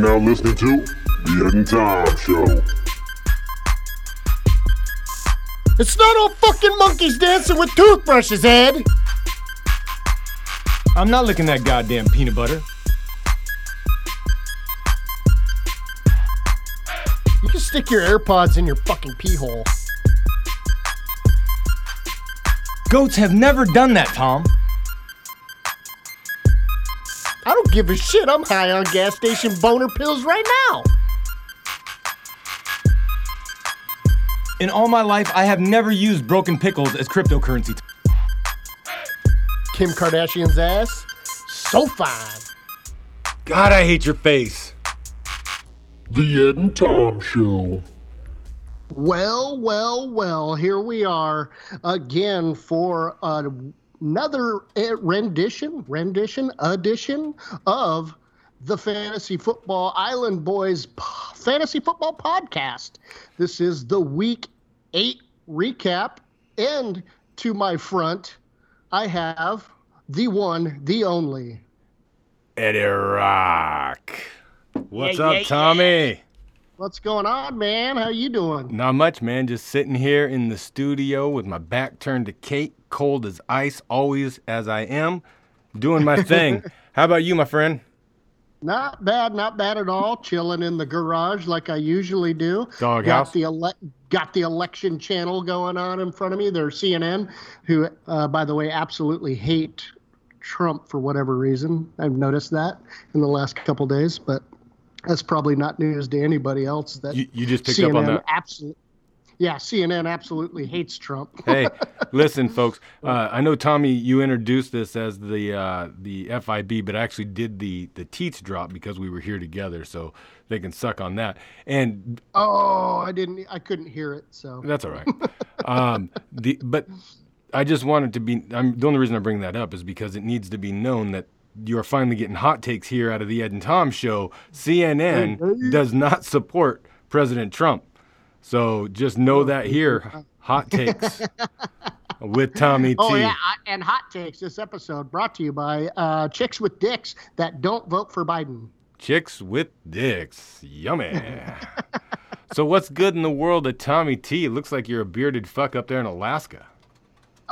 Now listening to The Ed and Tom Show. It's not all fucking monkeys dancing with toothbrushes, Ed. I'm not licking that goddamn peanut butter. You can stick your AirPods in your fucking pee hole. Goats have never done that, Tom. Don't give a shit. I'm high on gas station boner pills right now. In all my life, I have never used broken pickles as cryptocurrency. Kim Kardashian's ass, so fine. God, I hate your face. The Ed and Tom Show. Well, well, well, here we are again for another eh, rendition, rendition, edition of the Fantasy Football Island Boys p- Fantasy Football Podcast. This is the week eight recap, and to my front, I have the one, the only. Eddie Rock. What's Yeah, up, yeah, Tommy? What's going on, man? How you doing? Not much, man. Just sitting here in the studio with my back turned to Kate, cold as ice, always as I am, doing my thing. How about you, my friend? Not bad, not bad at all. Chilling in the garage like I usually do. Doghouse? Got the ele- got the election channel going on in front of me. They're CNN, who, uh, by the way, absolutely hate Trump for whatever reason. I've noticed that in the last couple days, but that's probably not news to anybody else. That You, you just picked CNN up on that. absolutely, yeah, CNN absolutely hates Trump. hey, listen, folks. Uh, I know Tommy, you introduced this as the uh, the FIB, but I actually did the the teats drop because we were here together, so they can suck on that. And oh, I didn't, I couldn't hear it. So that's all right. um, the but I just wanted to be. I'm, the only reason I bring that up is because it needs to be known that. You are finally getting hot takes here out of the Ed and Tom show. CNN does not support President Trump. So just know that here. Hot takes with Tommy T. Oh yeah, and hot takes. This episode brought to you by uh, chicks with dicks that don't vote for Biden. Chicks with dicks. Yummy. so what's good in the world of Tommy T? It looks like you're a bearded fuck up there in Alaska.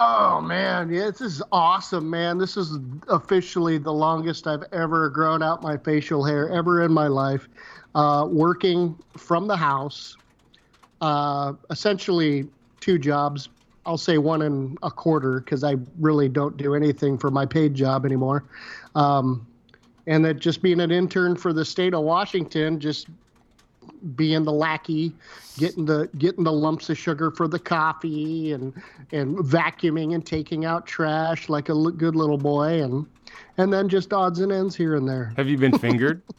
Oh man, yeah, this is awesome, man. This is officially the longest I've ever grown out my facial hair ever in my life. Uh, working from the house, uh, essentially two jobs. I'll say one and a quarter because I really don't do anything for my paid job anymore. Um, and that just being an intern for the state of Washington, just being the lackey, getting the getting the lumps of sugar for the coffee, and and vacuuming and taking out trash like a l- good little boy, and and then just odds and ends here and there. Have you been fingered?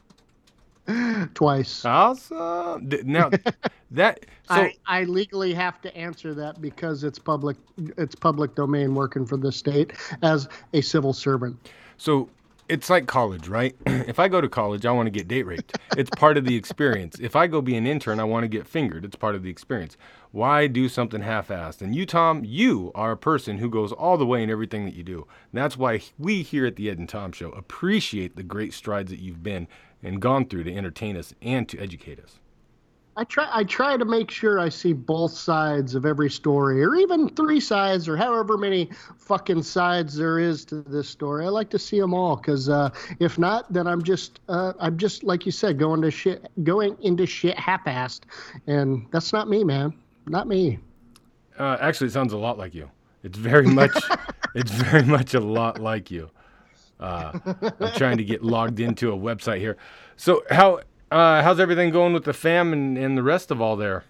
Twice. awesome. Now that so I, I legally have to answer that because it's public it's public domain working for the state as a civil servant. so it's like college, right? if I go to college, I want to get date raped. It's part of the experience. If I go be an intern, I want to get fingered. It's part of the experience. Why do something half-assed? And you, Tom, you are a person who goes all the way in everything that you do. And that's why we here at the Ed and Tom Show appreciate the great strides that you've been and gone through to entertain us and to educate us. I try I try to make sure I see both sides of every story, or even three sides, or however many fucking sides there is to this story. I like to see them all, because uh, if not, then I'm just uh, I'm just like you said, going to shit, going into shit half-assed, and that's not me, man. Not me. Uh, actually, it sounds a lot like you. It's very much, it's very much a lot like you. Uh, I'm trying to get logged into a website here. So how uh, how's everything going with the fam and, and the rest of all there?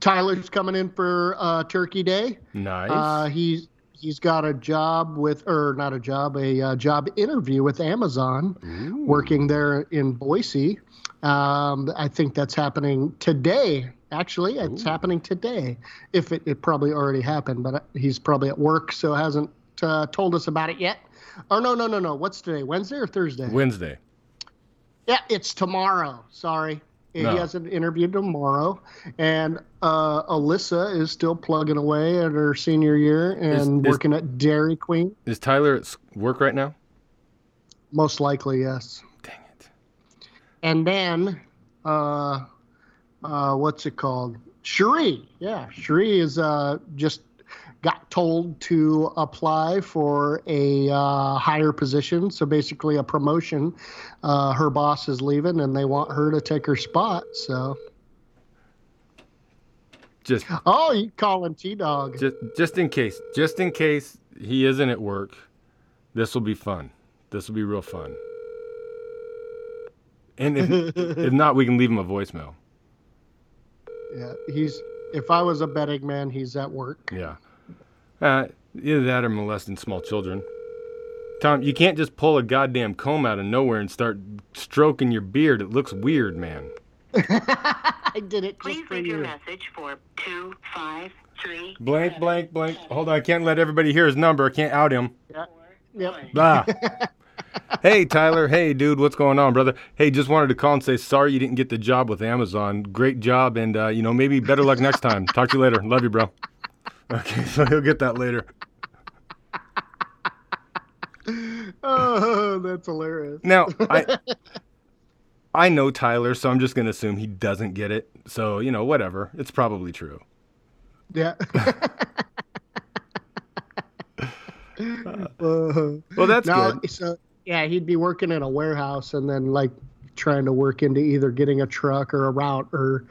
Tyler's coming in for uh, Turkey Day. Nice. Uh, he's he's got a job with, or not a job, a uh, job interview with Amazon, working there in Boise. Um, I think that's happening today. Actually, it's happening today. If it, it probably already happened, but uh, he's probably at work, so hasn't uh, told us about it yet. Or no, no, no, no. What's today? Wednesday or Thursday? Wednesday. Yeah, it's tomorrow. Sorry. No. He has an interview tomorrow. And uh, Alyssa is still plugging away at her senior year and is- working at Dairy Queen. Is Tyler at work right now? Most likely, yes. Dang it. and then uh, uh, what's it called? Cherie. Yeah, Cherie is uh, just got told to apply for a uh, higher position. So basically, a promotion. Uh, her boss is leaving, and they want her to take her spot. So, Just oh, you calling T Dog? just just in case, just in case he isn't at work, this will be fun. This will be real fun. And if, if not, we can leave him a voicemail. Yeah, he's. If I was a betting man, he's at work. Yeah. Uh, either that or molesting small children. Tom, you can't just pull a goddamn comb out of nowhere and start stroking your beard. It looks weird, man. I did it just Please for leave your message for two five three. Blank, blank, blank. Hold on, I can't let everybody hear his number. I can't out him. Yep. Ah. hey, Tyler. Hey, dude. What's going on, brother? Hey, just wanted to call and say sorry you didn't get the job with Amazon. Great job, and uh, you know maybe better luck next time. Talk to you later. Love you, bro. Okay, so he'll get that later. Oh, that's hilarious. Now, I I know Tyler, so I'm just gonna assume he doesn't get it. So you know, whatever. It's probably true. Yeah. Uh, Well, that's no, good. so yeah, he'd be working in a warehouse and then like trying to work into either getting a truck or a route or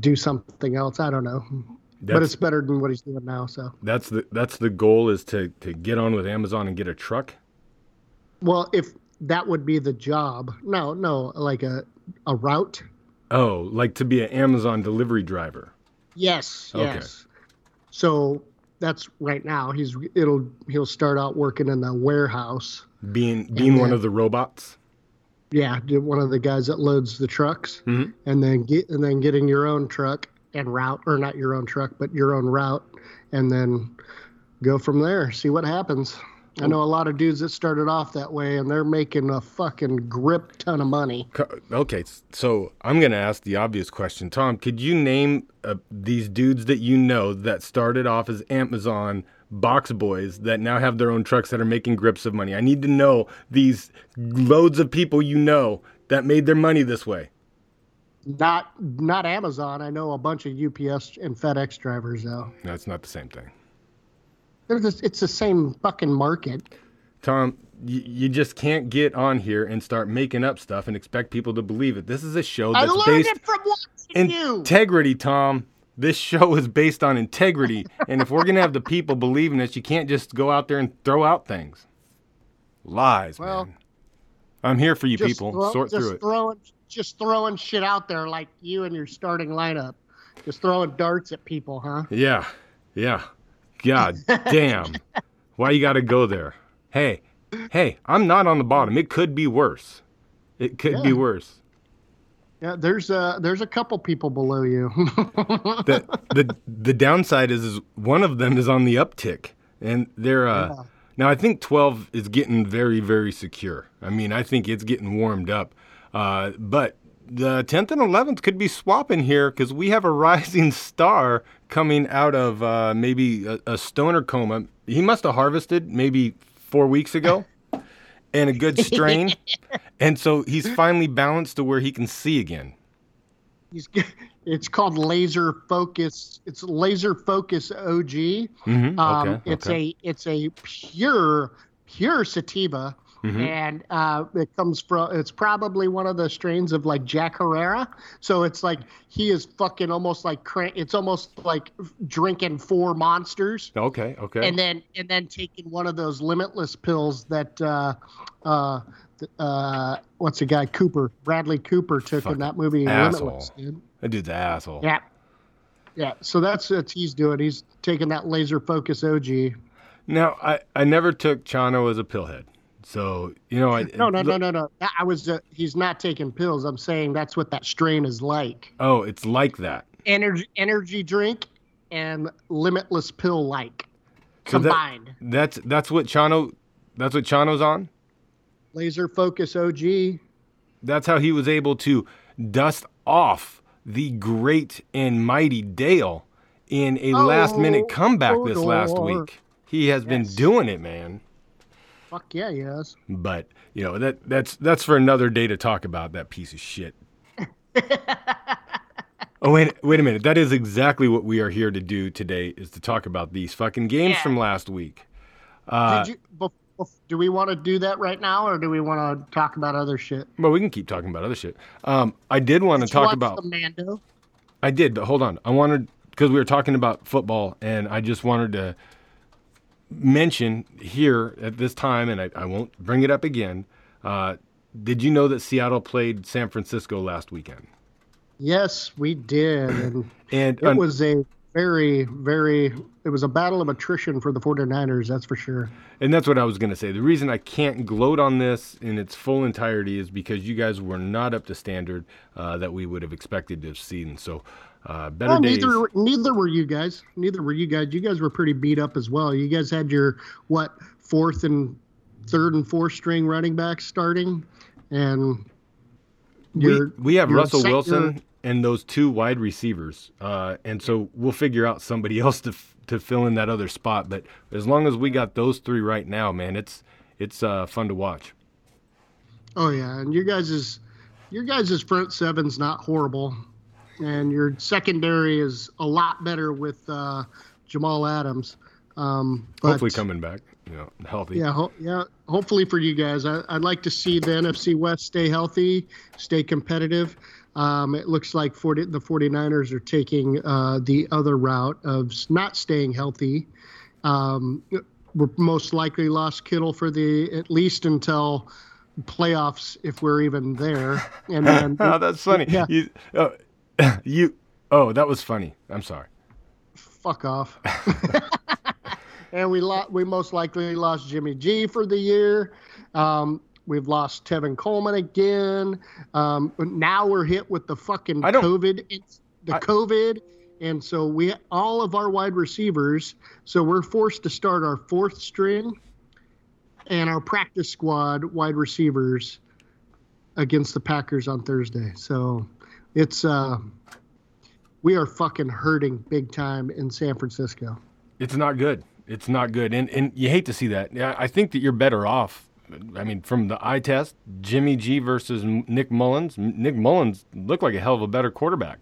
do something else. I don't know, but it's better than what he's doing now. So, that's the that's the goal is to to get on with Amazon and get a truck. well, if that would be the job, no, no, like a a route. Oh, like to be an Amazon delivery driver. Yes, Okay. yes. So that's right now. He's it'll he'll start out working in the warehouse. Being being one of the robots. Yeah, one of the guys that loads the trucks, Mhm. and then get and then getting your own truck and route, or not your own truck, but your own route, and then go from there. See what happens. I know a lot of dudes that started off that way, and they're making a fucking grip ton of money. Okay, so I'm to ask the obvious question. Tom, could you name uh, these dudes that you know that started off as Amazon box boys that now have their own trucks that are making grips of money? I need to know these loads of people you know that made their money this way. Not not Amazon. I know a bunch of UPS and FedEx drivers though. No, it's not the same thing. Just, it's the same fucking market. Tom, y- you just can't get on here and start making up stuff and expect people to believe it. This is a show I that's learned based it from watching you. integrity, Tom. This show is based on integrity, and if we're gonna have the people believing us, you can't just go out there and throw out things. Lies, Well, man. I'm here for you people. throw- Sort just through it. Throwing, just throwing shit out there like you and your starting lineup. Just throwing darts at people, huh? Yeah, yeah. God damn. Why you gotta go there? Hey, hey, I'm not on the bottom. It could be worse. It could be worse. Yeah, there's a there's a couple people below you. the the the downside is, is one of them is on the uptick, and they're uh, Yeah. now I think twelve is getting very very secure. I mean I think it's getting warmed up, uh, but the tenth and eleventh could be swapping here because we have a rising star coming out of uh, maybe a, a stoner coma. He must have harvested maybe four weeks ago. And a good strain, and so he's finally balanced to where he can see again. He's, it's called laser focus. It's laser focus OG. Mhm, Um, okay, it's okay. a it's a pure pure sativa, Mm-hmm. and uh, it comes from. It's probably one of the strains of like Jack Herer. So it's like he is fucking almost like it's almost like drinking four monsters. Okay, okay. and then and then taking one of those limitless pills that uh uh uh what's the guy Cooper Bradley Cooper took in that movie asshole. Limitless dude. That dude's an asshole. yeah yeah so that's what he's doing he's taking that laser focus OG Now, I, I never took Chano as a pillhead. So, you know, I. no no no no no I was uh, he's not taking pills I'm saying that's what that strain is like Oh, it's like that. energy energy drink and limitless pill like So that- combined That's that's what Chano that's what Chano's on. laser focus OG That's how he was able to dust off the great and mighty Dale in a last minute Oh, comeback this last week. He has been doing it, man. Fuck yeah, he has. But you know that that's that's for another day to talk about that piece of shit. oh wait, wait a minute. That is exactly what we are here to do today. Is to talk about these fucking games Yeah. from last week. Uh, Did you? bef- bef- do we want to do that right now, or do we want to talk about other shit? well, we can keep talking about other shit. Um, I did want to Did you talk watch about. the Mando. I did, but hold on. I wanted because we were talking about football, and I just wanted to mention here at this time, and I, I won't bring it up again. Uh, did you know that Seattle played San Francisco last weekend? Yes, we did, and And it was a very, very. It was a battle of attrition for the 49ers. That's for sure. And that's what I was going to say. The reason I can't gloat on this in its full entirety is because you guys were not up to standard uh, that we would have expected to have seen. So, uh, better Well, days. neither neither were you guys. Neither were you guys. You guys were pretty beat up as well. You guys had your what fourth and third and fourth string running backs starting, and we, your we have Russell Wilson and those two wide receivers, uh, and so we'll figure out somebody else to f- to fill in that other spot. But as long as we got those three right now, man, it's it's uh, fun to watch. Oh yeah, and your guys is your guys' front seven's not horrible, and your secondary is a lot better with uh, Jamal Adams. Um, but- Hopefully, coming back, you know, healthy. Yeah, ho- yeah. Hopefully for you guys, I, I'd like to see the NFC West stay healthy, stay competitive. Um, it looks like 40, the 49ers are taking uh, the other route of not staying healthy. Um, we're most likely lost Kittle for the at least until playoffs, if we're even there. And then oh, that's funny. Yeah. You, oh, you. Oh, that was funny. I'm sorry. fuck off. and we lo- we most likely lost Jimmy G for the year. Um, we've lost Tevin Coleman again. Um, but now we're hit with the fucking COVID. It's the I- COVID. And so we all of our wide receivers. So we're forced to start our fourth string and our practice squad wide receivers against the Packers on Thursday. So it's uh, we are fucking hurting big time in San Francisco. It's not good. It's not good, and and you hate to see that. Yeah, I think that you're better off. I mean, from the eye test, Jimmy G versus Nick Mullens. Nick Mullens looked like a hell of a better quarterback.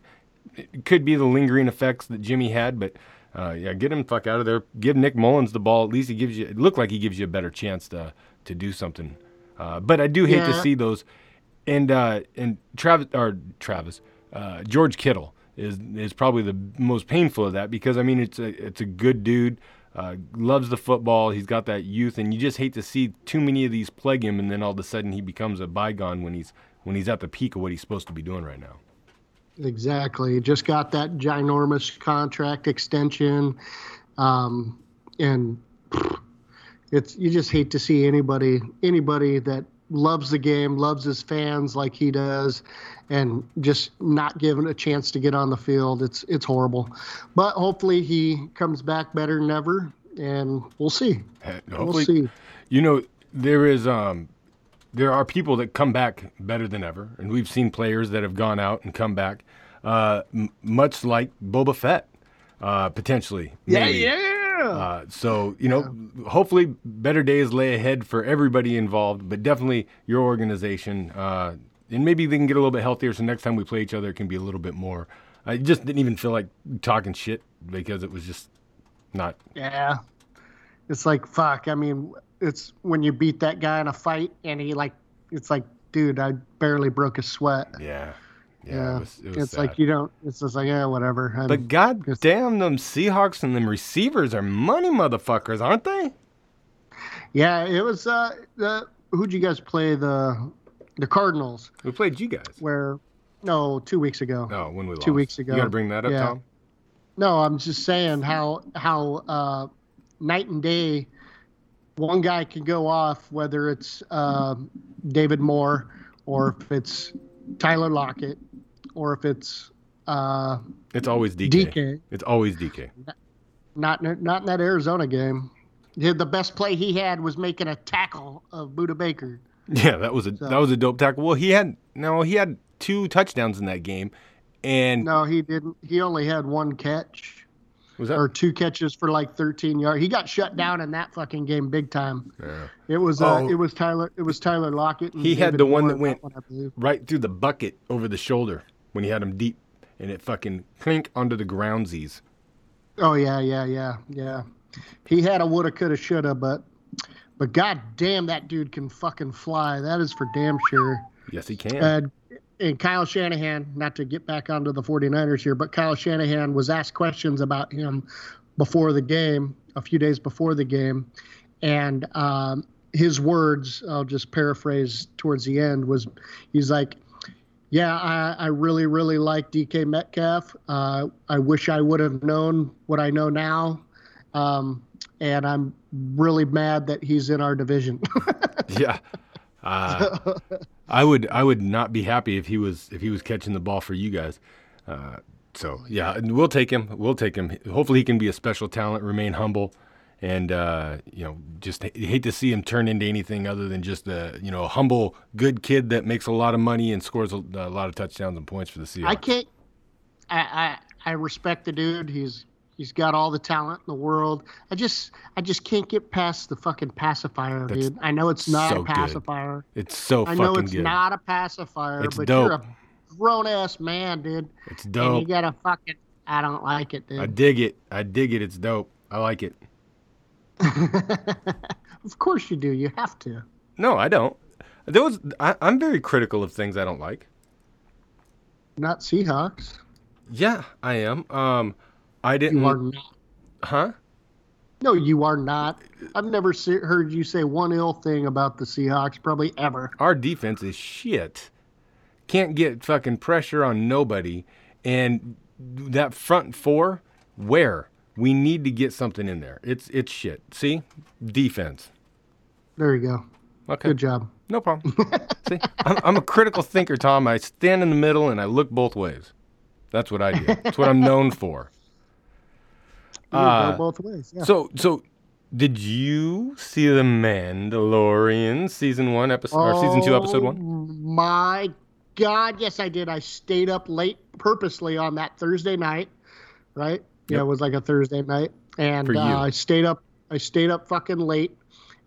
It could be the lingering effects that Jimmy had, but uh, yeah, get him fuck out of there. Give Nick Mullens the ball. At least he gives you. It looked like he gives you a better chance to to do something. Uh, but I do hate to see those. And uh, and Travis or Travis uh, George Kittle is is probably the most painful of that because I mean it's a it's a good dude, uh, loves the football. He's got that youth, and you just hate to see too many of these plague him, and then all of a sudden he becomes a bygone when he's when he's at the peak of what he's supposed to be doing right now. Exactly. Just got that ginormous contract extension, um, and it's you just hate to see anybody anybody that loves the game, loves his fans like he does, and just not given a chance to get on the field. It's it's horrible, but hopefully he comes back better than ever, and we'll see. Hey, We'll Hopefully, see. you know there is um there are people that come back better than ever and we've seen players that have gone out and come back uh m- much like Boba Fett uh potentially maybe. yeah. Uh, so you know, hopefully better days lay ahead for everybody involved, but definitely your organization, uh, and maybe they can get a little bit healthier. So next time we play each other, it can be a little bit more. I just didn't even feel like talking shit because it was just not. Yeah. It's like fuck. I mean, it's when you beat that guy in a fight and he like it's like, dude, I barely broke a sweat. Yeah, yeah. It was, it was it's sad. like you don't it's just like, yeah, whatever. I'm- But god damn, them Seahawks and them receivers are money motherfuckers, aren't they? yeah, it was uh the who'd you guys play the the Cardinals We played you guys. where no, two weeks ago. No, when we lost. Two weeks ago. You got to bring that up, Yeah. Tom. No, I'm just saying how how uh, night and day one guy can go off, whether it's uh, David Moore or if it's Tyler Lockett or if it's uh, It's always DK. DK. It's always DK. Not not in that Arizona game. The best play he had was making a tackle of Budda Baker. Yeah, that was a So- that was a dope tackle. Well, he had no, he had two touchdowns in that game, and No, he didn't. He only had one catch. Was that- or two catches for like 13 yards. He got shut down in that fucking game big time. Yeah. It was uh, Oh. it was Tyler it was Tyler Lockett. And He had David the one Moore that went- one, Right through the bucket over the shoulder when he had him deep, and it fucking clink onto the groundsies. Oh yeah, yeah, yeah, yeah. He had a woulda, coulda, shoulda, but but god damn, that dude can fucking fly. That is for damn sure. Yes, he can. And and Kyle Shanahan, not to get back onto the 49ers here, but Kyle Shanahan was asked questions about him before the game, a few days before the game, and um, his words, I'll just paraphrase towards the end, was he's like, yeah, I, I really, really like DK Metcalf. Uh, I wish I would have known what I know now. Um, and I'm really mad that he's in our division. yeah. Uh, I would I would not be happy if he was if he was catching the ball for you guys. Uh, so yeah, we'll take him. We'll take him. Hopefully, he can be a special talent, remain humble, and uh, you know, just h- hate to see him turn into anything other than just a you know a humble, good kid that makes a lot of money and scores a, a lot of touchdowns and points for the Seahawks. I can't. I, I I respect the dude. He's he's got all the talent in the world. I just I just can't get past the fucking pacifier, That's dude. I know it's not so a good. pacifier. It's so I know it's good. not a pacifier, It's but dope. you're a grown ass man, dude. it's And dope. you gotta fucking. I don't like it, dude. I dig it. I dig it. It's dope. I like it. of course you do. You have to. No, I don't. Those I, I'm very critical of things I don't like. Not Seahawks. Yeah, I am. Um, I didn't. You are not. Huh? No, you are not. I've never se- heard you say one ill thing about the Seahawks, probably ever. Our defense is shit. Can't get fucking pressure on nobody, and that front four, where we need to get something in there. It's it's shit. See, defense. There you go. Okay, Good job. no problem. See, I'm, I'm a critical thinker, Tom. I stand in the middle and I look both ways. That's what I do. That's what I'm known for. Uh, both ways. Yeah. So, so did you see the Mandalorian season one episode or season two episode one? Oh, My God, yes, I did. I stayed up late purposely on that Thursday night, right? Yeah, it was like a Thursday night, and uh, I stayed up. I stayed up fucking late,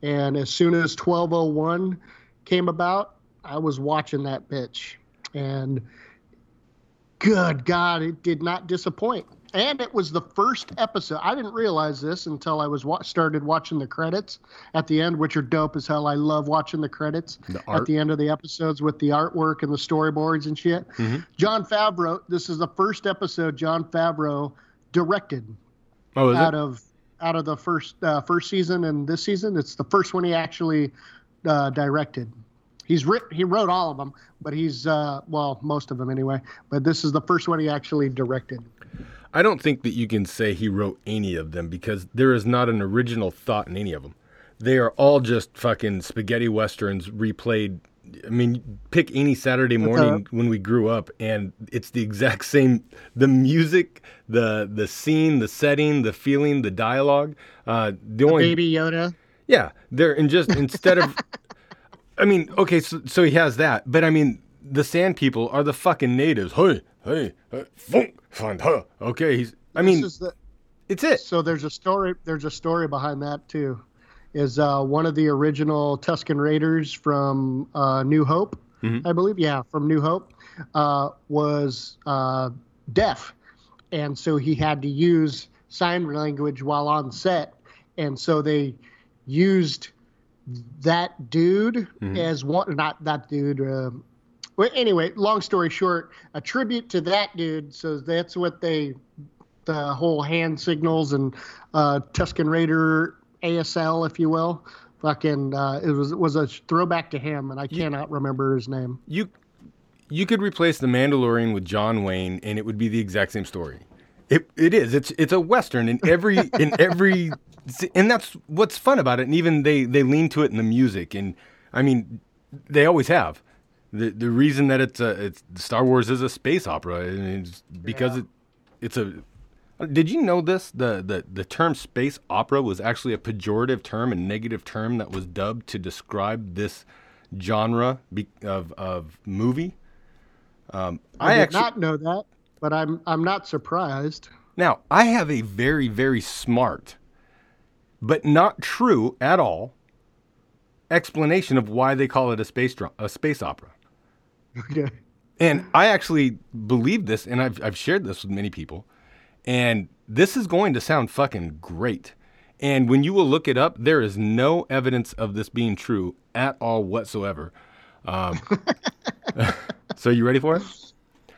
and as soon as twelve oh one came about, I was watching that bitch, and good God, it did not disappoint. And it was the first episode. I didn't realize this until I was wa- started watching the credits at the end, which are dope as hell. I love watching the credits The at the end of the episodes with the artwork and the storyboards and shit. Mhm. Jon Favreau. This is the first episode Jon Favreau directed Oh, out it? of out of the first uh, first season and this season. It's the first one he actually uh, directed. He's writ- he wrote all of them, but he's uh, well most of them anyway. But this is the first one he actually directed. I don't think that you can say he wrote any of them because there is not an original thought in any of them. They are all just fucking spaghetti westerns replayed. I mean, pick any Saturday morning when we grew up, and it's the exact same. The music, the the scene, the setting, the feeling, the dialogue. Uh, the only Baby Yoda. Yeah, they're and just instead of, I mean, okay, so so he has that, but I mean, the Sand People are the fucking natives. Hey, hey, hey, funk, fun, huh. Okay, he's. I mean, the, it's it. so there's a story. There's a story behind that too. Is uh, one of the original Tusken Raiders from uh, New Hope, Mhm. I believe. Yeah, from New Hope, uh, was uh, deaf, and so he had to use sign language while on set, and so they used that dude Mhm. as one. Not that dude. Uh, well, anyway, long story short, a tribute to that dude. So that's what they the whole hand signals and uh, Tusken Raider ASL, if you will. Fucking, uh, it was it was a throwback to him, and I cannot remember his name. You, you could replace the Mandalorian with John Wayne, and it would be the exact same story. It it is. It's it's a western in every in every, and that's what's fun about it. And even they they lean to it in the music, and I mean, they always have. The the reason that it's a it's Star Wars is a space opera, and it's because it it's a. Did you know this? The, the the term space opera was actually a pejorative term, a negative term that was dubbed to describe this genre of of movie. Um, I, I, did actually not know that, but I'm I'm not surprised. Now, I have a very, very smart, but not true at all, explanation of why they call it a space dra- a space opera. Okay. And I actually believe this, and I've, I've shared this with many people. And this is going to sound fucking great. And when you will look it up, there is no evidence of this being true at all whatsoever. Um, so, you ready for it?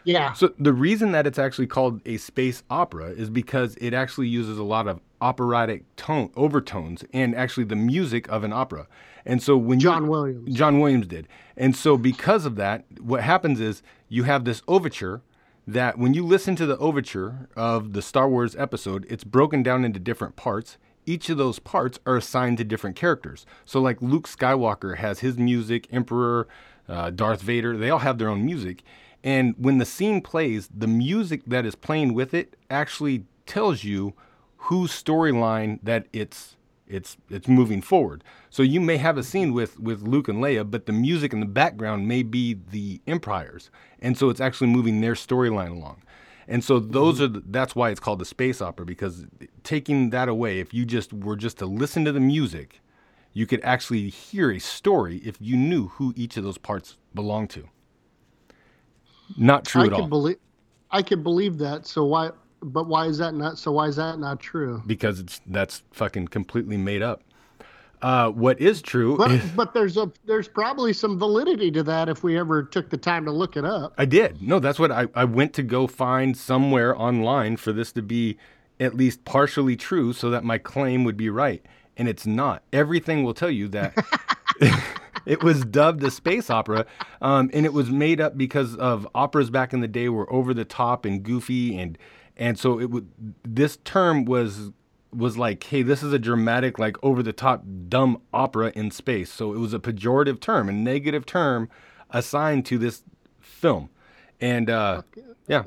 Yeah. So, the reason that it's actually called a space opera is because it actually uses a lot of operatic tone overtones and actually the music of an opera. And so, when you- John Williams. John Williams did. And so, because of that, what happens is you have this overture that when you listen to the overture of the Star Wars episode, it's broken down into different parts. Each of those parts are assigned to different characters. So, like Luke Skywalker has his music, Emperor, uh, Darth Vader, they all have their own music. And when the scene plays, the music that is playing with it actually tells you whose storyline that it's it's it's moving forward. So you may have a scene with with Luke and Leia, but the music in the background may be the Empires, and so it's actually moving their storyline along. And so those are the, that's why it's called the space opera because taking that away, if you just were just to listen to the music, you could actually hear a story if you knew who each of those parts belonged to. Not true I at all. believe I could believe that. So why but why is that not so why is that not true? because it's that's fucking completely made up. Uh, what is true? But is- but there's a there's probably some validity to that if we ever took the time to look it up. I did. No, that's what I, I went to go find somewhere online for this to be at least partially true so that my claim would be right. And it's not. Everything will tell you that it was dubbed a space opera. Um, and it was made up because of operas back in the day were over the top and goofy and and so it would this term was was like, hey, this is a dramatic, like over the top dumb opera in space. So it was a pejorative term, a negative term assigned to this film. And uh, yeah,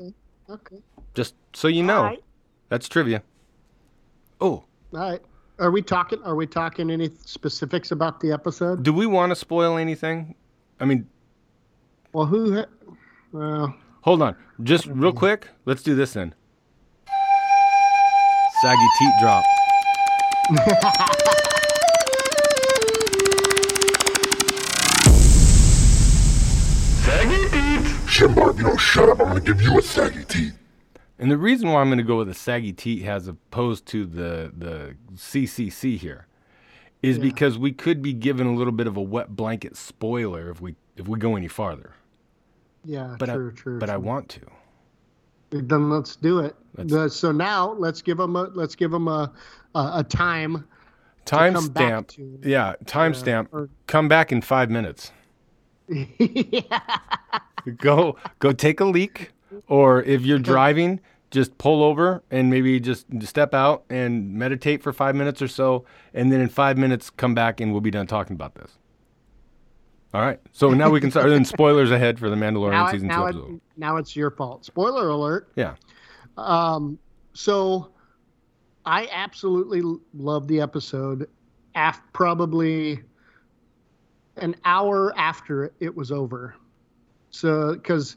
Okay. just so you know, Alright. that's trivia. Oh, All right. Are we talking are we talking any specifics about the episode? do we want to spoil anything? I mean, Well, who ha- well, hold on, just real quick. Let's do this then. Saggy teat drop. Saggy teat. Shimbar, you don't shut up. I'm gonna give you a saggy teat. And the reason why I'm going to go with a saggy teat as opposed to the the CCC here is because we could be given a little bit of a wet blanket spoiler if we if we go any farther. yeah, But true, I, true. but I want to. Then let's do it. Let's- so now let's give them a let's give them a a, a time. Time stamp. to- Yeah, time stamp. or- Come back in five minutes. yeah. Go go take a leak, or if you're driving, just pull over and maybe just step out and meditate for five minutes or so, and then in five minutes come back and we'll be done talking about this. All right. So now we can start. then spoilers ahead for the Mandalorian now, it, season two now, it, episode. now it's your fault. Spoiler alert. Yeah. Um, so I absolutely love the episode. Af- probably an hour after it was over. So, because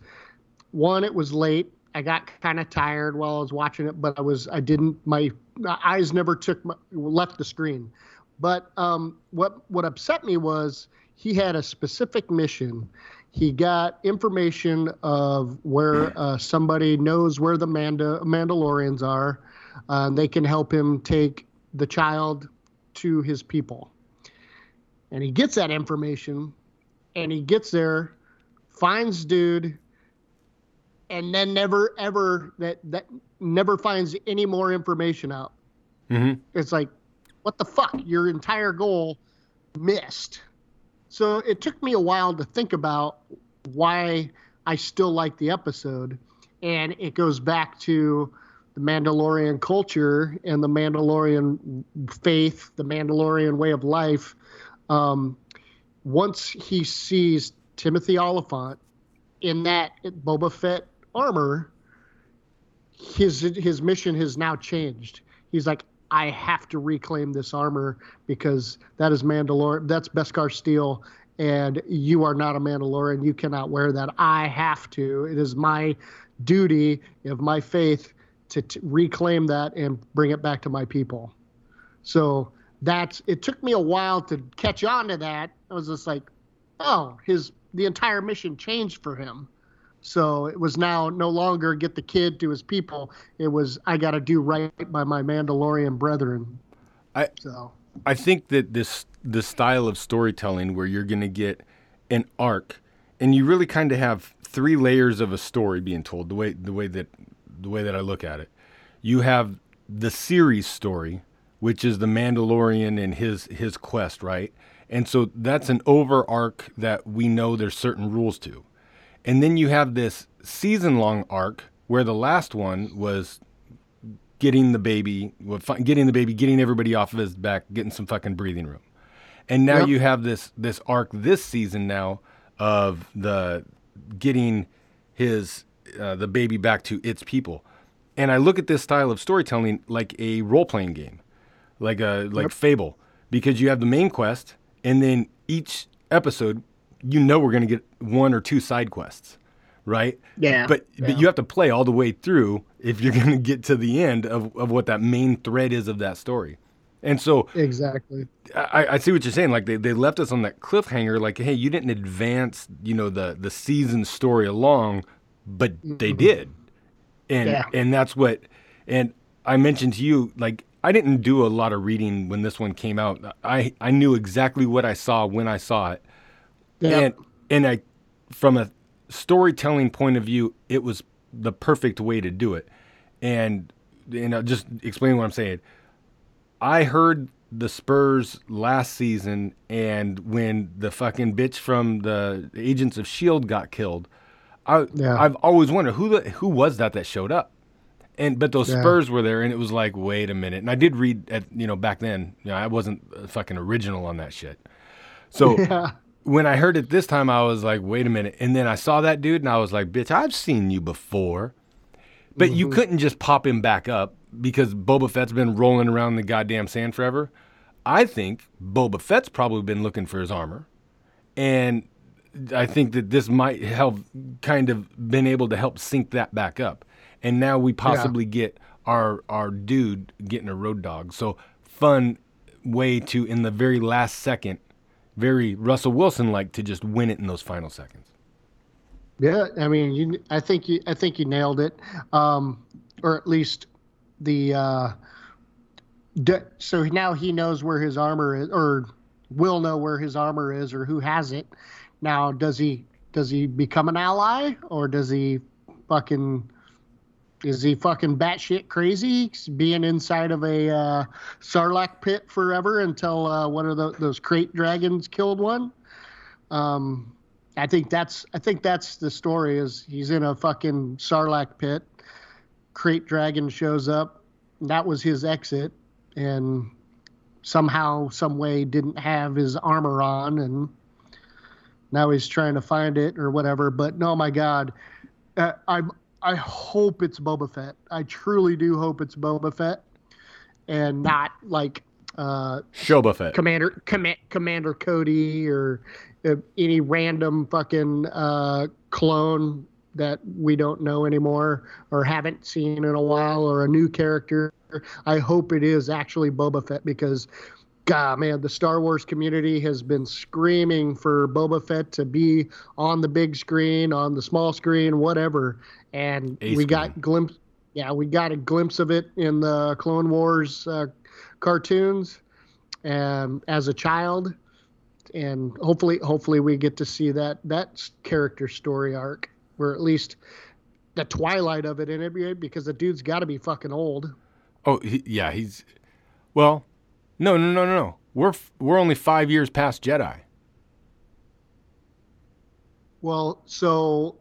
one, it was late. I got kind of tired while I was watching it, but I was I didn't my, my eyes never took my, left the screen. But um, what what upset me was he had a specific mission. He got information of where uh, somebody knows where the Manda, Mandalorians are. Uh, they can help him take the child to his people. And he gets that information, and he gets there, finds dude, and then never ever that that never finds any more information out. hmm It's like, what the fuck? Your entire goal missed. So it took me a while to think about why I still like the episode. And it goes back to the Mandalorian culture and the Mandalorian faith, the Mandalorian way of life. Um, once he sees Timothy Olyphant in that Boba Fett armor, his his mission has now changed. He's like, I have to reclaim this armor because that is Mandalorian. That's Beskar steel, and you are not a Mandalorian. You cannot wear that. I have to. It is my duty of my faith to t- reclaim that and bring it back to my people. So that's it took me a while to catch on to that. I was just like, oh, his the entire mission changed for him. So it was now no longer get the kid to his people. It was I got to do right by my Mandalorian brethren. I- so I think that this the style of storytelling where you're going to get an arc, and you really kind of have three layers of a story being told. The way the way that the way that I look at it, you have the series story, which is the Mandalorian and his his quest, right? And so that's an over arc that we know there's certain rules to. And then you have this season long arc where the last one was getting the baby, getting the baby, getting everybody off of his back, getting some fucking breathing room. And now Yep. you have this this arc this season now of the getting his uh, the baby back to its people. And I look at this style of storytelling like a role playing game, like a like Yep. Fable, because you have the main quest, and then each episode, you know, we're gonna get one or two side quests, right? yeah, But yeah. but you have to play all the way through if you're going to get to the end of, of what that main thread is of that story. And so exactly. I, I see what you're saying. Like they, they left us on that cliffhanger. Like, hey, you didn't advance, you know, the the season story along, but they mm-hmm. did, and Yeah. and that's what. And I mentioned to you, like I didn't do a lot of reading when this one came out. I I knew exactly what I saw when I saw it, Yeah. and and I, from a storytelling point of view, it was the perfect way to do it. And and I'll just explain what I'm saying. I heard the Spurs last season, and when the fucking bitch from the Agents of Shield got killed, I Yeah. I've always wondered who the, who was that that showed up, and but those Yeah. Spurs were there, and it was like, wait a minute. And I did read at you know back then, you know, I wasn't fucking original on that shit. So Yeah. When I heard it this time, I was like, wait a minute. And then I saw that dude and I was like, bitch, I've seen you before. But you mm-hmm. couldn't just pop him back up because Boba Fett's been rolling around the goddamn sand forever. I think Boba Fett's probably been looking for his armor. And I think that this might have kind of been able to help sync that back up. And now we possibly get our our dude getting a road dog. So fun way to in the very last second, very Russell Wilson like to just win it in those final seconds. Yeah, I mean, you, I think you, I think you nailed it, um, or at least the. Uh, d- so now he knows where his armor is, or will know where his armor is, or who has it. Now, does he does he become an ally, or does he fucking is he fucking batshit crazy, being inside of a uh, sarlacc pit forever until uh, one of the, those krayt dragons killed one? Um, I think that's I think that's the story. Is he's in a fucking sarlacc pit, krayt dragon shows up. That was his exit, and somehow, some way, didn't have his armor on, and now he's trying to find it or whatever. But no, my God, uh, I'm I hope it's Boba Fett. I truly do hope it's Boba Fett, and not like uh, Shoba Fett. Commander Com- Commander Cody or uh, any random fucking uh, clone that we don't know anymore or haven't seen in a while or a new character. I hope it is actually Boba Fett because, God, man, the Star Wars community has been screaming for Boba Fett to be on the big screen, on the small screen, whatever. And we got glimpse. Yeah, we got a glimpse of it in the Clone Wars uh, cartoons um, as a child, and hopefully, hopefully, we get to see that that character story arc, where at least the twilight of it in it, because the dude's got to be fucking old. Oh, he, yeah, he's. Well, no, no, no, no, no. We're we're only five years past Jedi. Well, so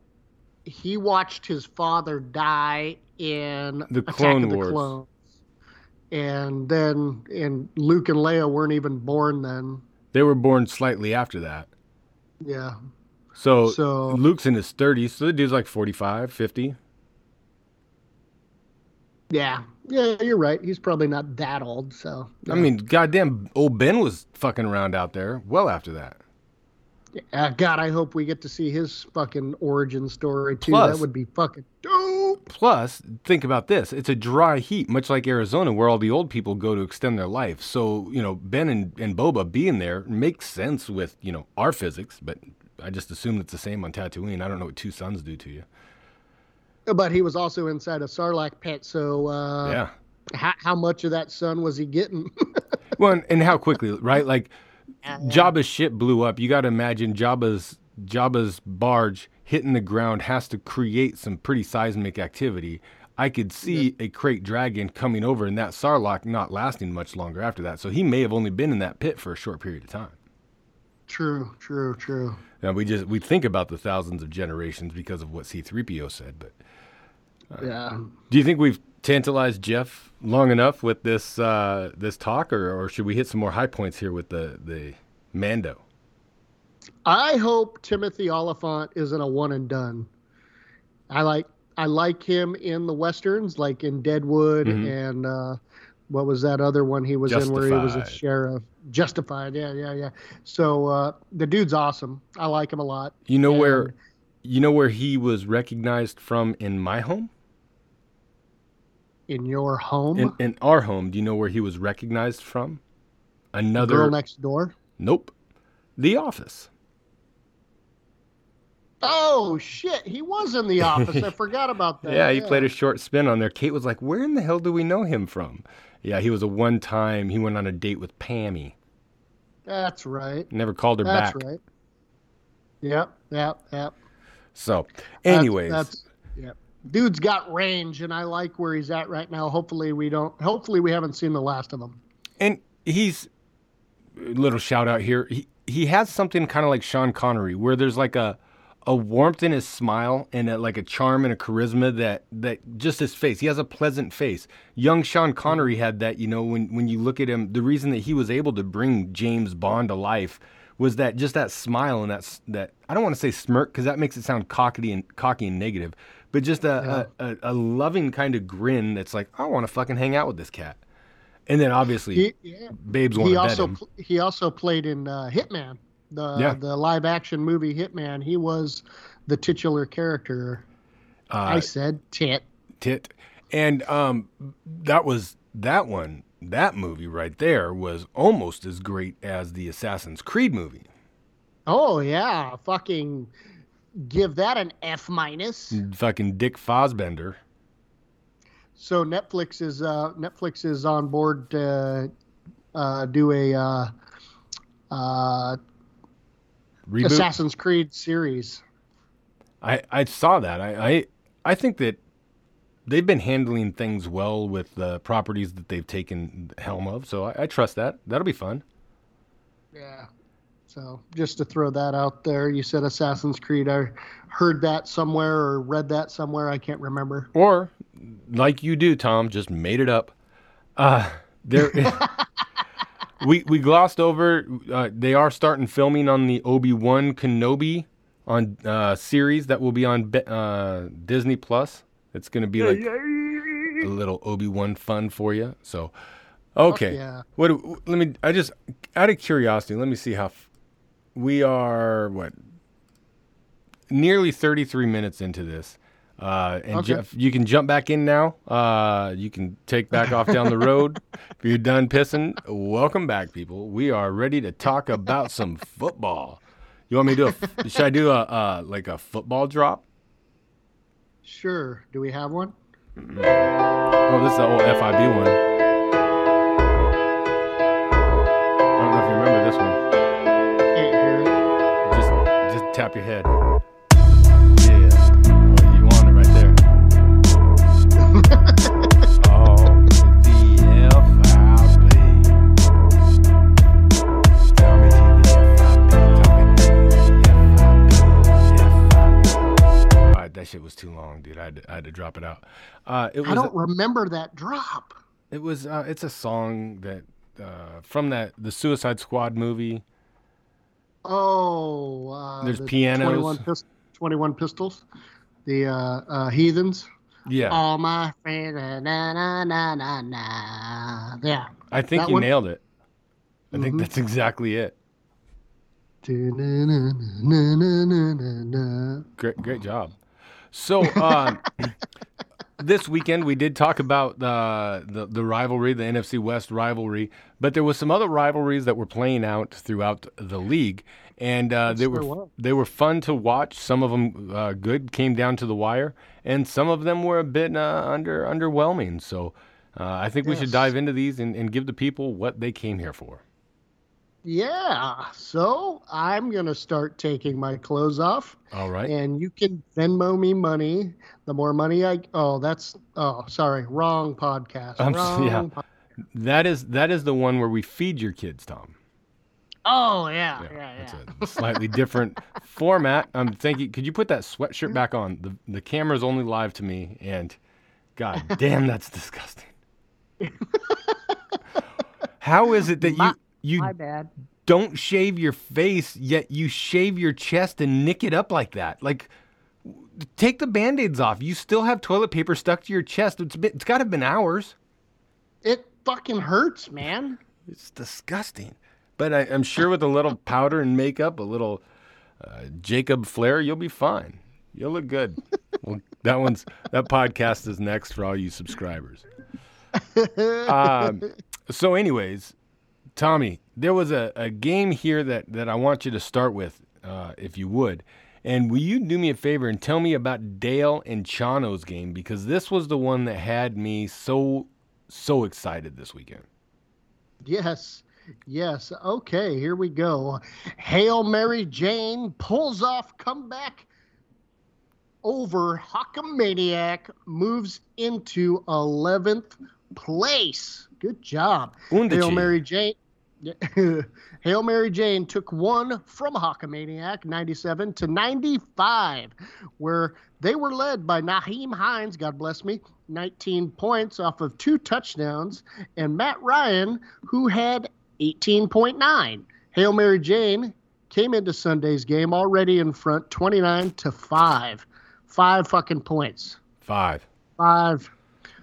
he watched his father die in The Attack Clone of the Wars. Clones. And then, and Luke and Leia weren't even born then. They were born slightly after that. Yeah. So, So- Luke's in his 30s, so the dude's like 45, 50. Yeah. Yeah, you're right. He's probably not that old. So, I mean, goddamn, old Ben was fucking around out there well after that. Uh, God, I hope we get to see his fucking origin story too. Plus- that would be fucking dope. Plus, think about this. It's a dry heat, much like Arizona, where all the old people go to extend their life. So, you know, Ben and, and Boba being there makes sense with, you know, our physics, but I just assume it's the same on Tatooine. I don't know what two suns do to you. But he was also inside a Sarlacc pit, so uh, yeah. how, how much of that sun was he getting? Well, and, and how quickly, right? Like Jabba's ship blew up. You got to imagine Jabba's Jabba's barge hitting the ground has to create some pretty seismic activity. I could see a krayt dragon coming over and that Sarlacc not lasting much longer after that. So he may have only been in that pit for a short period of time. true, true, true. Now we just we think about the thousands of generations because of what C3PO said, but Yeah. do you think we've tantalized Jeff long enough with this uh, this talk, or, or should we hit some more high points here with the the Mando? I hope Timothy Olyphant isn't a one and done. I like I like him in the westerns, like in Deadwood Mhm. and uh, what was that other one he was in where he was a sheriff? Justified, yeah, yeah, yeah. So uh, the dude's awesome. I like him a lot. You know where you know where he was recognized from in my home? In your home, In in our home, do you know where he was recognized from? the Another girl next door. Nope. The Office. Oh shit, he was in the office. I forgot about that. Yeah, he played a short spin on there. Kate was like, "Where in the hell do we know him from?" Yeah, he was a one time. He went on a date with Pammy. That's right. Never called her That's back. That's right. Yep, yep, yep. So, anyways, that's, yeah. Dude's got range, and I like where he's at right now. Hopefully, we don't. Hopefully, we haven't seen the last of him. and he's little shout out here. He he has something kind of like Sean Connery, where there's like a a warmth in his smile and a, like a charm and a charisma that that just his face. He has a pleasant face. Young Sean Connery had that. You know, when when you look at him, the reason that he was able to bring James Bond to life was that just that smile and that that I don't want to say smirk because that makes it sound cocky and cocky and negative, but just a, a, a, a loving kind of grin that's like I want to fucking hang out with this cat. And then obviously, He, yeah. babes want he to bet also him. he also played in uh, Hitman, the Yeah. the live action movie Hitman. He was the titular character. I Uh, said tit. tit, and um, that was that one. That movie right there was almost as great as the Assassin's Creed movie. Oh yeah, fucking give that an F minus. Fucking Dick Fosbender. So Netflix is uh, Netflix is on board to uh, do a uh, uh, Assassin's Creed series. I, I saw that. I, I I think that they've been handling things well with the properties that they've taken helm of. So I, I trust that. That'll be fun. Yeah. So just to throw that out there, you said Assassin's Creed. I heard that somewhere or read that somewhere. I can't remember. Or like you do, Tom, just made it up. Uh, there. we we glossed over. Uh, they are starting filming on the Obi Wan Kenobi on uh, series that will be on uh, Disney Plus. It's going to be like a little Obi Wan fun for you. So, okay. yeah. What? Let me. I just out of curiosity. Let me see how. We are what? Nearly thirty three minutes into this. Uh, and Okay. Jeff, you can jump back in now. Uh, you can take back off down the road. If you're done pissing, welcome back, people. We are ready to talk about some football. You want me to do a? should I do a uh, like a football drop? Sure. Do we have one? Oh, this is the old FIB one. Tap your head. Yeah. You want it right there. oh, the Tell me to the FIB. Tell me to the FIB. FIB. All right, that shit was too long, dude. I had to, I had to drop it out. Uh, it was I don't remember that drop. it was uh, it's a song that uh, from that the Suicide Squad movie. Oh, uh, There's the pianos. 21, pis- 21 pistols. The uh, uh, heathens. Yeah, All my friends. Na na na na na. Yeah. I think that you one? nailed it. I think Mhm. that's exactly it. Great, great job. So, um, this weekend we did talk about the, the the rivalry, the NFC West rivalry, but there was some other rivalries that were playing out throughout the league, and uh, they Sure were was. they were fun to watch. Some of them uh, good, came down to the wire, and some of them were a bit uh, under underwhelming. So uh, I think we should dive into these and, and give the people what they came here for. Yeah. So I'm gonna start taking my clothes off, All right. and you can Venmo me money. The more money I oh, that's oh, sorry, wrong podcast. I'm wrong yeah. po- That is that is the one where we feed your kids, Tom. Oh yeah, yeah, yeah. It's a slightly different format. Um, I'm thinking, could you put that sweatshirt back on? The the camera's only live to me, and God damn, that's disgusting. How is it that My- you you My bad. don't shave your face yet you shave your chest and nick it up like that? Like, w- take the band-aids off. You still have toilet paper stuck to your chest. It's been, it's got to have been hours. It fucking hurts, man. It's disgusting. But I, I'm sure with a little powder and makeup, a little uh, Jacob Flair, you'll be fine. You'll look good. well, that one's that podcast is next for all you subscribers. Um, so, anyways, Tommy, there was a, a game here that, that I want you to start with, uh, if you would. And will you do me a favor and tell me about Dale and Chano's game? Because this was the one that had me so, so excited this weekend. Yes. Yes. Okay, here we go. Hail Mary Jane pulls off comeback over Hawkamaniac, moves into 11th place. Good job. Undici. Hail Mary Jane. Hail Mary Jane took one from Hawkamaniac, 97 to 95, where they were led by Nyheim Hines, God bless me, 19 points off of two touchdowns, and Matt Ryan, who had 18.9. Hail Mary Jane came into Sunday's game already in front, 29 to 5. Five fucking points. Five. Five.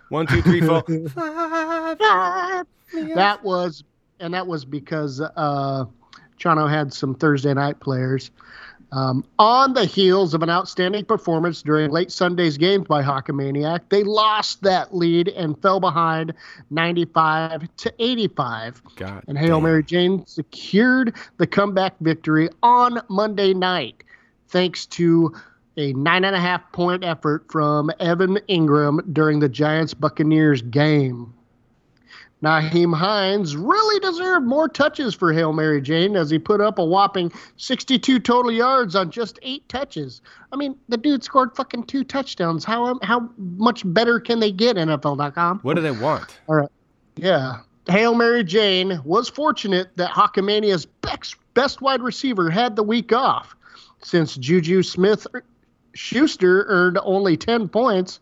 One, two, three, four. Five. That was, and that was because uh, Chano had some Thursday night players. Um, on the heels of an outstanding performance during late Sunday's game by Hawkamaniac, they lost that lead and fell behind 95 to 85. God. And Hail damn. Mary Jane secured the comeback victory on Monday night, thanks to a nine and a half point effort from Evan Engram during the Giants Buccaneers game. Nyheim Hines really deserved more touches for Hail Mary Jane as he put up a whopping 62 total yards on just eight touches. I mean, the dude scored fucking two touchdowns. How um, how much better can they get, NFL.com? What do they want? All right. Yeah. Hail Mary Jane was fortunate that Hawkamania's best, best wide receiver had the week off, since Juju Smith Schuster earned only 10 points.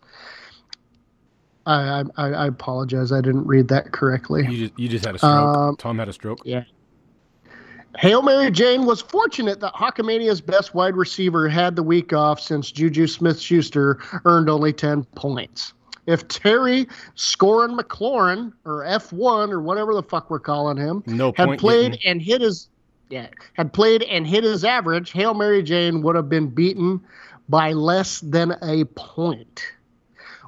I, I, I apologize. I didn't read that correctly. You just you just had a stroke. Um, Tom had a stroke. Yeah. Hail Mary Jane was fortunate that Hawkamania's best wide receiver had the week off since Juju Smith Schuster earned only 10 points. If Terry Scorin McLaurin, or F1, or whatever the fuck we're calling him, No had played getting. and hit his yeah, had played and hit his average, Hail Mary Jane would have been beaten by less than a point.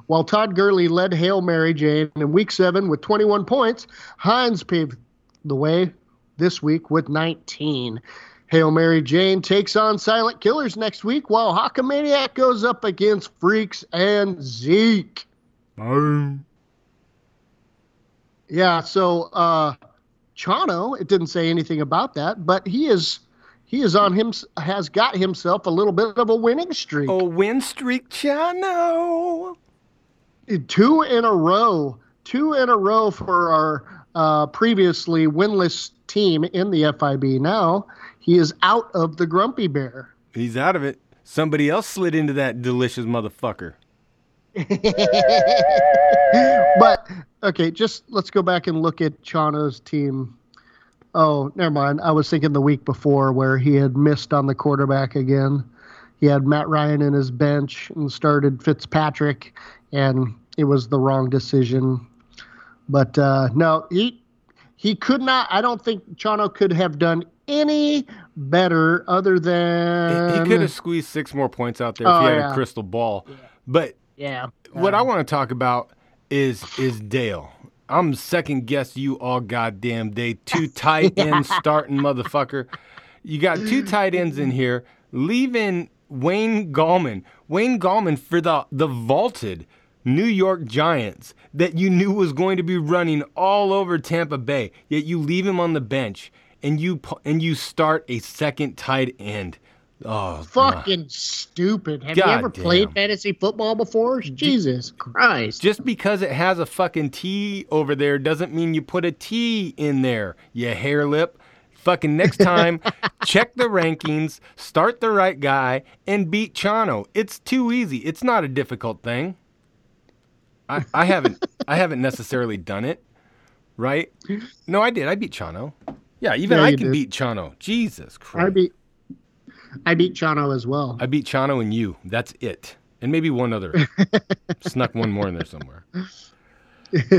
While Todd Gurley led Hail Mary Jane in week seven with 21 points, Hines paved the way this week with 19. Hail Mary Jane takes on Silent Killers next week, while Hawkamaniac goes up against Freaks and Zeke. Boom. Yeah, so uh Chano, it didn't say anything about that, but he is he is on him has got himself a little bit of a winning streak. Oh, win streak, Chano. Two in a row. Two in a row for our uh, previously winless team in the FIB. Now he is out of the Grumpy Bear. He's out of it. Somebody else slid into that delicious motherfucker. but okay, just let's go back and look at Chano's team. Oh, never mind. I was thinking the week before where he had missed on the quarterback again. He had Matt Ryan in his bench and started Fitzpatrick, and it was the wrong decision. But uh, no, he he could not. I don't think Chano could have done any better other than he could have squeezed six more points out there if Oh, he had yeah. a crystal ball. But Yeah. what I want to talk about is is Dale. I'm second guess you all goddamn day. Two tight ends starting, motherfucker. You got two tight ends in here, leaving Wayne Gallman. Wayne Gallman for the the vaulted New York Giants that you knew was going to be running all over Tampa Bay. Yet you leave him on the bench and you and you start a second tight end. Oh, Fucking stupid. Have you God ever played damn. fantasy football before? Jesus Christ. Just because it has a fucking T over there doesn't mean you put a T in there, you hair lip. Fucking next time, check the rankings, start the right guy, and beat Chano. It's too easy. It's not a difficult thing. I, I haven't I haven't necessarily done it, right? No, I did. I beat Chano. Yeah, even Yeah, I can did. beat Chano. Jesus Christ. I beat I beat Chano as well. I beat Chano and you. That's it. And maybe one other. Snuck one more in there somewhere.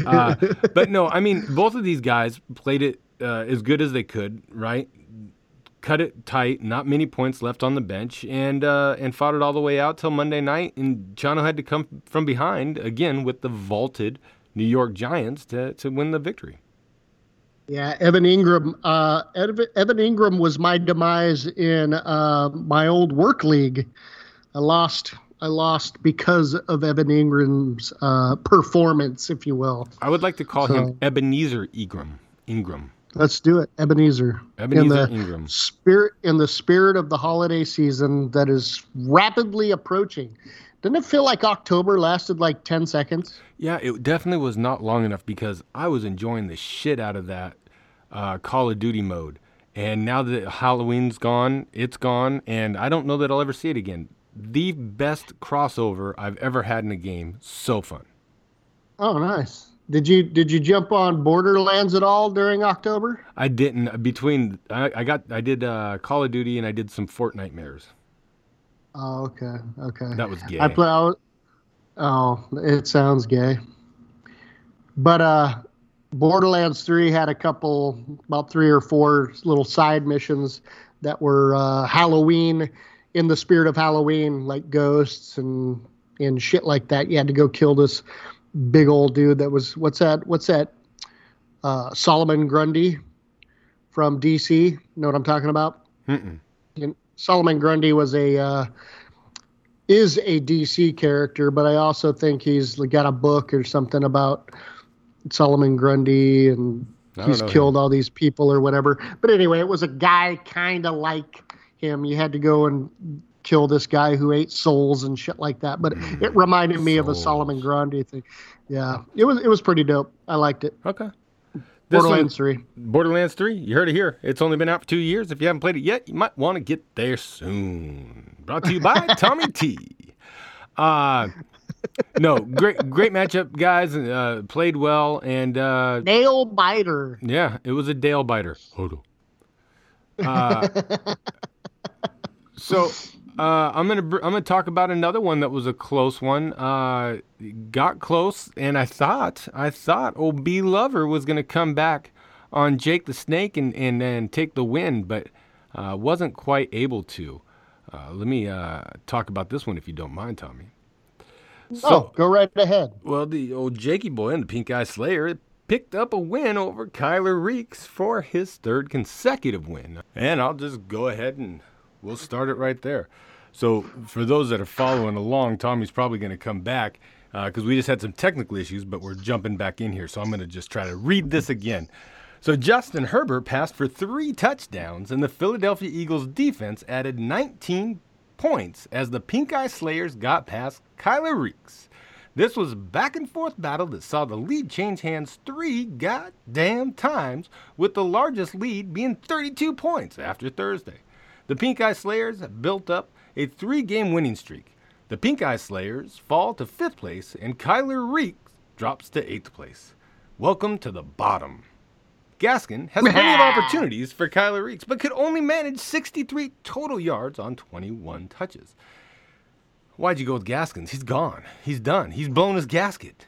Uh, but no, I mean, both of these guys played it uh, as good as they could, right? Cut it tight, not many points left on the bench, and uh, and fought it all the way out till Monday night. And Chano had to come from behind again with the vaulted New York Giants to, to win the victory. Yeah, Evan Engram. Uh, Evan Engram was my demise in uh, my old work league. I lost. I lost because of Evan Engram's uh, performance, if you will. I would like to call So- him Ebenezer Ingram. Ingram. Let's do it, Ebenezer. Ebenezer in the Ingram. spirit in the spirit of the holiday season that is rapidly approaching. Didn't it feel like October lasted like ten seconds? Yeah, it definitely was not long enough because I was enjoying the shit out of that uh, Call of Duty mode. And now that Halloween's gone, it's gone, and I don't know that I'll ever see it again. The best crossover I've ever had in a game. So fun. Oh, nice. Did you did you jump on Borderlands at all during October? I didn't between I, I got I did uh, Call of Duty and I did some Fortnite mares. Oh, okay, okay. That was gay. I play. I was- oh, it sounds gay. But uh, Borderlands Three had a couple, about three or four little side missions that were uh, Halloween, in the spirit of Halloween, like ghosts and and shit like that. You had to go kill this big old dude that was what's that? What's that? Uh, Solomon Grundy from DC. Know what I'm talking about? Mm-mm. and Solomon Grundy was a uh, is a DC character, but I also think he's got a book or something about Solomon Grundy and he's know him. killed all these people or whatever. But anyway, it was a guy kind of like him. You had to go and kill this guy who ate souls and shit like that. But it reminded me of a Solomon Grundy thing. Yeah, it was it was pretty dope. I liked it. Okay. This one- Borderlands Three. Borderlands 3, you heard it here. It's only been out for two years. If you haven't played it yet, you might want to get there soon. Brought to you by Tommy T. Uh, no, great great matchup, guys. Uh, played well, and uh, Nail biter. yeah, it was a Dale biter. Hold on. Uh, so uh, I'm gonna I'm gonna talk about another one that was a close one. Uh, got close, and I thought I thought old B Lover was gonna come back on Jake the Snake and and, and take the win, but uh, wasn't quite able to. Uh, let me uh, talk about this one if you don't mind, Tommy. oh, go right ahead. Well, the old Jakey boy and the Pink Eye Slayer picked up a win over Kyler Reeks for his third consecutive win. And I'll just go ahead and we'll start it right there. So, for those that are following along, Tommy's probably going to come back uh, because we just had some technical issues, but we're jumping back in here. So, I'm going to just try to read this again. So, Justin Herbert passed for three touchdowns, and the Philadelphia Eagles defense added 19 points as the Pink Eye Slayers got past Kyler Reeks. This was a back and forth battle that saw the lead change hands three goddamn times, with the largest lead being 32 points after Thursday. The Pink Eye Slayers built up a three game winning streak. The Pink Eye Slayers fall to fifth place, and Kyler Reeks drops to eighth place. Welcome to the bottom. Gaskin has plenty of opportunities for Kyler Reeks, but could only manage 63 total yards on 21 touches. Why'd you go with Gaskins? He's gone. He's done. He's blown his gasket.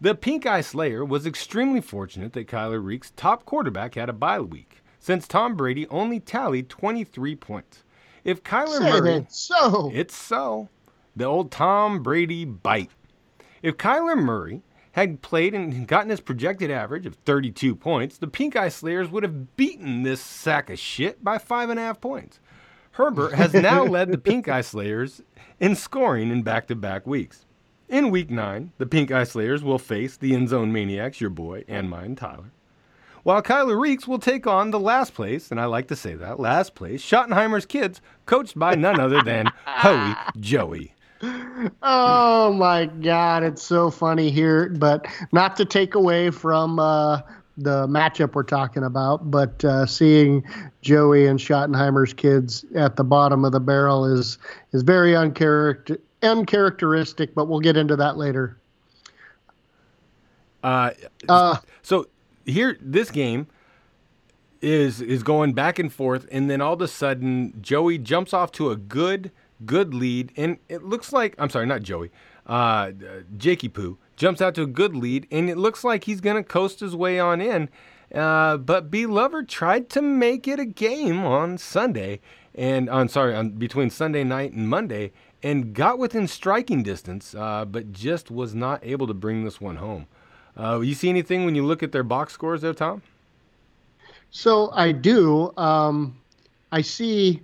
The Pink Eye Slayer was extremely fortunate that Kyler Reeks' top quarterback had a bye week, since Tom Brady only tallied 23 points. If Kyler Say Murray, so. it's so, the old Tom Brady bite. If Kyler Murray had played and gotten his projected average of 32 points, the Pink Eye Slayers would have beaten this sack of shit by five and a half points. Herbert has now led the Pink Eye Slayers in scoring in back to back weeks. In week nine, the Pink Eye Slayers will face the End Zone Maniacs, your boy and mine, Tyler. While Kyler Reeks will take on the last place, and I like to say that, last place, Schottenheimer's kids, coached by none other than Hoey Joey. Oh my God, it's so funny here, but not to take away from uh, the matchup we're talking about, but uh, seeing Joey and Schottenheimer's kids at the bottom of the barrel is is very uncharacter- uncharacteristic. But we'll get into that later. Uh, Uh, So here, this game is is going back and forth, and then all of a sudden, Joey jumps off to a good good lead, and it looks like I'm sorry, not Joey, uh, Jakey Poo jumps out to a good lead, and it looks like he's gonna coast his way on in. Uh, but B Lover tried to make it a game on Sunday, and on sorry, on between Sunday night and Monday, and got within striking distance, uh, but just was not able to bring this one home. Uh, you see anything when you look at their box scores there, Tom? So I do. Um, I see.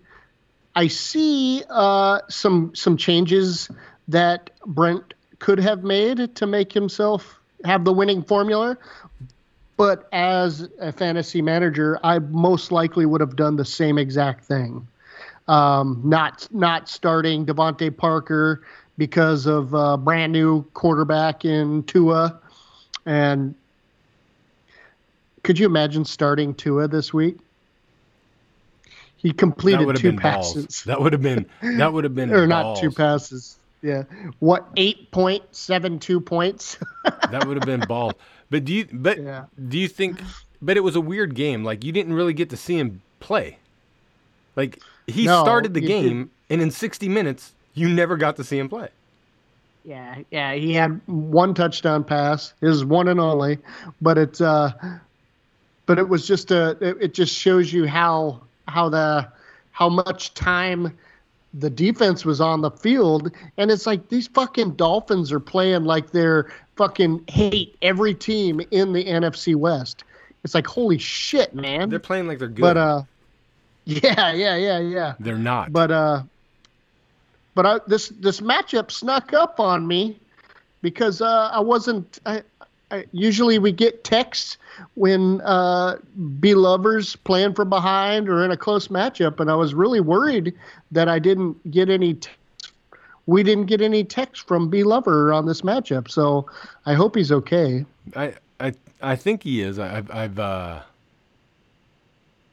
I see uh, some some changes that Brent could have made to make himself have the winning formula. But as a fantasy manager, I most likely would have done the same exact thing. Um, not not starting DeVante Parker because of uh, brand new quarterback in Tua, and could you imagine starting Tua this week? He completed two passes, balls. That would have been that would have been or not two passes. Yeah, what eight point seven two points? That would have been balls. But do you but Yeah. do you think but it was a weird game. Like you didn't really get to see him play. Like he No, started the game and in 60 minutes you never got to see him play. Yeah, yeah, he had one touchdown pass, his one and only, but it's uh, but it was just a, it, it just shows you how how the how much time the defense was on the field, and it's like these fucking Dolphins are playing like they're fucking hate every team in the NFC West. It's like holy shit, man. They're playing like they're good. but uh, yeah, yeah, yeah, yeah. they're not. But uh, but I, this this matchup snuck up on me because uh, I wasn't. I, I, usually we get texts when uh, B lovers playing from behind or in a close matchup, and I was really worried that I didn't get any. T- we didn't get any text from B lover on this matchup, so I hope he's okay. I I I think he is. I- I've I've uh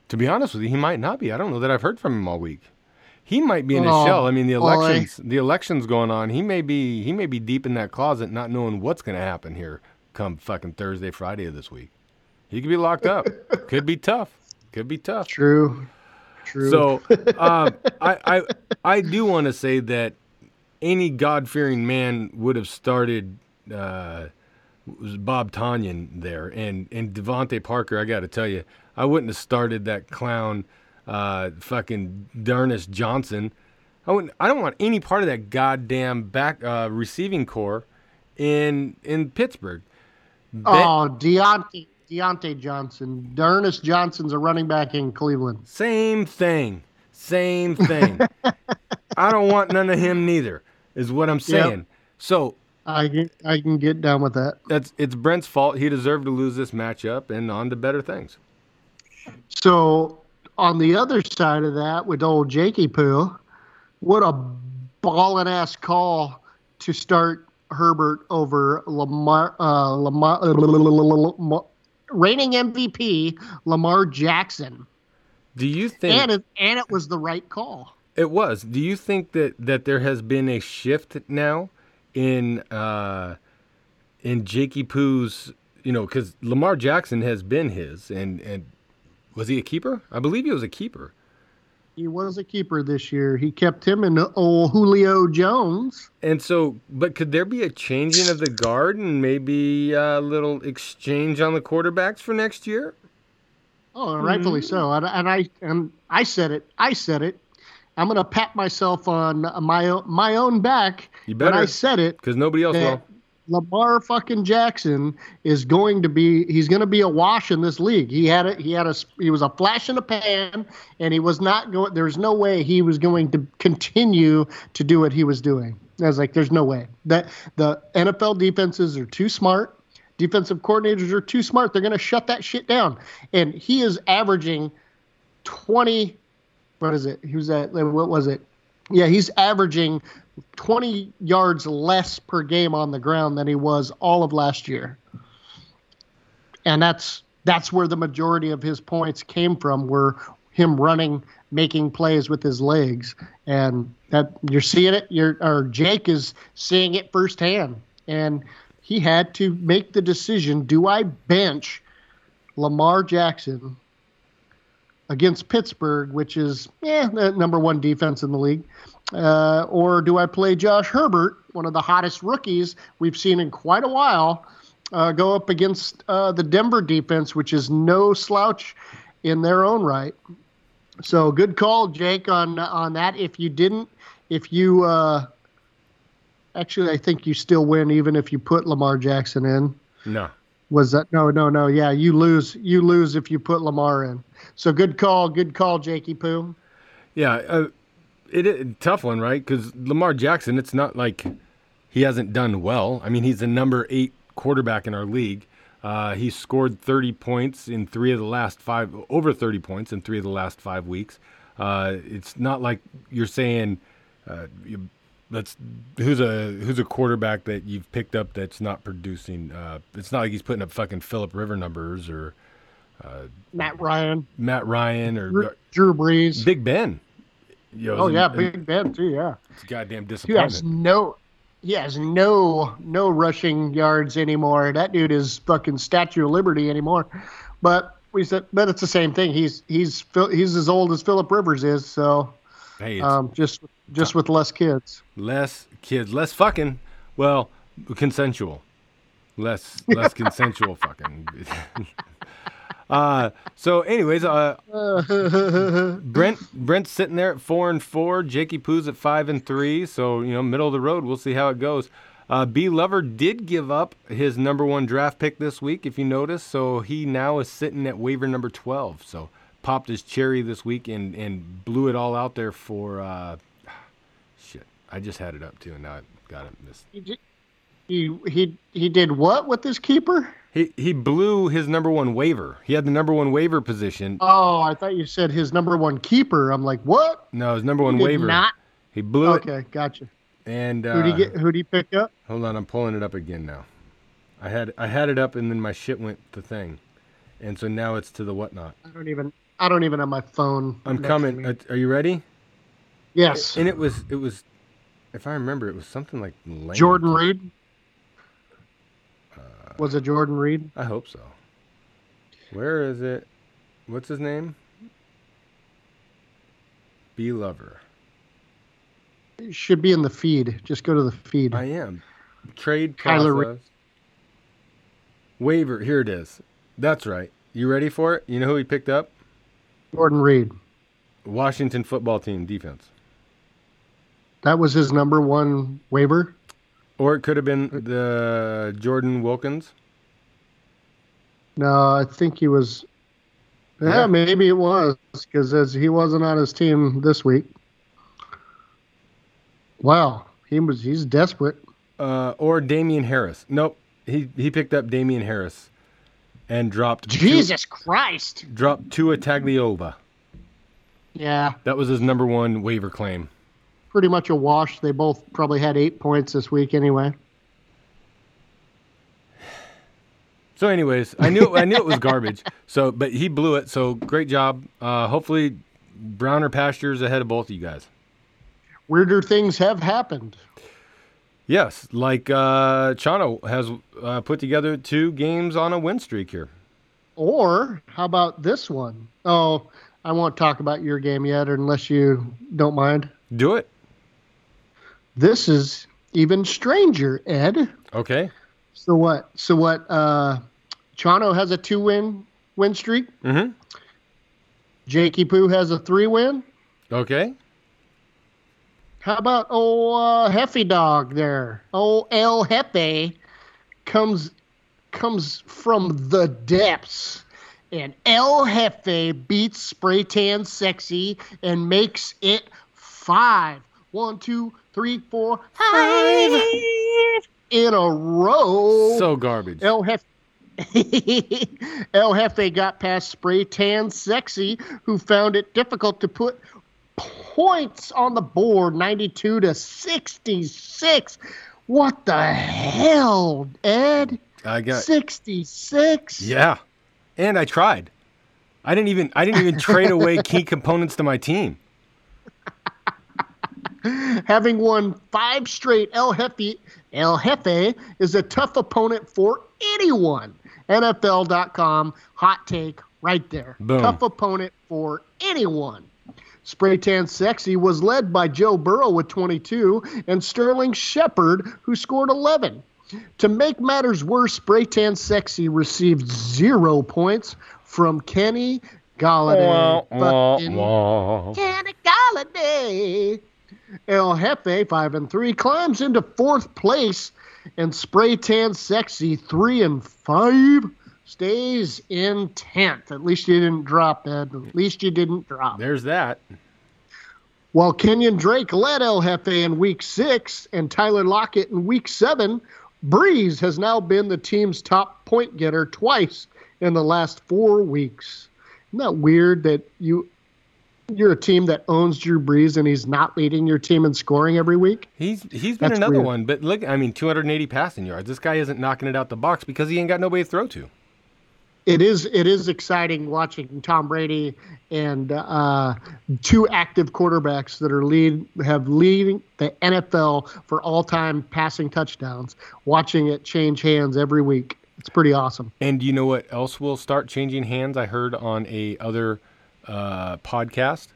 to be honest with you, he might not be. I don't know that I've heard from him all week. He might be in his Oh, shell. I mean, the boy. elections the elections going on. He may be he may be deep in that closet, not knowing what's going to happen here come fucking Thursday, Friday of this week. He could be locked up. could be tough. Could be tough. True. True. So um, I, I I do want to say that any God fearing man would have started uh, was Bob Tanyan there and and DeVante Parker. I got to tell you, I wouldn't have started that clown, uh, fucking D'Ernest Johnson. I wouldn't. I don't want any part of that goddamn back uh, receiving core in in Pittsburgh. Ben- oh, Diontae Diontae Johnson, D'Ernest Johnson's a running back in Cleveland. Same thing. Same thing. I don't want none of him neither, is what I'm saying. So I can, I can get down with that. that's it's Brent's fault. He deserved to lose this matchup and on to better things. So on the other side of that, with old Jakey Poo, what a ballin' ass call to start Herbert over Lamar, uh, Lamar, uh, reigning MVP Lamar Jackson, Do you think and it, and it was the right call. it was? Do you think that that there has been a shift now in uh in Jakey Poo's, you know, cuz Lamar Jackson has been his and and was he a keeper? I believe he was a keeper. He was a keeper this year. He kept him in old Julio Jones. And so, but could there be a changing of the guard and maybe a little exchange on the quarterbacks for next year? Oh, rightfully hmm. so. And, and I and I said it. I said it. I'm gonna pat myself on my own, my own back. You When I said it, Because nobody else that, will. Lamar fucking Jackson is going to be he's going to be a wash in this league. He had a he had a he was a flash in the pan and he was not going there's no way he was going to continue to do what he was doing. I was like there's no way. That the NFL defenses are too smart. Defensive coordinators are too smart. They're going to shut that shit down. And he is averaging 20 what is it? He was at what was it? Yeah, he's averaging 20 yards less per game on the ground than he was all of last year. And that's that's where the majority of his points came from were him running, making plays with his legs. And that you're seeing it, you're or Jake is seeing it firsthand. And he had to make the decision, do I bench Lamar Jackson against Pittsburgh, which is yeah, the number one defense in the league? Uh, or do I play Josh Herbert, one of the hottest rookies we've seen in quite a while, uh, go up against uh, the Denver defense, which is no slouch in their own right? So good call, Jake, on on that. If you didn't, if you uh, actually, I think you still win even if you put Lamar Jackson in. No. Was that no, no, no? Yeah, you lose. You lose if you put Lamar in. So good call, good call, Jakey Poo. Yeah, uh, it, it tough one, right? Because Lamar Jackson, it's not like he hasn't done well. I mean, he's the number eight quarterback in our league. Uh, he scored 30 points in three of the last five, over 30 points in three of the last five weeks. Uh, it's not like you're saying, uh, you, let's who's a who's a quarterback that you've picked up that's not producing. Uh, it's not like he's putting up fucking Philip River numbers or Matt Ryan, Matt Ryan or Drew, Drew Brees. Big Ben. Know, oh yeah, Big Ben too. Yeah. it's goddamn He disappointment. has no he has no no rushing yards anymore. That dude is fucking Statue of Liberty anymore. But we said but it's the same thing. He's he's he's as old as Philip Rivers is, so hey, um just just with less kids. less kids, less fucking. Well, consensual. Less less consensual fucking. uh so anyways, uh Brent Brent's sitting there at four and four. Jakey Poo's at five and three. So you know, middle of the road. We'll see how it goes. Uh, B Lover did give up his number one draft pick this week, if you notice. So he now is sitting at waiver number twelve. So popped his cherry this week and and blew it all out there for. Uh, shit, I just had it up too, and now I got it missed. did- he he he did what with his keeper? He he blew his number one waiver. He had the number one waiver position. Oh, I thought you said his number one keeper. I'm like, what? No, his number one He did waiver. not. He blew it. Okay, gotcha. And uh, Who'd he get? Who'd he pick up? Hold on, I'm pulling it up again now. I had I had it up and then my shit went to thing, and so now it's to the whatnot. I don't even. I don't even have my phone. I'm coming. Are you ready? yes. And it was it was, if I remember, it was something like Lane. Jordan Reed. Was it Jordan Reed? I hope so. Where is it? What's his name? B Lover. It should be in the feed. Just go to the feed. I am. Trade Kyler Re- Waiver. Here it is. That's right. You ready for it? You know who he picked up? Jordan Reed. Washington football team defense. That was his number one waiver. Or it could have been the Jordan Wilkins. No, I think he was. Yeah, Yeah. maybe it was because as he wasn't on his team this week. Wow, he was. He's desperate. Uh, or Damien Harris. Nope. He he picked up Damien Harris and dropped Tu- Jesus Christ. dropped Tua Tagliova. Yeah, That was his number one waiver claim. Pretty much a wash. They both probably had eight points this week anyway. So, anyways, I knew I knew it was garbage. So, but he blew it. So, great job. Uh, hopefully, browner pastures ahead of both of you guys. Weirder things have happened. Yes, like uh, Chano has uh, put together two games on a win streak here. Or how about this one? Oh, I won't talk about your game yet unless you don't mind. Do it. This is even stranger, Ed. Okay. So what? So what? Uh, Chano has a two-win win streak. Mm-hmm. Jakey Poo has a three-win. Okay. How about oh uh, Heffy Dog there? Oh El Hefe comes comes from the depths. And El Jefe beats Spray Tan Sexy and makes it five. One, two, three, four, five in a row. So garbage. El Jefe. El Jefe got past Spray Tan Sexy, who found it difficult to put points on the board 92 to 66. What the hell, Ed? I got 66? yeah, and I tried. I didn't even I didn't even trade away key components to my team. Having won five straight, El Jefe, El Jefe is a tough opponent for anyone. NFL.com, hot take right there. Boom. Tough opponent for anyone. Spray Tan Sexy was led by Joe Burrow with 22 and Sterling Shepard, who scored 11. To make matters worse, Spray Tan Sexy received zero points from Kenny Golladay. Fucking Kenny Golladay. El Jefe, five and three, climbs into fourth place, and Spray Tan Sexy, three and five, stays in tenth. At least you didn't drop, Ed. At least you didn't drop. There's that. While Kenyon Drake led El Jefe in week six and Tyler Lockett in week seven, Brees has now been the team's top point getter twice in the last four weeks. Isn't that weird that you you're a team that owns Drew Brees and he's not leading your team in scoring every week? He's he's been That's another weird. one, but look, I mean, 280 passing yards. This guy isn't knocking it out the box because he ain't got nobody to throw to. It is it is exciting watching Tom Brady and uh, two active quarterbacks that are lead have leading the NFL for all time passing touchdowns. Watching it change hands every week, it's pretty awesome. And you know what else will start changing hands? I heard on a other uh, podcast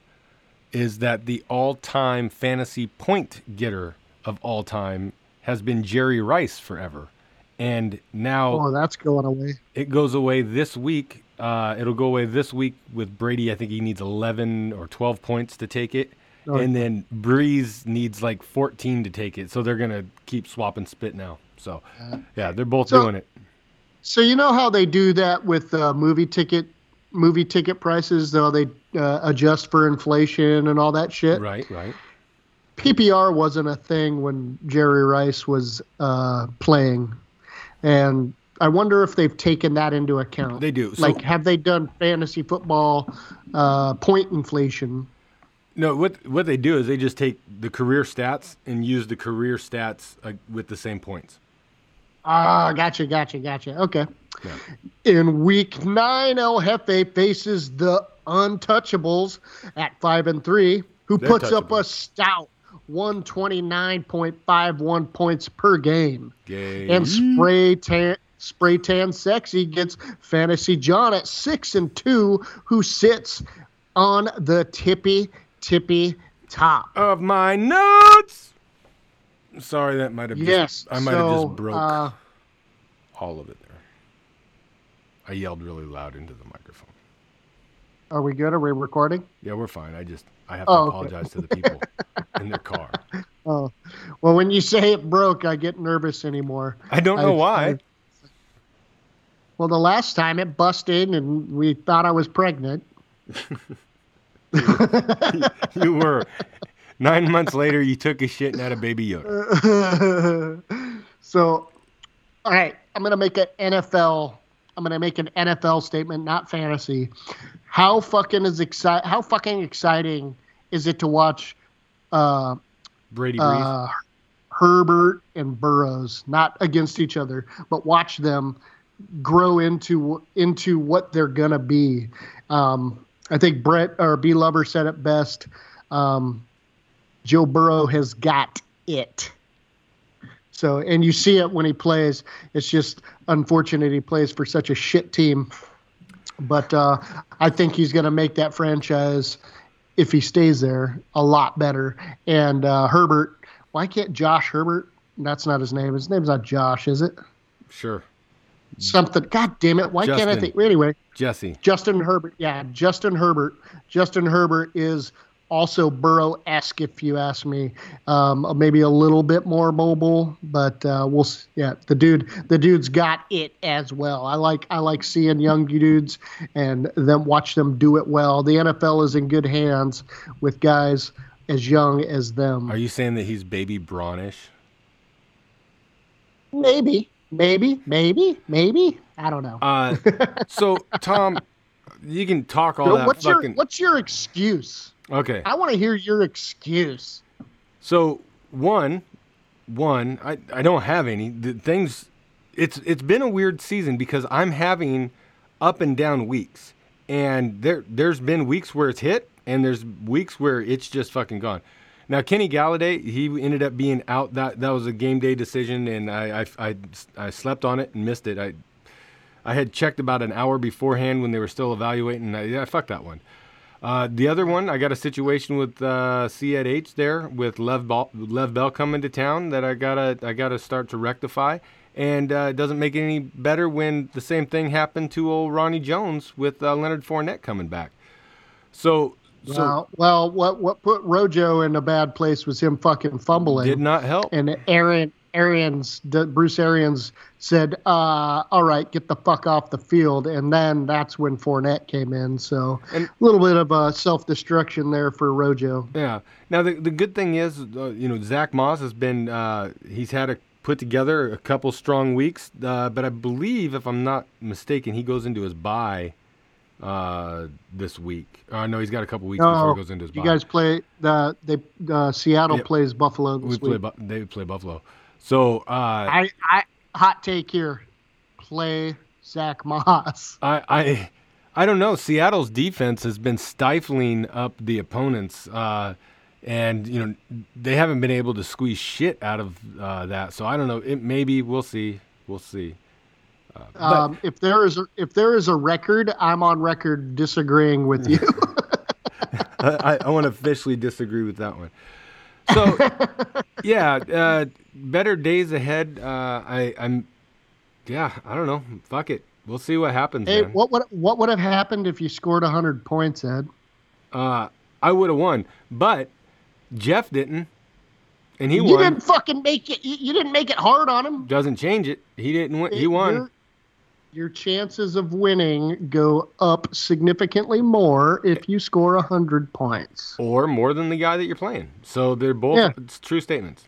is that the all-time fantasy point getter of all time has been Jerry Rice forever, and now Oh, that's going away. it goes away this week. Uh, it'll go away this week with Brady. I think he needs 11 or 12 points to take it. Oh, and then Brees needs like 14 to take it. So they're going to keep swapping spit now. So, yeah, they're both So- doing it. So you know how they do that with uh, movie ticket movie ticket prices, though they uh, adjust for inflation and all that shit. Right, right. PPR wasn't a thing when Jerry Rice was uh, playing, and I wonder if they've taken that into account. They do. So- like, have they done fantasy football uh, point inflation? No, what what they do is they just take the career stats and use the career stats uh, with the same points. Ah, gotcha, gotcha, gotcha. Okay. In week nine, El Jefe faces the Untouchables at five and three, who They're puts up a stout 129.51 points per game. Gay. And spray tan spray tan sexy gets fantasy John at six and two, who sits on the tippy tippy top. of my notes. Sorry, that might have Yes, Just, I might have just broke uh, all of it there. I yelled really loud into the microphone. Are we good? Are we recording? Yeah, we're fine. I just I have to Oh, okay. apologize to the people in their car. Oh, well, when you say it broke, I get nervous anymore. I don't know I- why. I- Well, the last time it busted and we thought I was pregnant. you were. Nine months later, you took a shit and had a baby Yoda. so, all right, I'm going to make an NFL. I'm to make an NFL statement, not fantasy. How fucking is exci- How fucking exciting is it to watch uh, Brady uh, Herbert and Burrows, not against each other, but watch them grow into into what they're gonna be. Um, I think Brett or B Lover said it best. Um, Joe Burrow has got it. So, and you see it when he plays. It's just unfortunate he plays for such a shit team. But uh, I think he's going to make that franchise, if he stays there, a lot better. And uh, Herbert, why can't Josh Herbert? That's not his name. His name's not Josh, is it? sure. Something. God damn it! Why can't I think? Anyway, Jesse. Justin Herbert. Yeah, Justin Herbert. Justin Herbert is also Burrow-esque, if you ask me. Um, maybe a little bit more mobile, but uh, we'll. Yeah, the dude, the dude's got it as well. I like, I like seeing young dudes and then watch them do it well. The NFL is in good hands with guys as young as them. Are you saying that he's baby Brownish? Maybe, maybe, maybe, maybe. I don't know. Uh, so Tom, you can talk all that what's fucking. your What's your excuse? Okay. I want to hear your excuse. So one, one, I, I don't have any. The things, it's it's been a weird season because I'm having up and down weeks, and there there's been weeks where it's hit, and there's weeks where it's just fucking gone. Now Kenny Golladay, he ended up being out. That that was a game day decision, and I I, I, I slept on it and missed it. I I had checked about an hour beforehand when they were still evaluating. And I, yeah, fuck that one. Uh, the other one, I got a situation with uh, C at H there with Lev, Ball, Lev Bell coming to town that I gotta I gotta start to rectify, and uh, it doesn't make it any better when the same thing happened to old Ronnie Jones with uh, Leonard Fournette coming back. So so well, well, what what put Rojo in a bad place was him fucking fumbling. did not help. and Aaron Arians, the, Bruce Arians said, uh, "All right, get the fuck off the field." And then that's when Fournette came in. So And- a little bit of uh, self destruction there for Rojo. Yeah. Now the the good thing is, uh, you know, Zach Moss has been uh, he's had a put together a couple strong weeks, uh, but I believe, if I'm not mistaken, he goes into his bye uh, this week. Uh, no, he's got a couple weeks before he goes into his bye. you bye. guys play the they uh, Seattle Yep. plays Buffalo we this play. week. Bu- they play Buffalo. So uh, I, I hot take here, play Zach Moss. I, I, I don't know. Seattle's defense has been stifling up the opponents, uh, and you know they haven't been able to squeeze shit out of uh, that. So I don't know. It maybe we'll see. We'll see. Uh, but- Um, if there is a, if there is a record, I'm on record disagreeing with you. I, I want to officially disagree with that one. So, yeah, uh, better days ahead. Uh, I, I'm, yeah, I don't know. Fuck it. We'll see what happens. hey, man. what would what would have happened if you scored hundred points, Ed? Uh, I would have won, but Jeff didn't, and he you won. You didn't fucking make it. You, you didn't make it hard on him. Doesn't change it. He didn't win. He won. Your, your chances of winning go up significantly more if you score hundred points. or more than the guy that you're playing. So they're both Yeah. it's true statements.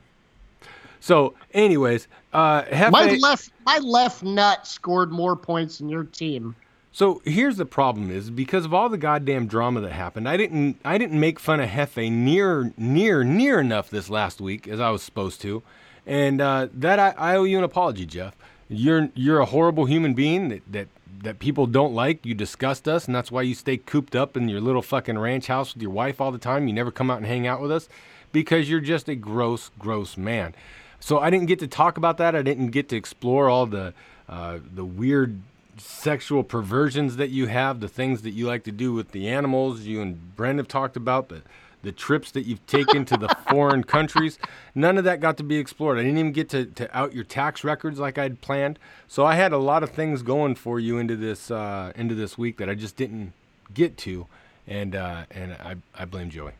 So, anyways, uh, Hefe, My left my left nut scored more points than your team. So here's the problem: is because of all the goddamn drama that happened, I didn't I didn't make fun of Hefe near near near enough this last week as I was supposed to, and uh, that I, I owe you an apology, Jeff. You're you're a horrible human being that, that that people don't like. You disgust us, and that's why you stay cooped up in your little fucking ranch house with your wife all the time. You never come out and hang out with us because you're just a gross, gross man. So I didn't get to talk about that. I didn't get to explore all the uh, the weird sexual perversions that you have, the things that you like to do with the animals. You and Brent have talked about the the trips that you've taken to the foreign countries. None of that got to be explored. I didn't even get to, to out your tax records like I'd planned. So I had a lot of things going for you into this uh, into this week that I just didn't get to, and uh, and I I blame Joey.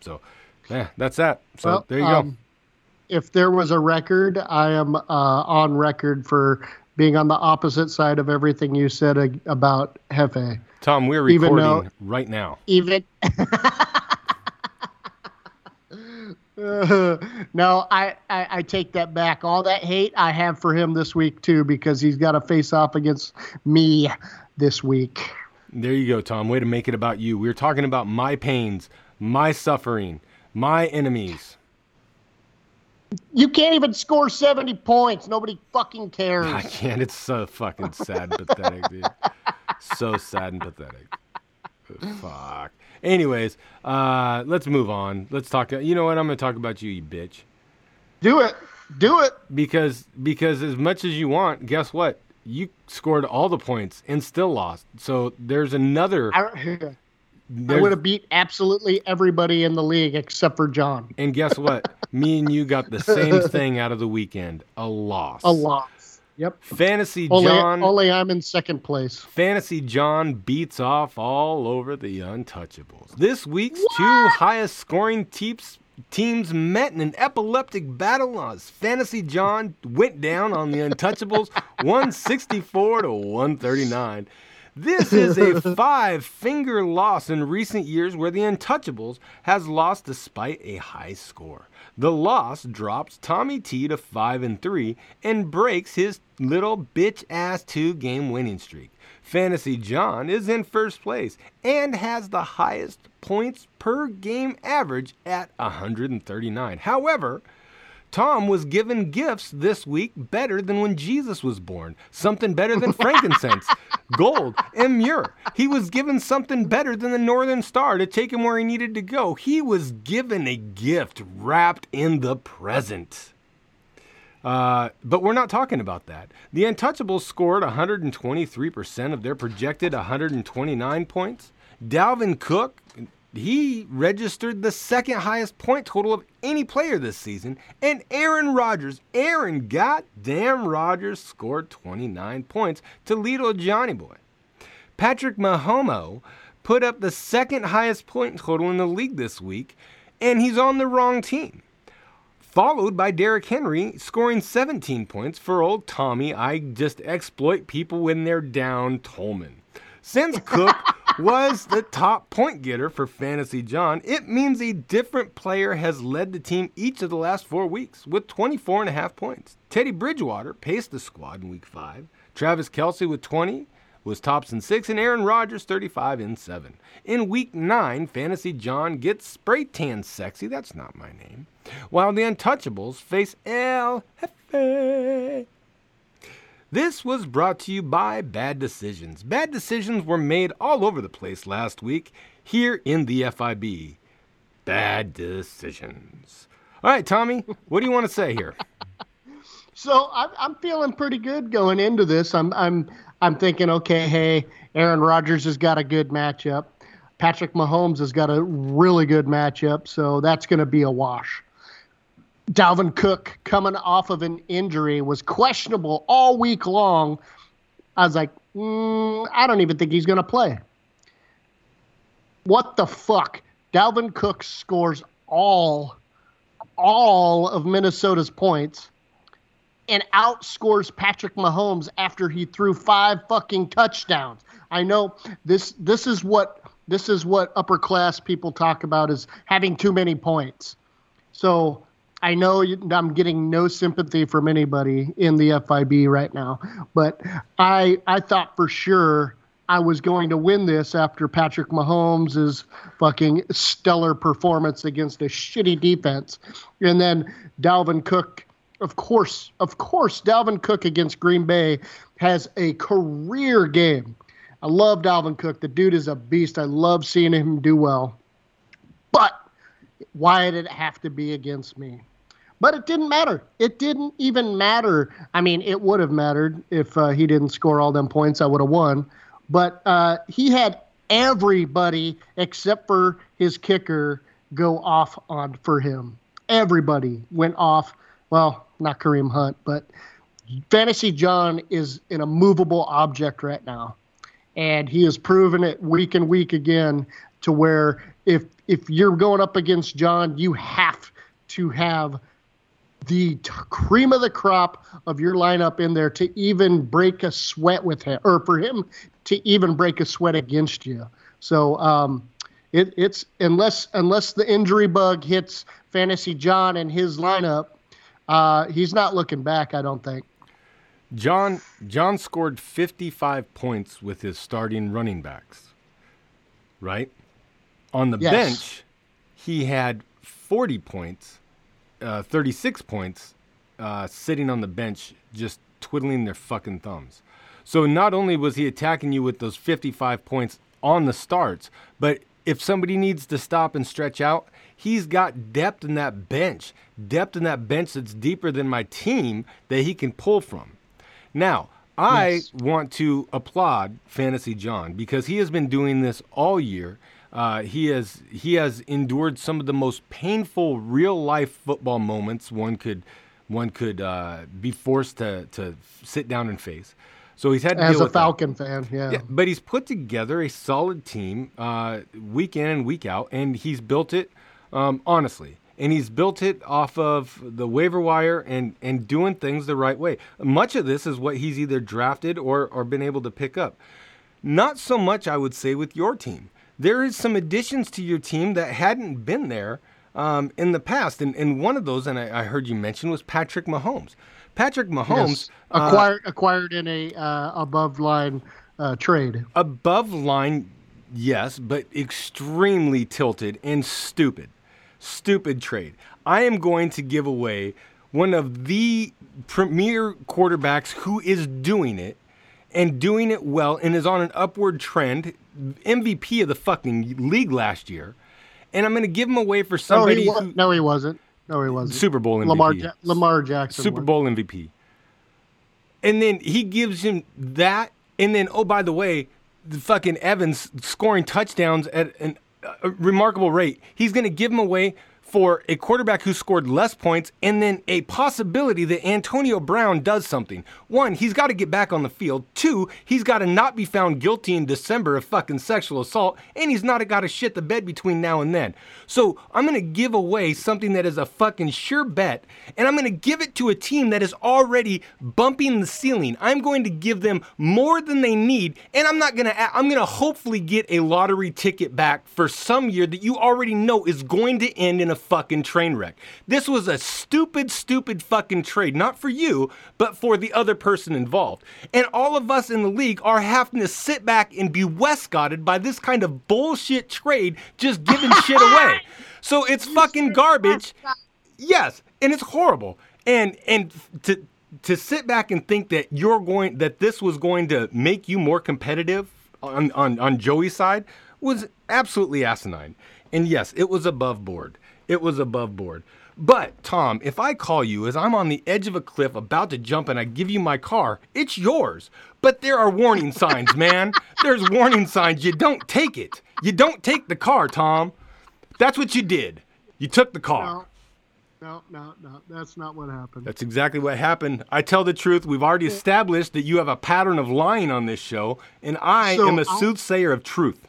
So yeah, that's that. So Well, there you um, go. If there was a record, I am uh, on record for being on the opposite side of everything you said ag- about Hefe. Tom, we're even recording though- right now. Even. no, I, I, I take that back. All that hate I have for him this week too, because he's got to face off against me this week. There you go, Tom. Way to make it about you. We were talking about my pains, my suffering, my enemies. You can't even score seventy points. Nobody fucking cares. I can't. It's so fucking sad and pathetic, dude. So sad and pathetic. Fuck. Anyways, uh, let's move on. Let's talk. You know what? I'm gonna talk about you, you bitch. Do it. Do it. Because because as much as you want, guess what? You scored all the points and still lost. So there's another. I, I would have beat absolutely everybody in the league except for John. And guess what? Me and you got the same thing out of the weekend a loss. A loss. Yep. Fantasy Only, John. only I'm in second place. Fantasy John beats off all over the Untouchables. This week's two highest scoring teams teams met in an epileptic battle as Fantasy John went down on the Untouchables 164 to 139. This is a five finger loss in recent years where the Untouchables has lost despite a high score. The loss drops Tommy T to 5 and 3 and breaks his little bitch ass two game winning streak. Fantasy John is in first place and has the highest points per game average at 139. However, Tom was given gifts this week better than when Jesus was born. Something better than frankincense, gold, and myrrh. He was given something better than the Northern Star to take him where he needed to go. He was given a gift wrapped in the present. Uh, but we're not talking about that. The Untouchables scored 123% of their projected 129 points. Dalvin Cook, he registered the second highest point total of any player this season. And Aaron Rodgers, Aaron goddamn Rodgers scored 29 points to lead old Johnny Boy. Patrick Mahomes put up the second highest point total in the league this week, and he's on the wrong team followed by Derrick Henry scoring 17 points for old Tommy. I just exploit people when they're down, Tolman. Since Cook was the top point getter for Fantasy John, it means a different player has led the team each of the last four weeks with 24 and a half points. Teddy Bridgewater paced the squad in week five. Travis Kelce with 20 was tops in six, and Aaron Rodgers 35 in seven. In week nine, Fantasy John gets spray tan sexy. That's not my name. While the Untouchables face El Jefe. This was brought to you by Bad Decisions. Bad decisions were made all over the place last week here in the FIB. Bad decisions. All right, Tommy, what do you want to say here? So I'm, feeling pretty good going into this. I'm I'm I'm thinking, okay, hey, Aaron Rodgers has got a good matchup. Patrick Mahomes has got a really good matchup, so that's going to be a wash. Dalvin Cook coming off of an injury was questionable all week long. I was like, mm, I don't even think he's going to play. What the fuck? Dalvin Cook scores all all of Minnesota's points and outscores Patrick Mahomes after he threw five fucking touchdowns. I know this this is what this is what upper class people talk about is having too many points. So I know I'm getting no sympathy from anybody in the FIB right now, but I I thought for sure I was going to win this after Patrick Mahomes' fucking stellar performance against a shitty defense, and then Dalvin Cook of course, of course, Dalvin Cook against Green Bay has a career game. I love Dalvin Cook. The dude is a beast. I love seeing him do well. But why did it have to be against me? But it didn't matter. It didn't even matter. I mean, it would have mattered if uh, he didn't score all them points. I would have won. But uh, he had everybody except for his kicker go off on for him. Everybody went off. Well, not Kareem Hunt, but Fantasy John is an immovable object right now. And he has proven it week and week again to where if if you're going up against John, you have to have the t- cream of the crop of your lineup in there to even break a sweat with him, or for him to even break a sweat against you. So um, it, it's unless unless the injury bug hits Fantasy John and his lineup, uh, he's not looking back. I don't think. John John scored 55 points with his starting running backs. Right? On the Yes. bench, he had 40 points, uh, 36 points uh, sitting on the bench just twiddling their fucking thumbs. So not only was he attacking you with those 55 points on the starts, but if somebody needs to stop and stretch out, he's got depth in that bench, depth in that bench that's deeper than my team that he can pull from. Now, I Yes. want to applaud Fantasy John because he has been doing this all year. Uh, he has he has endured some of the most painful real life football moments one could one could uh, be forced to to sit down and face. So he's had to As deal a with that. Falcon fan, yeah. Yeah, but he's put together a solid team uh, week in and week out, and he's built it um, honestly. And he's built it off of the waiver wire and, and doing things the right way. Much of this is what he's either drafted or, or been able to pick up. Not so much, I would say, with your team. There is some additions to your team that hadn't been there um, in the past. And, and one of those, and I, I heard you mention, was Patrick Mahomes. Patrick Mahomes Yes. uh, acquired acquired in a uh, above line uh, trade. above line, yes, but extremely tilted and stupid. Stupid trade. I am going to give away one of the premier quarterbacks who is doing it and doing it well and is on an upward trend, MVP of the fucking league last year. And I'm going to give him away for No, somebody he wa- who no, he wasn't. No, he wasn't. Super Bowl MVP. Lamar ja- Lamar Jackson. Super. Bowl MVP. And then he gives him that, and then oh by the way, the fucking Evans scoring touchdowns at an, a remarkable rate. He's going to give him away for a quarterback who scored less points, and then a possibility that Antonio Brown does something. One, he's got to get back on the field. Two, he's got to not be found guilty in December of fucking sexual assault, and he's not got to shit the bed between now and then. So I'm going to give away something that is a fucking sure bet, and I'm going to give it to a team that is already bumping the ceiling. I'm going to give them more than they need, and I'm not going to. I'm going to hopefully get a lottery ticket back for some year that you already know is going to end in a fucking train wreck. This was a stupid, stupid fucking trade, not for you, but for the other person involved. And all of us in the league are having to sit back and be Westcotted by this kind of bullshit trade, just giving shit away. So it's fucking garbage. Yes, and it's horrible. And and to to sit back and think that you're going that this was going to make you more competitive on on on Joey's side was absolutely asinine. And yes, it was above board. It was above board. But Tom, if I call you as I'm on the edge of a cliff about to jump and I give you my car, it's yours. But there are warning signs, man. There's warning signs. You don't take it. You don't take the car, Tom. That's what you did. You took the car. No, no, no, no. That's not what happened. That's exactly what happened. I tell the truth. We've already established that you have a pattern of lying on this show, and I So am a I'll- soothsayer of truth.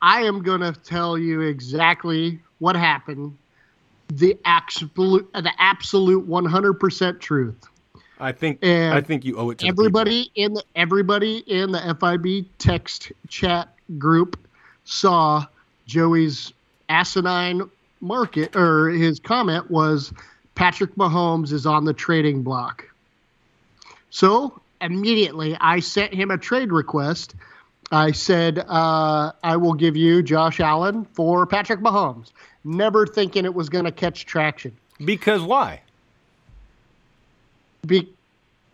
I am going to tell you exactly what happened. The absolute, the absolute 100% truth. I think And I think you owe it to the everybody in the everybody in the FIB text chat group saw Joey's asinine market or his comment was Patrick Mahomes is on the trading block. So immediately I sent him a trade request. I said uh, I will give you Josh Allen for Patrick Mahomes, never thinking it was going to catch traction. Because why? Be,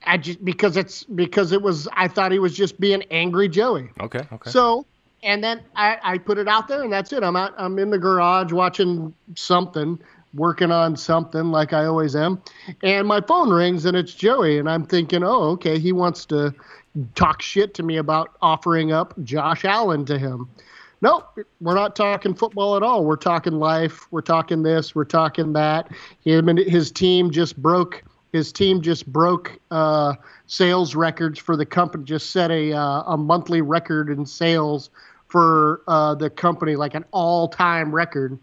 I just because it's because it was I thought he was just being angry Joey. Okay, okay. So and then I, I put it out there and that's it. I'm out I'm in the garage watching something, working on something like I always am. And my phone rings and it's Joey and I'm thinking, oh, okay, he wants to talk shit to me about offering up Josh Allen to him. Nope, we're not talking football at all. We're talking life. We're talking this. We're talking that. Him and his team just broke. His team just broke uh, sales records for the company. Just set a uh, a monthly record in sales for uh, the company, like an all time record.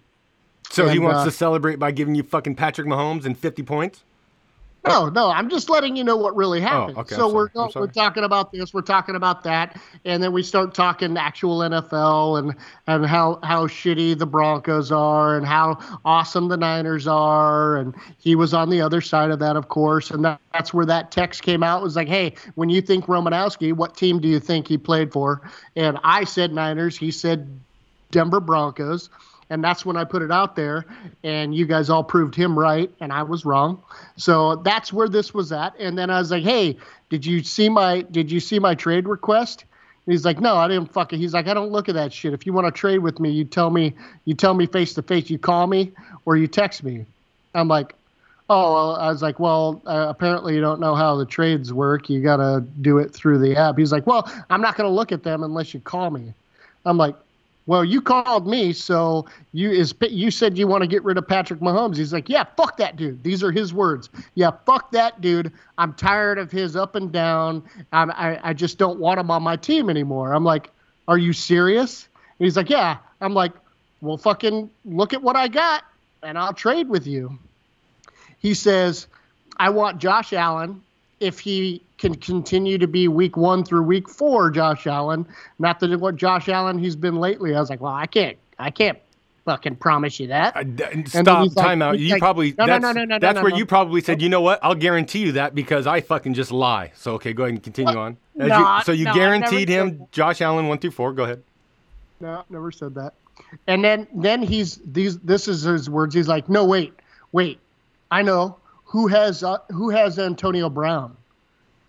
so he wants uh, to celebrate by giving you fucking Patrick Mahomes and 50 points? No, no, I'm just letting you know what really happened. Oh, okay, so we're we're talking about this, we're talking about that, and then we start talking actual NFL and and how how shitty the Broncos are and how awesome the Niners are, and he was on the other side of that, of course, and that, that's where that text came out. It was like, hey, when you think Romanowski, what team do you think he played for? And I said Niners. He said Denver Broncos. And that's when I put it out there, and you guys all proved him right, and I was wrong. So that's where this was at. And then I was like, "Hey, did you see my Did you see my trade request?" And he's like, "No, I didn't fuck it." He's like, "I don't look at that shit. If you want to trade with me, you tell me. You tell me face to face. You call me or you text me." I'm like, "Oh," I was like, "Well, uh, apparently you don't know how the trades work. You got to do it through the app." He's like, "Well, I'm not to look at them unless you call me." I'm like, well, you called me, so you is you said you want to get rid of Patrick Mahomes. He's like, yeah, fuck that dude. These are his words. Yeah, fuck that dude. I'm tired of his up and down. I'm, I I just don't want him on my team anymore. I'm like, are you serious? And he's like, yeah. I'm like, well, fucking look at what I got, and I'll trade with you. He says, I want Josh Allen if he can continue to be week one through week four, Josh Allen, not that what Josh Allen he's been lately. I was like, well, I can't, I can't fucking promise you that. D- stop, like- time out. You like, probably no, no, that's, no, no, no, that's no, where no. you probably said, you know what? I'll guarantee you that because I fucking just lie. So okay, go ahead and continue on. As No, you, so you no, guaranteed him. Josh Allen one through four. Go ahead. No, never said that. And then then he's these this is his words. He's like, no, wait, wait, I know who has uh, who has Antonio Brown,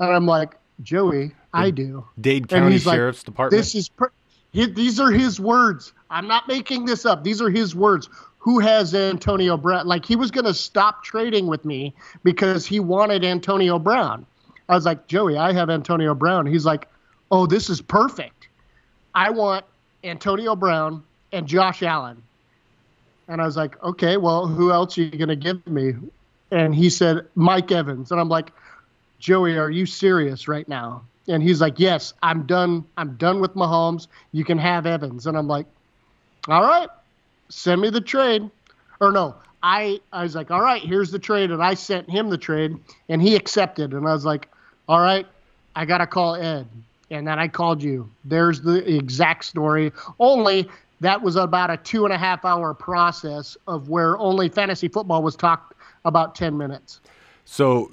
and I'm like, Joey, I do. Dade County he's like, Sheriff's Department. This is per- he, these are his words. I'm not making this up. These are his words. Who has Antonio Brown? Like he was going to stop trading with me because he wanted Antonio Brown. I was like, Joey, I have Antonio Brown. He's like, Oh, this is perfect. I want Antonio Brown and Josh Allen. And I was like, Okay, well, who else are you going to give me? And he said, Mike Evans. And I'm like, Joey, are you serious right now? And he's like, Yes, I'm done. I'm done with Mahomes. You can have Evans. And I'm like, All right, send me the trade. Or no, I I was like, All right, here's the trade. And I sent him the trade and he accepted. And I was like, All right, I gotta call Ed. And then I called you. There's the exact story. Only that was about a two and a half hour process of where only fantasy football was talked about ten minutes. So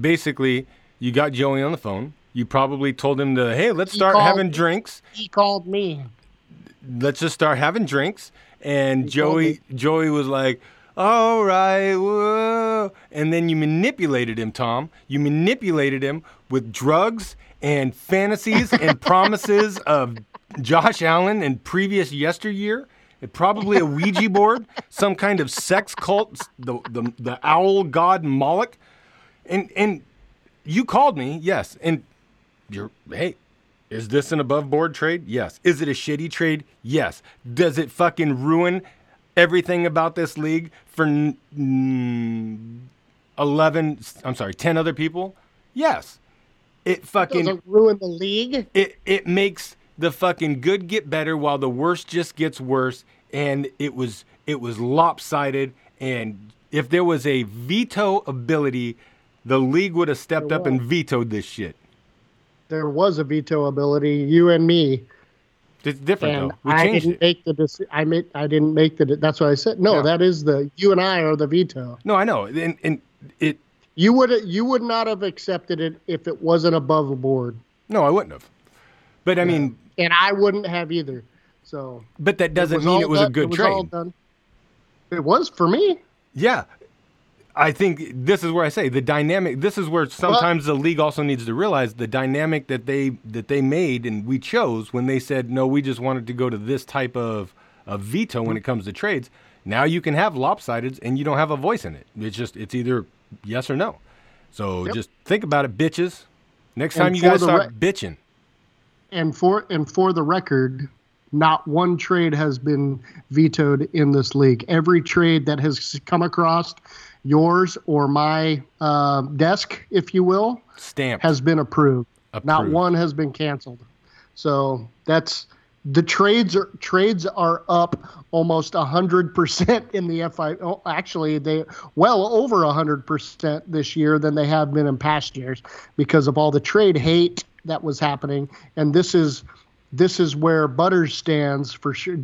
basically, you got Joey on the phone. You probably told him to, hey, let's start called having drinks. He called me. Let's just start having drinks. And He Joey, Joey was like, all right, whoa. And then you manipulated him, Tom. You manipulated him with drugs and fantasies and promises of Josh Allen and previous yesteryear. Probably a Ouija board, some kind of sex cult, the, the, the owl god Moloch. And, and you called me, yes. And you're, hey, is this an above board trade? Yes. Is it a shitty trade? Yes. Does it fucking ruin everything about this league for n- mm, 11, I'm sorry, 10 other people? Yes. It fucking Doesn't ruin the league. it it makes the fucking good get better while the worst just gets worse and it was it was lopsided and if there was a veto ability the league would have stepped There up and vetoed this shit There was a veto ability. You and me. it's different and though we I changed didn't it make the deci- I made I didn't make the. de- That's what I said. No, Yeah. that is the you and I are the veto. no i know and, and it You would you would not have accepted it if it wasn't above board, no i wouldn't have but i mean and I wouldn't have either. So but that doesn't mean all it was a done- good was all trade. It was for me. Yeah. I think this is where I say the dynamic this is where sometimes the league also needs to realize the dynamic that they that they made and we chose when they said no we just wanted to go to this type of, of veto when it comes to trades. Now you can have lopsided and you don't have a voice in it. It's just it's either yes or no. So Yep. just think about it bitches. Next And time you guys start rec- bitching. And for and for the record, not one trade has been vetoed in this league. Every trade that has come across yours or my uh, desk, if you will, stamp has been approved. Not one has been canceled. So that's the trades are trades are up almost hundred percent in the FI. Oh, actually, they well over hundred percent this year than they have been in past years because of all the trade hate that was happening. And this is this is where Butters stands for sure.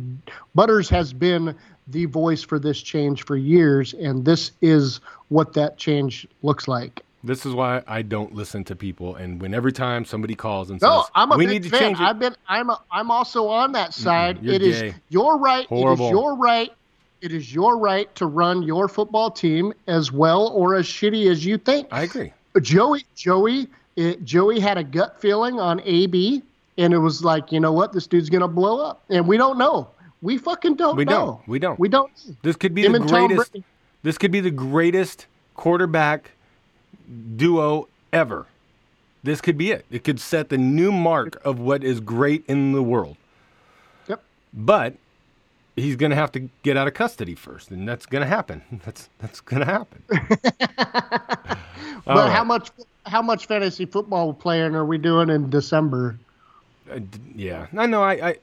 Butters has been the voice for this change for years, and this is what that change looks like. This is why I don't listen to people and when every time somebody calls and No, says I'm a we big need to fan. change it I've been I'm a, I'm also on that side. you're It is your right. Horrible. It is your right. It is your right to run your football team as well or as shitty as you think. I agree. Joey Joey it, Joey had a gut feeling on AB and it was like, you know what, this dude's gonna blow up. And we don't know. We fucking don't We know. don't. We don't. We don't. This could be Him the greatest. This could be the greatest quarterback duo ever. This could be it. It could set the new mark of what is great in the world. Yep. but he's going to have to get out of custody first, and that's going to happen. That's that's going to happen. But how much how much fantasy football playing are we doing in December? Uh, d- yeah, I know. I, I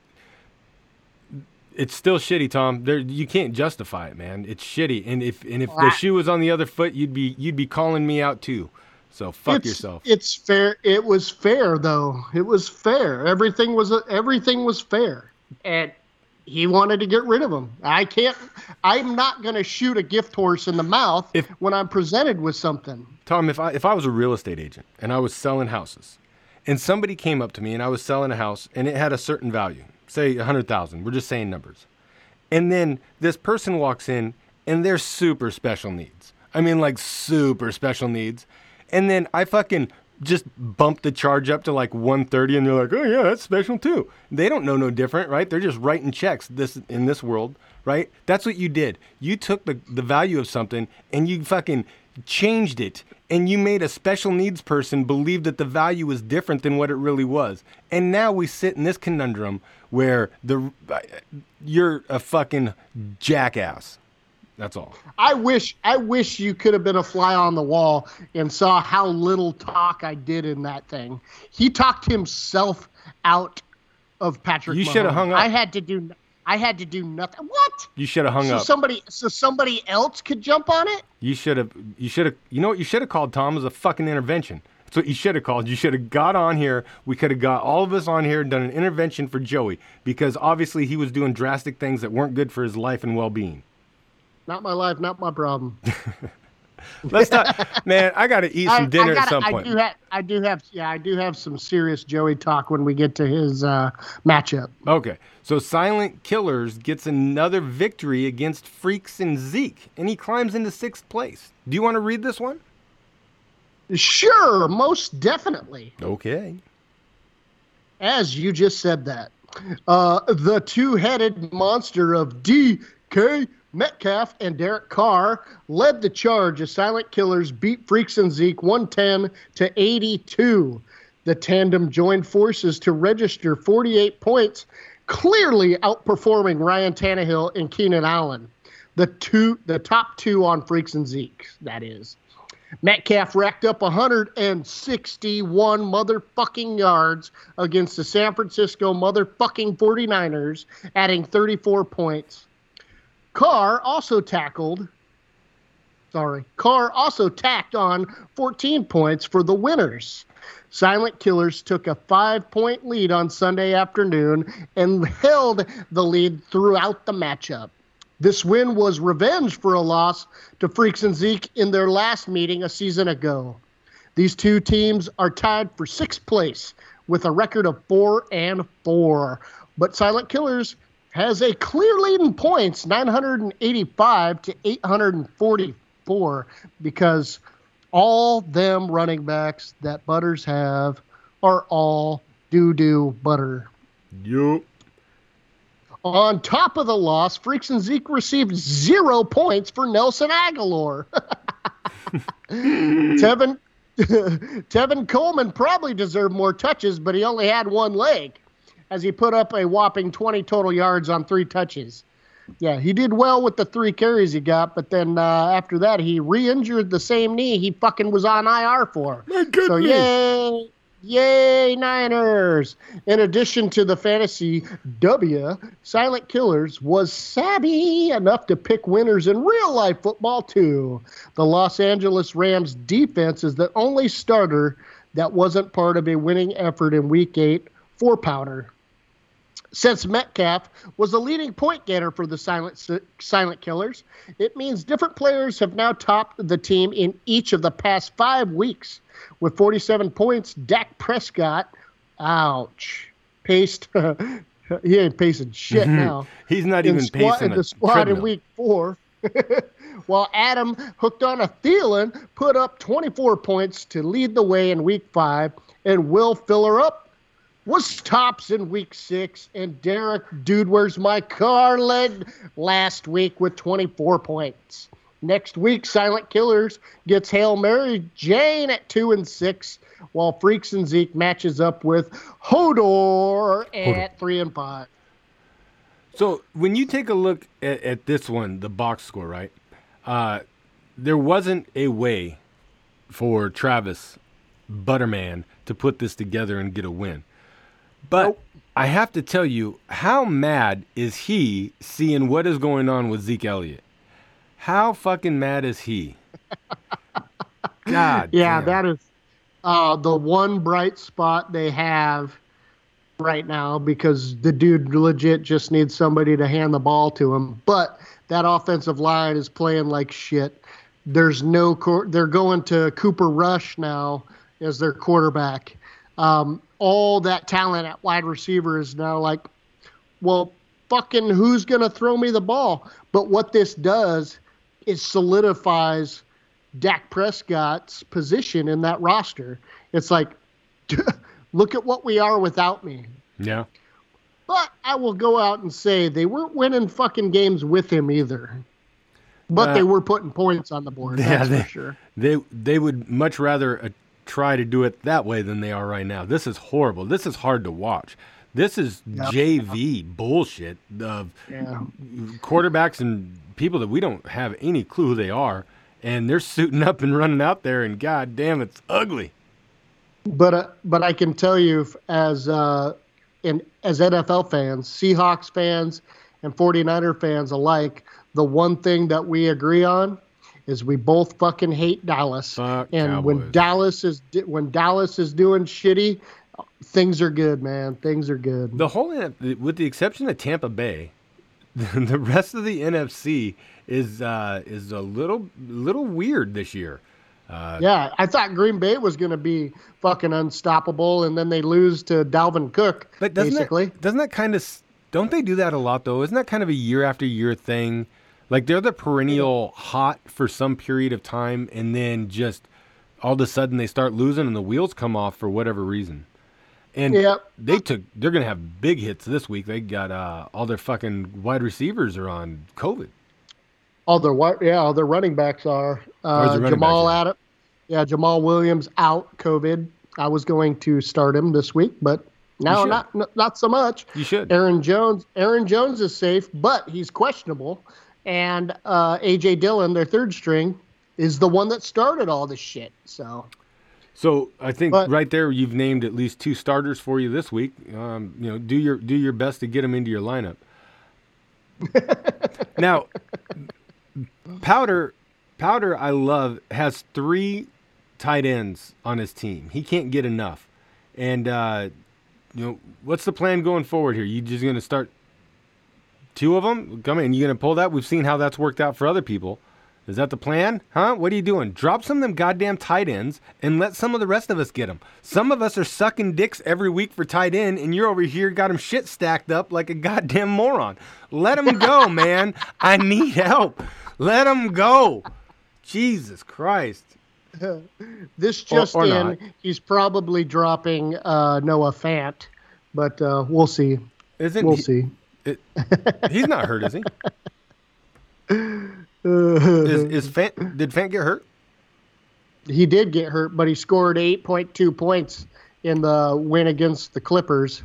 it's still shitty, Tom. There, you can't justify it, man. It's shitty. And if and if the shoe was on the other foot, you'd be you'd be calling me out too. So fuck it's, yourself. It's fair. It was fair though. It was fair. Everything was everything was fair, and he wanted to get rid of him. I can't. I'm not going to shoot a gift horse in the mouth If- when I'm presented with something. Tom, if I if I was a real estate agent and I was selling houses, and somebody came up to me and I was selling a house and it had a certain value, say a hundred thousand. We're just saying numbers, and then this person walks in and they're super special needs. I mean, like super special needs, and then I fucking just bump the charge up to like 130 and they're like oh yeah that's special too. They don't know no different right? They're just writing checks this in this world right? That's what you did. You took the, the value of something and you fucking changed it. And you made a special needs person believe that the value was different than what it really was. And now we sit in this conundrum where the you're a fucking jackass that's all I wish I wish you could have been a fly on the wall and saw how little talk I did in that thing. He talked himself out of Patrick. You shoulda hung up. I had to do. I had to do nothing. What? you should have hung so up somebody, so somebody else could jump on it. You should have. You should have. You know what? You should have called Tom as a fucking intervention. That's what you should have called. You should have got on here. We could have got all of us on here and done an intervention for Joey because obviously he was doing drastic things that weren't good for his life and well-being. Not my life, not my problem. Let's talk, man. I got to eat some dinner gotta- at some I point. do have, I do have, yeah, I do have some serious Joey talk when we get to his uh, matchup. Okay, so Silent Killers gets another victory against Freaks and Zeke, and he climbs into sixth place. Do you want to read this one? Sure, most definitely. Okay. As you just said that. Uh, the two headed monster of DK Metcalf and Derek Carr led the charge as Silent Killers beat Freaks and Zeke 110 to 82. The tandem joined forces to register 48 points, clearly outperforming Ryan Tannehill and Keenan Allen. The two, the top two on Freaks and Zeke, that is. Metcalf racked up 161 motherfucking yards against the San Francisco motherfucking 49ers, adding 34 points. Carr also tackled, sorry, Carr also tacked on 14 points for the winners. Silent Killers took a five point lead on Sunday afternoon and held the lead throughout the matchup. This win was revenge for a loss to Freaks and Zeke in their last meeting a season ago. These two teams are tied for sixth place with a record of four and four. But Silent Killers has a clear lead in points, 985 to 844, because all them running backs that Butters have are all doo doo butter. Yup. On top of the loss, Freaks and Zeke received zero points for Nelson Agholor. Tevin Tevin Coleman probably deserved more touches, but he only had one leg as he put up a whopping 20 total yards on three touches. Yeah, he did well with the three carries he got, but then uh, after that, he re injured the same knee he fucking was on IR for. My So, goodness. yay! Yay, Niners! In addition to the fantasy W, Silent Killers was savvy enough to pick winners in real life football, too. The Los Angeles Rams defense is the only starter that wasn't part of a winning effort in week eight for Powder. Since Metcalf was the leading point getter for the Silent Silent Killers, it means different players have now topped the team in each of the past five weeks. With 47 points, Dak Prescott, ouch, paced. he ain't pacing shit mm-hmm. now. He's not In even squad, pacing in the squad in week four. While Adam hooked on a Thielen put up 24 points to lead the way in week five, and Will Filler up was tops in week six, and Derek Dude Where's My Car led last week with 24 points. Next week, Silent Killers gets Hail Mary Jane at two and six, while Freaks and Zeke matches up with Hodor at three and five. So when you take a look at, at this one, the box score, right? Uh, there wasn't a way for Travis Butterman to put this together and get a win. But Nope. I have to tell you, how mad is he seeing what is going on with Zeke Elliott? How fucking mad is he? God. Yeah, damn. that is uh, the one bright spot they have right now because the dude legit just needs somebody to hand the ball to him. But that offensive line is playing like shit. There's no, cor- they're going to Cooper Rush now as their quarterback. Um, all that talent at wide receiver is now like, well, fucking who's going to throw me the ball? But what this does is solidifies Dak Prescott's position in that roster. It's like, look at what we are without me. Yeah. But I will go out and say they weren't winning fucking games with him either. But Uh, they were putting points on the board. Yeah, that's they, for sure. they they would much rather try to do it that way than they are right now. This is horrible. This is hard to watch. This is Yep. JV bullshit of Yeah. quarterbacks and people that we don't have any clue who they are, and they're suiting up and running out there, and god damn, it's ugly. But uh, but I can tell you as uh, in as NFL fans, Seahawks fans, and 49er fans alike, the one thing that we agree on is we both fucking hate Dallas. Fuck and when Dallas is when Dallas is doing shitty, things are good, man. Things are good. The whole, with the exception of Tampa Bay, the rest of the NFC is uh, is a little little weird this year. Uh, Yeah, I thought Green Bay was going to be fucking unstoppable, and then they lose to Dalvin Cook. But doesn't basically, that, doesn't that kind of don't they do that a lot though? Isn't that kind of a year after year thing? Like they're the perennial hot for some period of time, and then just all of a sudden they start losing, and the wheels come off for whatever reason. And Yep. they took they're gonna have big hits this week. They got uh, all their fucking wide receivers are on COVID. all their wi- yeah, all their running backs are uh, running Jamaal backs at? Adam. Yeah, Jamaal Williams out COVID. I was going to start him this week, but now not not- not so much. You should. Aaron Jones. Aaron Jones is safe, but he's questionable. And uh, AJ Dillon, their third string, is the one that started all this shit. So So I think But- right there you've named at least two starters for you this week. Um, you know, do your do your best to get them into your lineup. now, Powder, Powder, I love has three tight ends on his team. He can't get enough, and uh, you know what's the plan going forward here? You just going to start two of them? Come in, you to pull that? We've seen how that's worked out for other people. Is that the plan? Huh? What are you doing? Drop some of them goddamn tight ends and let some of the rest of us get them. Some of us are sucking dicks every week for tight end, and you're over here got them shit stacked up like a goddamn moron. Let them go, man. I need help. Let them go. Jesus Christ. this Or- just or in, not. he's probably dropping uh, Noah Fant, but uh, we'll see. Isn't We'll he, see. It, he's not hurt, is he? Is, is Fant, did Fant get hurt? he did get hurt, but he scored 8.2 points in the win against the Clippers.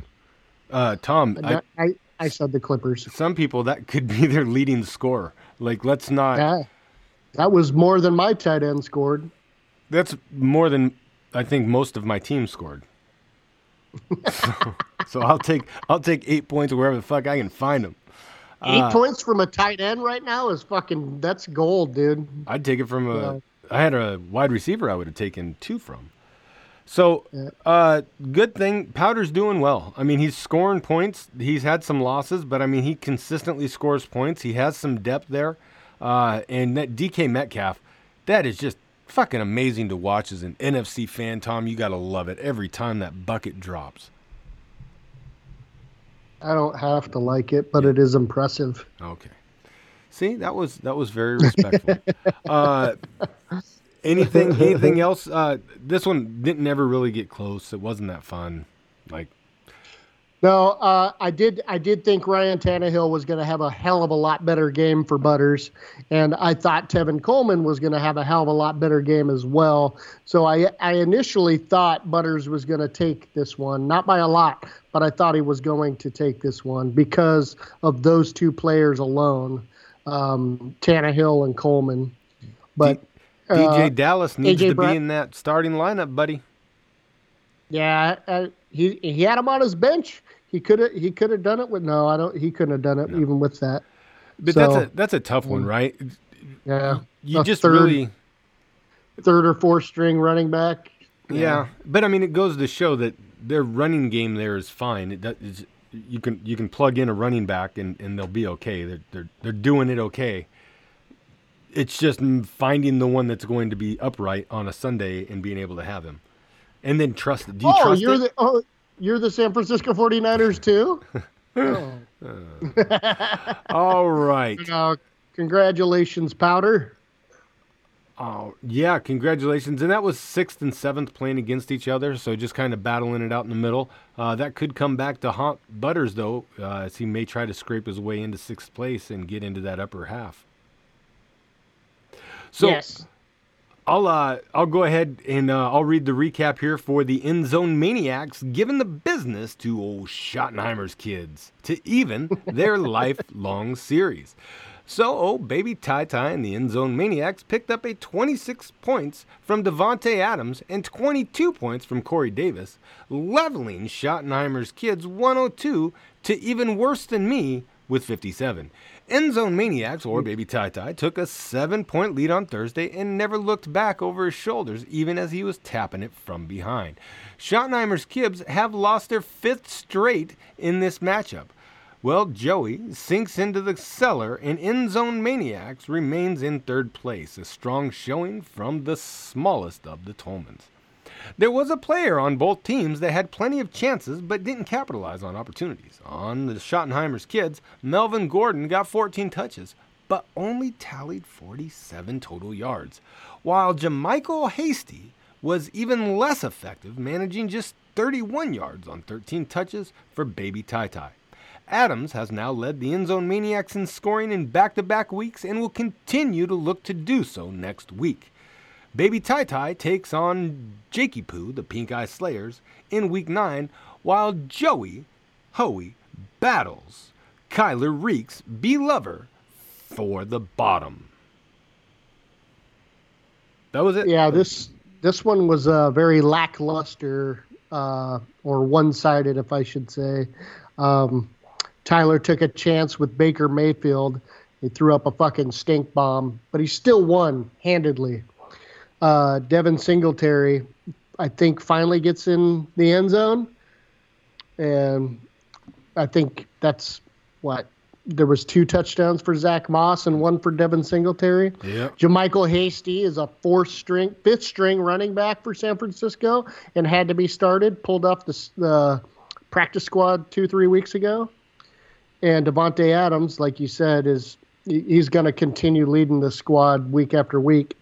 Uh, Tom, I, I, I, said the Clippers. some people that could be their leading scorer. Like, let's not. Yeah. That was more than my tight end scored. That's more than I think most of my team scored. So, so I'll take I'll take eight points wherever the fuck I can find them. Eight Uh, points from a tight end right now is fucking that's gold, dude. I'd take it from a. Yeah. I had a wide receiver I would have taken two from. So, uh, good thing Powder's doing well. I mean, he's scoring points. He's had some losses, but I mean, he consistently scores points. He has some depth there, uh, and that DK Metcalf, that is just fucking amazing to watch as an NFC fan. Tom, you gotta love it every time that bucket drops. I don't have to like it, but it is impressive. Okay. See, that was that was very respectful. uh, anything anything else? Uh, this one didn't ever really get close. It wasn't that fun. Like No, uh, I did. I did think Ryan Tannehill was going to have a hell of a lot better game for Butters, and I thought Tevin Coleman was going to have a hell of a lot better game as well. So I, I initially thought Butters was going to take this one, not by a lot, but I thought he was going to take this one because of those two players alone, um, Tannehill and Coleman. But DJ uh, Dallas needs AJ to Brown- be in that starting lineup, buddy. Yeah, uh, he he had him on his bench. He could have he could have done it with no. I don't. He couldn't have done it even with that. But So- that's a that's a tough one, mm. right? Yeah, You just third, really third or fourth string running back. yeah. But I mean, it goes to show that their running game there is fine. It does, you can you can plug in a running back and, and they'll be okay. They're they're they're doing it okay. It's just finding the one that's going to be upright on a Sunday and being able to have him, and then trust. Do you oh, trust you're it? the oh, you're the San Francisco 49ers too. oh. All right. Uh, congratulations, Powder. Oh, yeah, congratulations. And that was sixth and seventh playing against each other, so just kind of battling it out in the middle. Uh, that could come back to haunt Butters, though, uh, as he may try to scrape his way into sixth place and get into that upper half. So yes. I'll uh, I'll go ahead and uh, I'll read the recap here for the End Zone Maniacs, giving the business to old Schottenheimer's kids to even their lifelong series. So, oh, baby Ty Ty and the End Zone Maniacs picked up a 26 points from Davante Adams and 22 points from Corey Davis, leveling Schottenheimer's kids 102 to even worse than me with 57. End Zone Maniacs, or mm. Baby Ty Ty, took a seven point lead on Thursday and never looked back over his shoulders, even as he was tapping it from behind. Schottenheimer's Kids have lost their fifth straight in this matchup. Well, Joey sinks into the cellar, and End Zone Maniacs remains in third place, a strong showing from the smallest of the Tolmans. There was a player on both teams that had plenty of chances but didn't capitalize on opportunities. On the Schottenheimer's kids, Melvin Gordon got 14 touches, but only tallied 47 total yards, while JaMycal Hasty was even less effective, managing just 31 yards on 13 touches for Baby Ty Ty. Adams has now led the End Zone Maniacs in scoring in back to back weeks and will continue to look to do so next week. Baby Ty Ty takes on Jakey Poo, the Pink Eye Slayers, in week 9, while Joey Hoey battles Kyler Reeks B Lover for the bottom. That was it? Yeah, this this one was uh, very lackluster uh, or one-sided, if I should say. Um, Tyler took a chance with Baker Mayfield. He threw up a fucking stink bomb, but he still won handedly. Uh, Devin Singletary, I think, finally gets in the end zone, and I think that's what there was two touchdowns for Zach Moss and one for Devin Singletary. Yep. JaMycal Hasty is a fourth string, fifth string running back for San Francisco and had to be started. Pulled off the, the practice squad two, three weeks ago. And Davante Adams, like you said, is he's going to continue leading the squad week after week,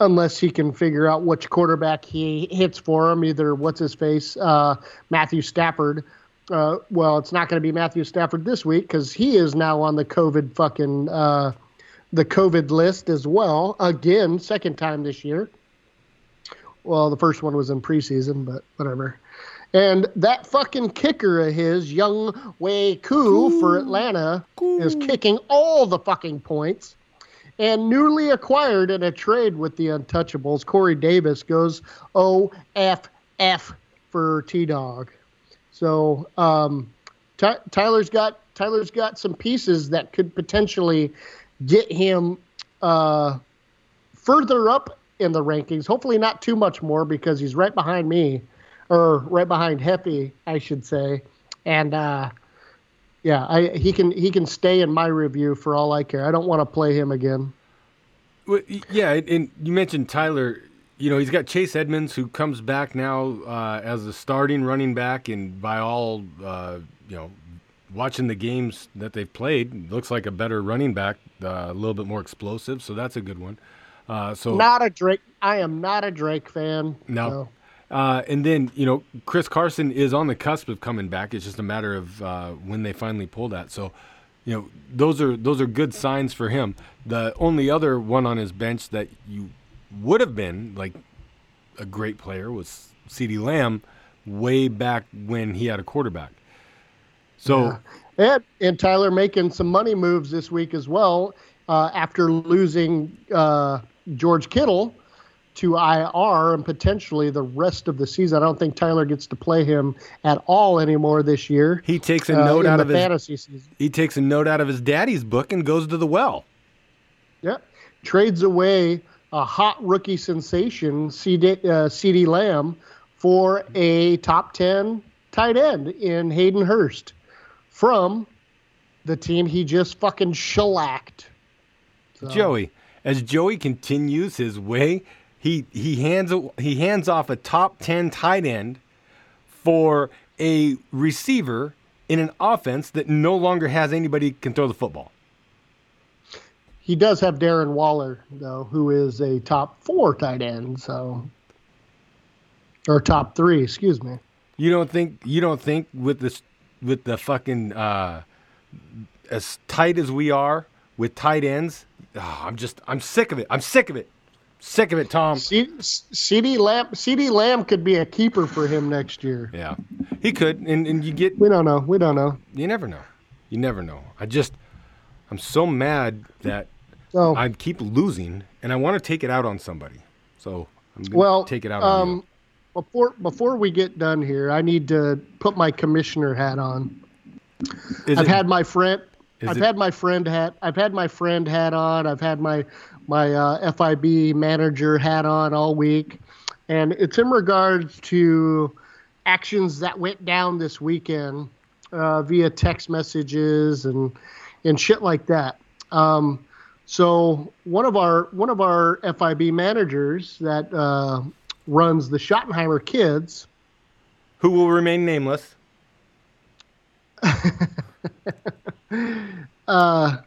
unless he can figure out which quarterback he hits for him. Either what's his face, uh, Matthew Stafford. Uh, well, it's not going to be Matthew Stafford this week because he is now on the COVID fucking uh, the COVID list as well. Again, second time this year. Well, the first one was in preseason, but whatever. And that fucking kicker of his, Younghoe Koo for Atlanta, is kicking all the fucking points. And newly acquired in a trade with the Untouchables, Corey Davis goes OFF for T Dog. So um, Ty- Tyler's got Tyler's got some pieces that could potentially get him uh, further up in the rankings. Hopefully, not too much more because he's right behind me, or right behind Heffy, I should say. And uh, yeah, I, he can he can stay in my review for all I care. I don't want to play him again. Well, yeah, and- and you mentioned Tyler. You know, he's got Chase Edmonds, who comes back now uh, as a starting running back, and by all, uh, you know, watching the games that they've played, looks like a better running back, uh, a little bit more explosive. So that's a good one. Uh, so Not a Drake. I am not a Drake fan. No. so. Uh, and then you know Chris Carson is on the cusp of coming back. It's just a matter of uh, when they finally pull that. So, you know those are those are good signs for him. The only other one on his bench that you would have been like a great player was CeeDee Lamb, way back when he had a quarterback. So And, and Tyler making some money moves this week as well uh, after losing uh, George Kittle to IR and potentially the rest of the season. I don't think Tyler gets to play him at all anymore this year. he takes a uh, note in out of his fantasy season. he takes a note out of his daddy's book and goes to the well. Yeah. Trades away a hot rookie sensation, CD, uh, CeeDee Lamb, for a top 10 tight end in Hayden Hurst from the team he just fucking shellacked. So, Joey, as Joey continues his way, he he hands he hands off a top ten tight end for a receiver in an offense that no longer has anybody can throw the football. He does have Darren Waller, though, who is a top four tight end. So, or top three, excuse me. You don't think you don't think with this with the fucking uh, as tight as we are with tight ends. ah, I'm just I'm sick of it. I'm sick of it. Sick of it, Tom. C- CeeDee Lamb, CeeDee Lamb could be a keeper for him next year. Yeah, he could, and and you get We don't know. We don't know. You never know. You never know. I just, I'm so mad that So, I keep losing, and I want to take it out on somebody. So I'm gonna well, take it out on um, before before we get done here, I need to put my commissioner hat on. Is I've it- had my friend. Is I've it- had my friend hat. I've had my friend hat on. I've had my my uh, FIB manager hat on all week, and it's in regards to actions that went down this weekend uh, via text messages and and shit like that. Um, so one of our one of our FIB managers that uh, runs the Schottenheimer Kids who will remain nameless. the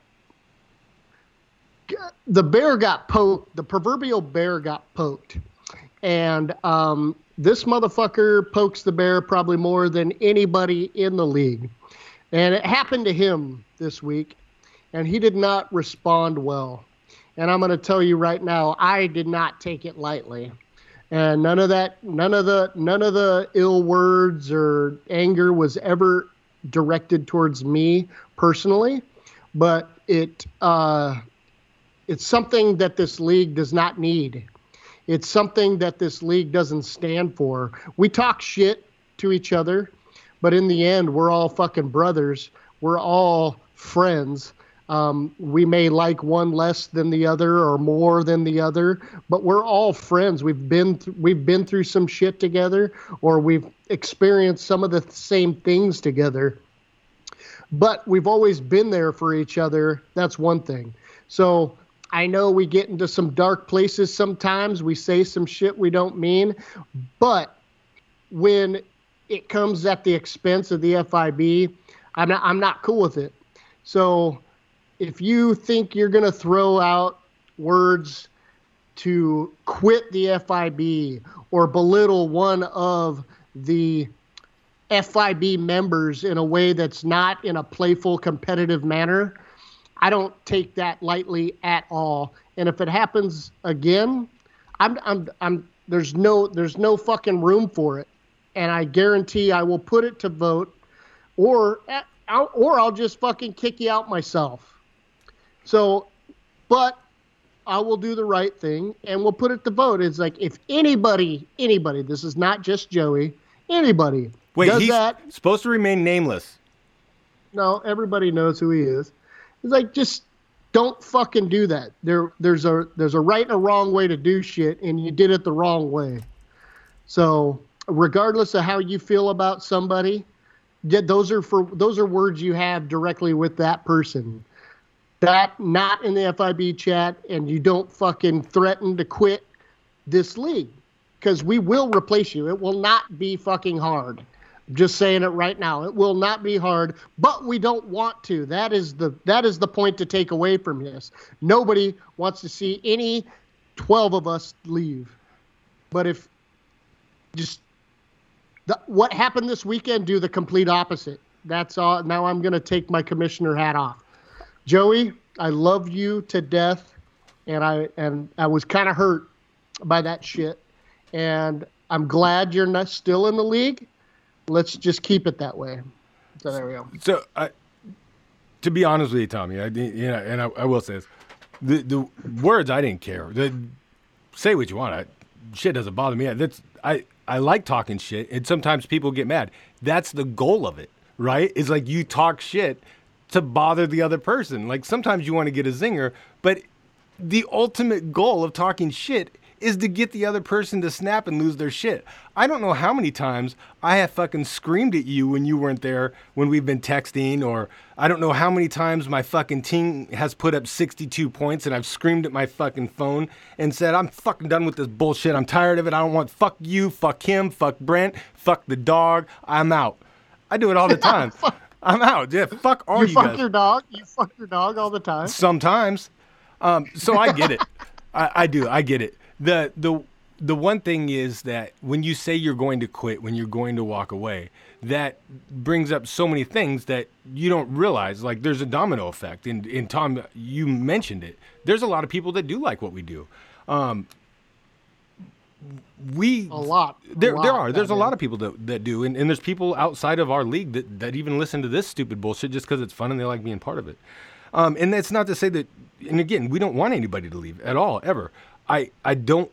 bear got poked. The proverbial bear got poked, and um, this motherfucker pokes the bear probably more than anybody in the league. And it happened to him this week, and he did not respond well. And I'm going to tell you right now, I did not take it lightly. And none of that, none of the, none of the ill words or anger was ever directed towards me personally, but it, uh, it's something that this league does not need. It's something that this league doesn't stand for. We talk shit to each other, but in the end, we're all fucking brothers. We're all friends. Um, we may like one less than the other or more than the other, but we're all friends. We've been th- we've been through some shit together, or we've experienced some of the same things together. But we've always been there for each other. That's one thing. So I know we get into some dark places sometimes. We say some shit we don't mean, but when it comes at the expense of the FIB, I'm not I'm not cool with it. So if you think you're going to throw out words to quit the FIB or belittle one of the FIB members in a way that's not in a playful competitive manner, I don't take that lightly at all. And if it happens again, I'm I'm I'm there's no there's no fucking room for it. And I guarantee I will put it to vote or or I'll just fucking kick you out myself. So, but I will do the right thing and we'll put it to vote. It's like if anybody, anybody, this is not just Joey, anybody Wait, does he's that, supposed to remain nameless. no, everybody knows who he is. It's like just don't fucking do that. There, there's a there's a right and a wrong way to do shit, and you did it the wrong way. So, regardless of how you feel about somebody, those are for those are words you have directly with that person. That not in the FIB chat, and you don't fucking threaten to quit this league because we will replace you. It will not be fucking hard. I'm just saying it right now. It will not be hard, but we don't want to. That is the that is the point to take away from this. Nobody wants to see any 12 of us leave. But if just the, what happened this weekend. Do the complete opposite. That's all. Now I'm going to take my commissioner hat off. Joey, I love you to death, and I and I was kind of hurt by that shit, and I'm glad you're not still in the league. Let's just keep it that way. So there we go. So, I, to be honest with you, Tommy, I, you know, and I, I will say this: the the words I didn't care. The, say what you want. I, shit doesn't bother me. That's I I like talking shit, and sometimes people get mad. That's the goal of it, right? It's like you talk shit to bother the other person. Like sometimes you want to get a zinger, but the ultimate goal of talking shit is to get the other person to snap and lose their shit. I don't know how many times I have fucking screamed at you when you weren't there when we've been texting, or I don't know how many times my fucking team has put up 62 points and I've screamed at my fucking phone and said, I'm fucking done with this bullshit. I'm tired of it. I don't want fuck you, fuck him, fuck Brent, fuck the dog. I'm out. I do it all the time. I'm out. Yeah, fuck all You you, fuck guys. your dog. You fuck your dog all the time. Sometimes. Um, so I get it. I, I do. I get it. The the the one thing is that when you say you're going to quit, when you're going to walk away, that brings up so many things that you don't realize. Like there's a domino effect. And, and Tom, you mentioned it. There's a lot of people that do like what we do. Um, we A lot. A there, there are. There's a lot of people that, that do, and, and there's people outside of our league that, that even listen to this stupid bullshit just because it's fun and they like being part of it. Um, and that's not to say that. And again, we don't want anybody to leave at all, ever. I I don't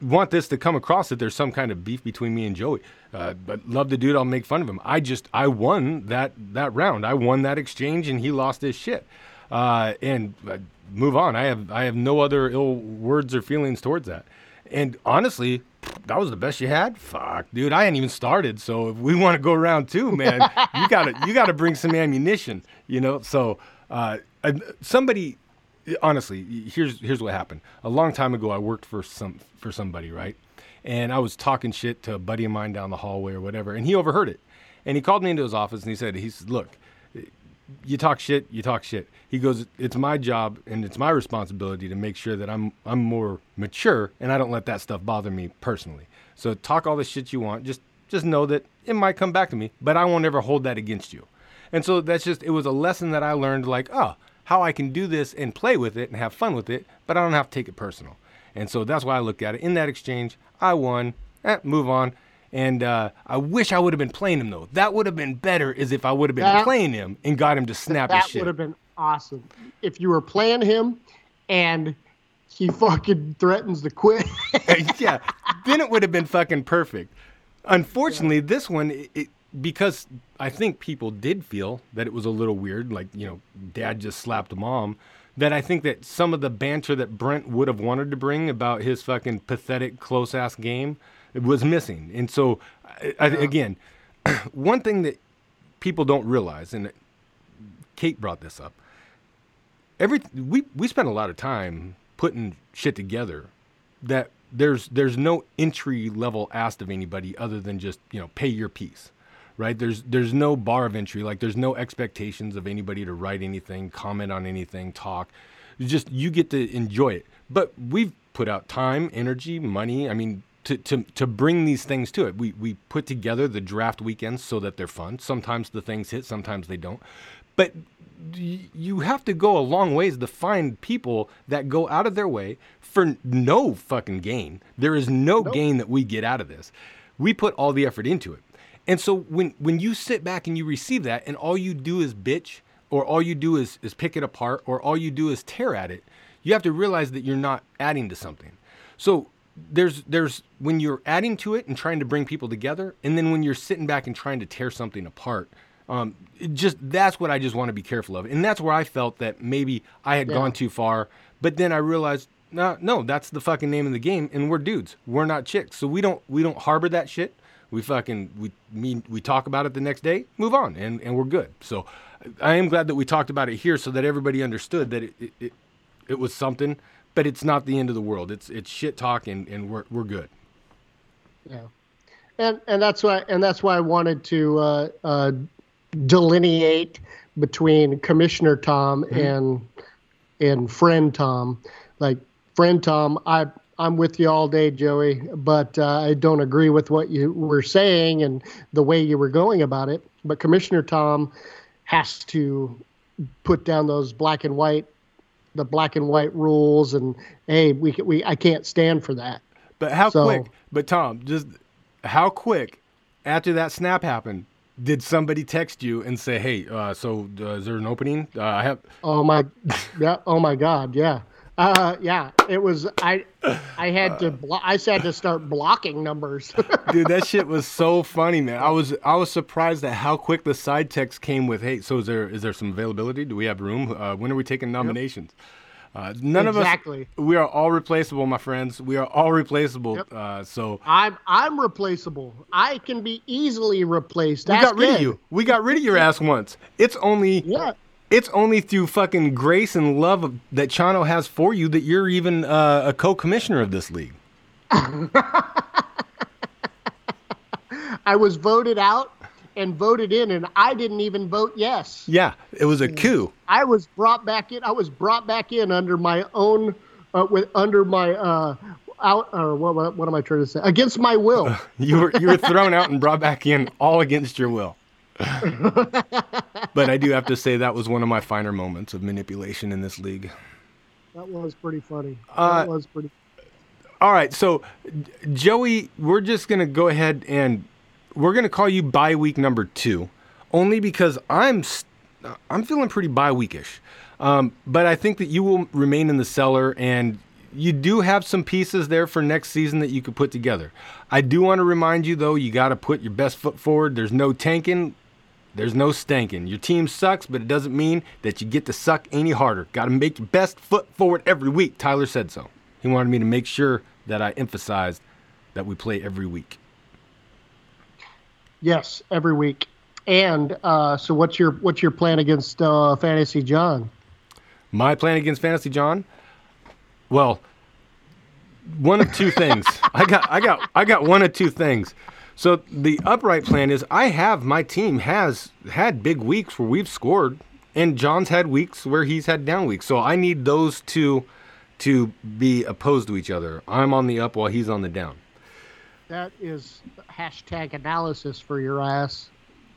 want this to come across that there's some kind of beef between me and Joey. Uh, but love the dude. I'll make fun of him. I just I won that that round. I won that exchange, and he lost his shit. Uh, and uh, move on. I have I have no other ill words or feelings towards that. And honestly, that was the best you had. Fuck, dude. I hadn't even started. So if we want to go around two, man, you gotta you gotta bring some ammunition. You know. So uh, somebody honestly, here's here's what happened. A long time ago, I worked for some for somebody, right? And I was talking shit to a buddy of mine down the hallway or whatever, and he overheard it. And he called me into his office and he said, "He said, look, you talk shit, you talk shit." He goes, "It's my job and it's my responsibility to make sure that I'm I'm more mature and I don't let that stuff bother me personally. So talk all the shit you want, just just know that it might come back to me, but I won't ever hold that against you." And so that's just it was a lesson that I learned like, oh, how I can do this and play with it and have fun with it, but I don't have to take it personal. And so that's why I look at it. In that exchange, I won. Eh, move on. And uh, I wish I would have been playing him though. That would have been better as if I would have been That- playing him and got him to snap his shit. That would have been awesome if you were playing him, and he fucking threatens to quit. yeah, then it would have been fucking perfect. Unfortunately, this one, it, it, because I think people did feel that it was a little weird, like, you know, dad just slapped mom, that I think that some of the banter that Brent would have wanted to bring about his fucking pathetic, close ass game was missing. And so, I, I, again, one thing that people don't realize, and Kate brought this up, every we we spend a lot of time putting shit together that there's there's no entry level asked of anybody other than just you know pay your piece right? There's there's no bar of entry. Like there's no expectations of anybody to write anything comment on anything talk. It's just you get to enjoy it. But we've put out time energy money. I mean to, to, to bring these things to it we, we put together the draft weekends so that they're fun sometimes the things hit sometimes they don't but you have to go a long ways to find people that go out of their way for no fucking gain. There is no gain that we get out of this. We put all the effort into it. And so when when you sit back and you receive that and all you do is bitch or all you do is is pick it apart or all you do is tear at it, you have to realize that you're not adding to something. So there's there's when you're adding to it and trying to bring people together and then when you're sitting back and trying to tear something apart um, it just that's what I just want to be careful of, and that's where I felt that maybe I had Yeah. gone too far. But then I realized, no, no, that's the fucking name of the game, and we're dudes, we're not chicks, so we don't we don't harbor that shit. We fucking we mean we talk about it the next day, move on, and and we're good. So I am glad that we talked about it here, so that everybody understood that it it, it, it was something, but it's not the end of the world. It's it's shit talk, and and we're we're good. Yeah, and and that's why and that's why I wanted to uh, uh, delineate between Commissioner Tom and and friend Tom. Like friend Tom, I I'm with you all day, Joey, but uh, I don't agree with what you were saying and the way you were going about it. But Commissioner Tom has to put down those black and white, the black and white rules, and hey, we we I can't stand for that. But how So- quick? But Tom, just how quick after that snap happened did somebody text you and say, "Hey, uh, so uh, is there an opening? Uh, I have." Oh my, yeah. Oh my God, yeah. Uh, yeah. It was I. I had to. Blo- I had to start blocking numbers. Dude, that shit was so funny, man. I was I was surprised at how quick the side text came with, "Hey, so is there is there some availability? Do we have room? Uh, when are we taking nominations?" Uh, none Exactly. of us. Exactly we are all replaceable, my friends. We are all replaceable. Yep. Uh, so I'm I'm replaceable. I can be easily replaced. we Ask got rid of you. We got rid of your ass once. It's only Yeah. It's only through fucking grace and love of, that Chano has for you that you're even uh, a co-commissioner of this league. I was voted out and voted in, and I didn't even vote yes. Yeah, it was a coup. I was brought back in. I was brought back in under my own, uh, with under my uh, out or what, what? What am I trying to say? Against my will. You were you were thrown out and brought back in all against your will. but I do have to say that was one of my finer moments of manipulation in this league. that was pretty funny. Uh, that was pretty. All right, so Joey, we're just gonna go ahead and we're gonna call you bye week number two, only because I'm st- I'm feeling pretty bye weekish, um, but I think that you will remain in the cellar and you do have some pieces there for next season that you could put together. I do want to remind you though, you got to put your best foot forward. There's no tanking. There's no stanking. Your team sucks, but it doesn't mean that you get to suck any harder. Got to make your best foot forward every week. Tyler said so. He wanted me to make sure that I emphasized that we play every week. Yes, every week. And uh, so, what's your what's your plan against uh, Fantasy John? My plan against Fantasy John? Well, one of two things. I got I got I got one of two things. So the upright plan is I have my team has had big weeks where we've scored and John's had weeks where he's had down weeks. So I need those two to be opposed to each other. I'm on the up while he's on the down. That is hashtag analysis for your ass.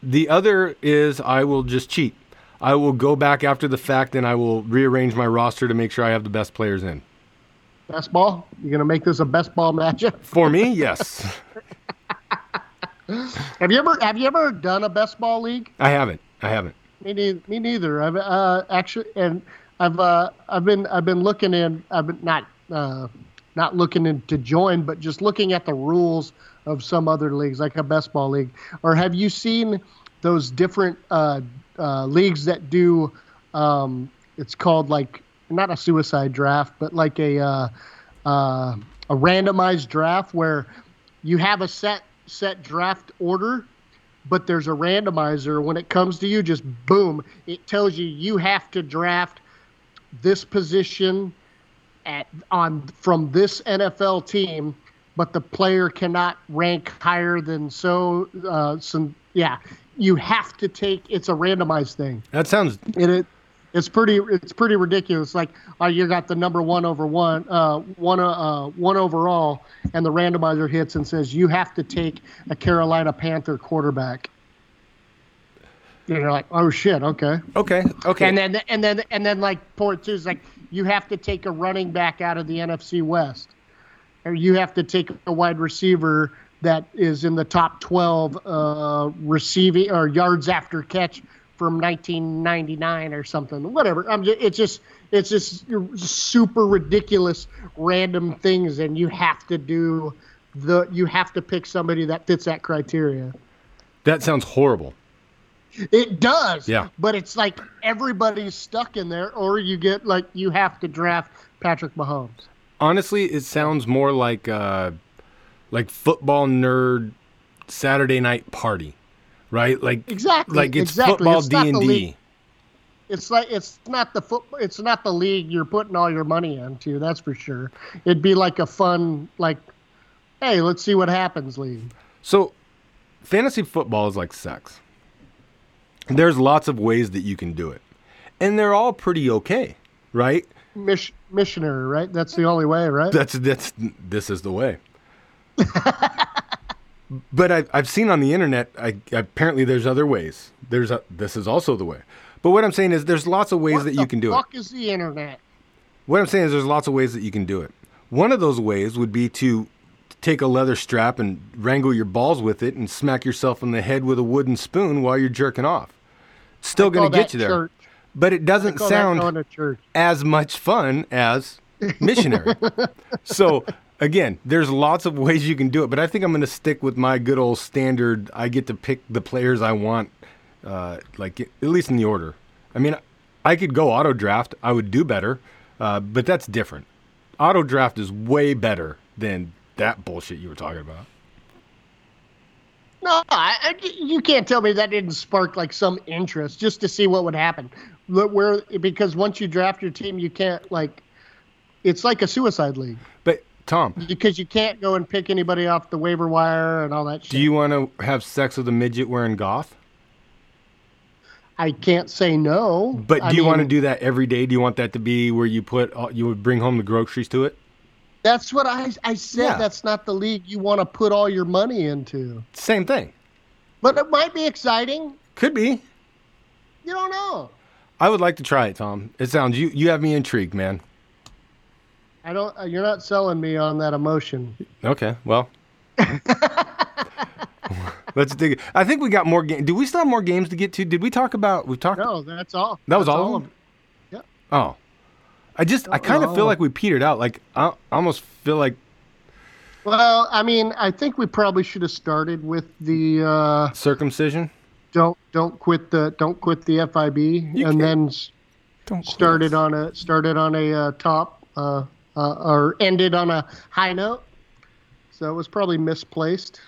The other is I will just cheat. I will go back after the fact and I will rearrange my roster to make sure I have the best players in. Best ball? You're gonna make this a best ball matchup? For me, yes. Have you ever have you ever done a best ball league? I haven't. I haven't. Me neither. Me neither. I've uh, actually, and I've uh, I've been I've been looking in. I've been not uh, not looking in to join, but just looking at the rules of some other leagues, like a best ball league. Or have you seen those different uh, uh, leagues that do? Um, it's called like not a suicide draft, but like a uh, uh, a randomized draft where you have a set set draft order but there's a randomizer. When it comes to you just boom it tells you you have to draft this position at on from this NFL team but the player cannot rank higher than so uh some yeah. You have to take it's a randomized thing. That sounds it, it it's pretty it's pretty ridiculous like uh, you got the number one over one uh one uh one overall and the randomizer hits and says you have to take a carolina panther quarterback and you're like oh shit okay okay. Okay. and then and then and then like point two is like you have to take a running back out of the nfc west or you have to take a wide receiver that is in the top 12 uh, receiving or yards after catch from 1999 or something whatever i'm just, it's just it's just super ridiculous random things and you have to do the you have to pick somebody that fits that criteria that sounds horrible. it does. Yeah. But it's like everybody's stuck in there, or you get like you have to draft Patrick Mahomes. Honestly, it sounds more like uh, like football nerd Saturday night party, right? Like Exactly. like it's exactly. football D and D. It's like it's not the foot. It's not the league you're putting all your money into. That's for sure. It'd be like a fun, like, hey, let's see what happens league. So, fantasy football is like sex. There's lots of ways that you can do it, and they're all pretty okay, right? Mish, missioner, right? That's the only way, right? That's that's this is the way. but I, I've seen on the internet. I, apparently, there's other ways. There's a, this is also the way. But what I'm saying is, there's lots of ways What that you can do it. fuck is the internet? What I'm saying is, there's lots of ways that you can do it. One of those ways would be to take a leather strap and wrangle your balls with it and smack yourself in the head with a wooden spoon while you're jerking off. Still going to get you there, church. but it doesn't sound going to church. as much fun as missionary. so again, there's lots of ways you can do it, but I think I'm going to stick with my good old standard. I get to pick the players I want, uh, like at least in the order. I mean, I could go auto draft. I would do better, uh, but that's different. Auto draft is way better than that bullshit you were talking about. No, I, you can't tell me that didn't spark like some interest just to see what would happen. Where because once you draft your team, you can't like. It's like a suicide league Tom, because you can't go and pick anybody off the waiver wire and all that shit. do you want to have sex with a midget wearing goth? I can't say no. But do I you want to do that every day? Do you want that to be where you put all, you would bring home the groceries to it? That's what I I said. Yeah. That's not the league you want to put all your money into. Same thing. But it might be exciting. Could be. You don't know. I would like to try it, Tom. It sounds you you have me intrigued, man. I don't. uh, You're not selling me on that emotion. Okay, well. Let's dig it. I think we got more games. Do we still have more games to get to? Did we talk about we talked No, that's all. That was That's all of them? it. Oh. I just I kind of feel no. like we petered out. Like I I almost feel like Well, I mean, I think we probably should have started with the uh, circumcision. don't don't quit the don't quit the FIB, and can't- then Don't started on a started on a uh, top uh, uh, or ended on a high note. So it was probably misplaced.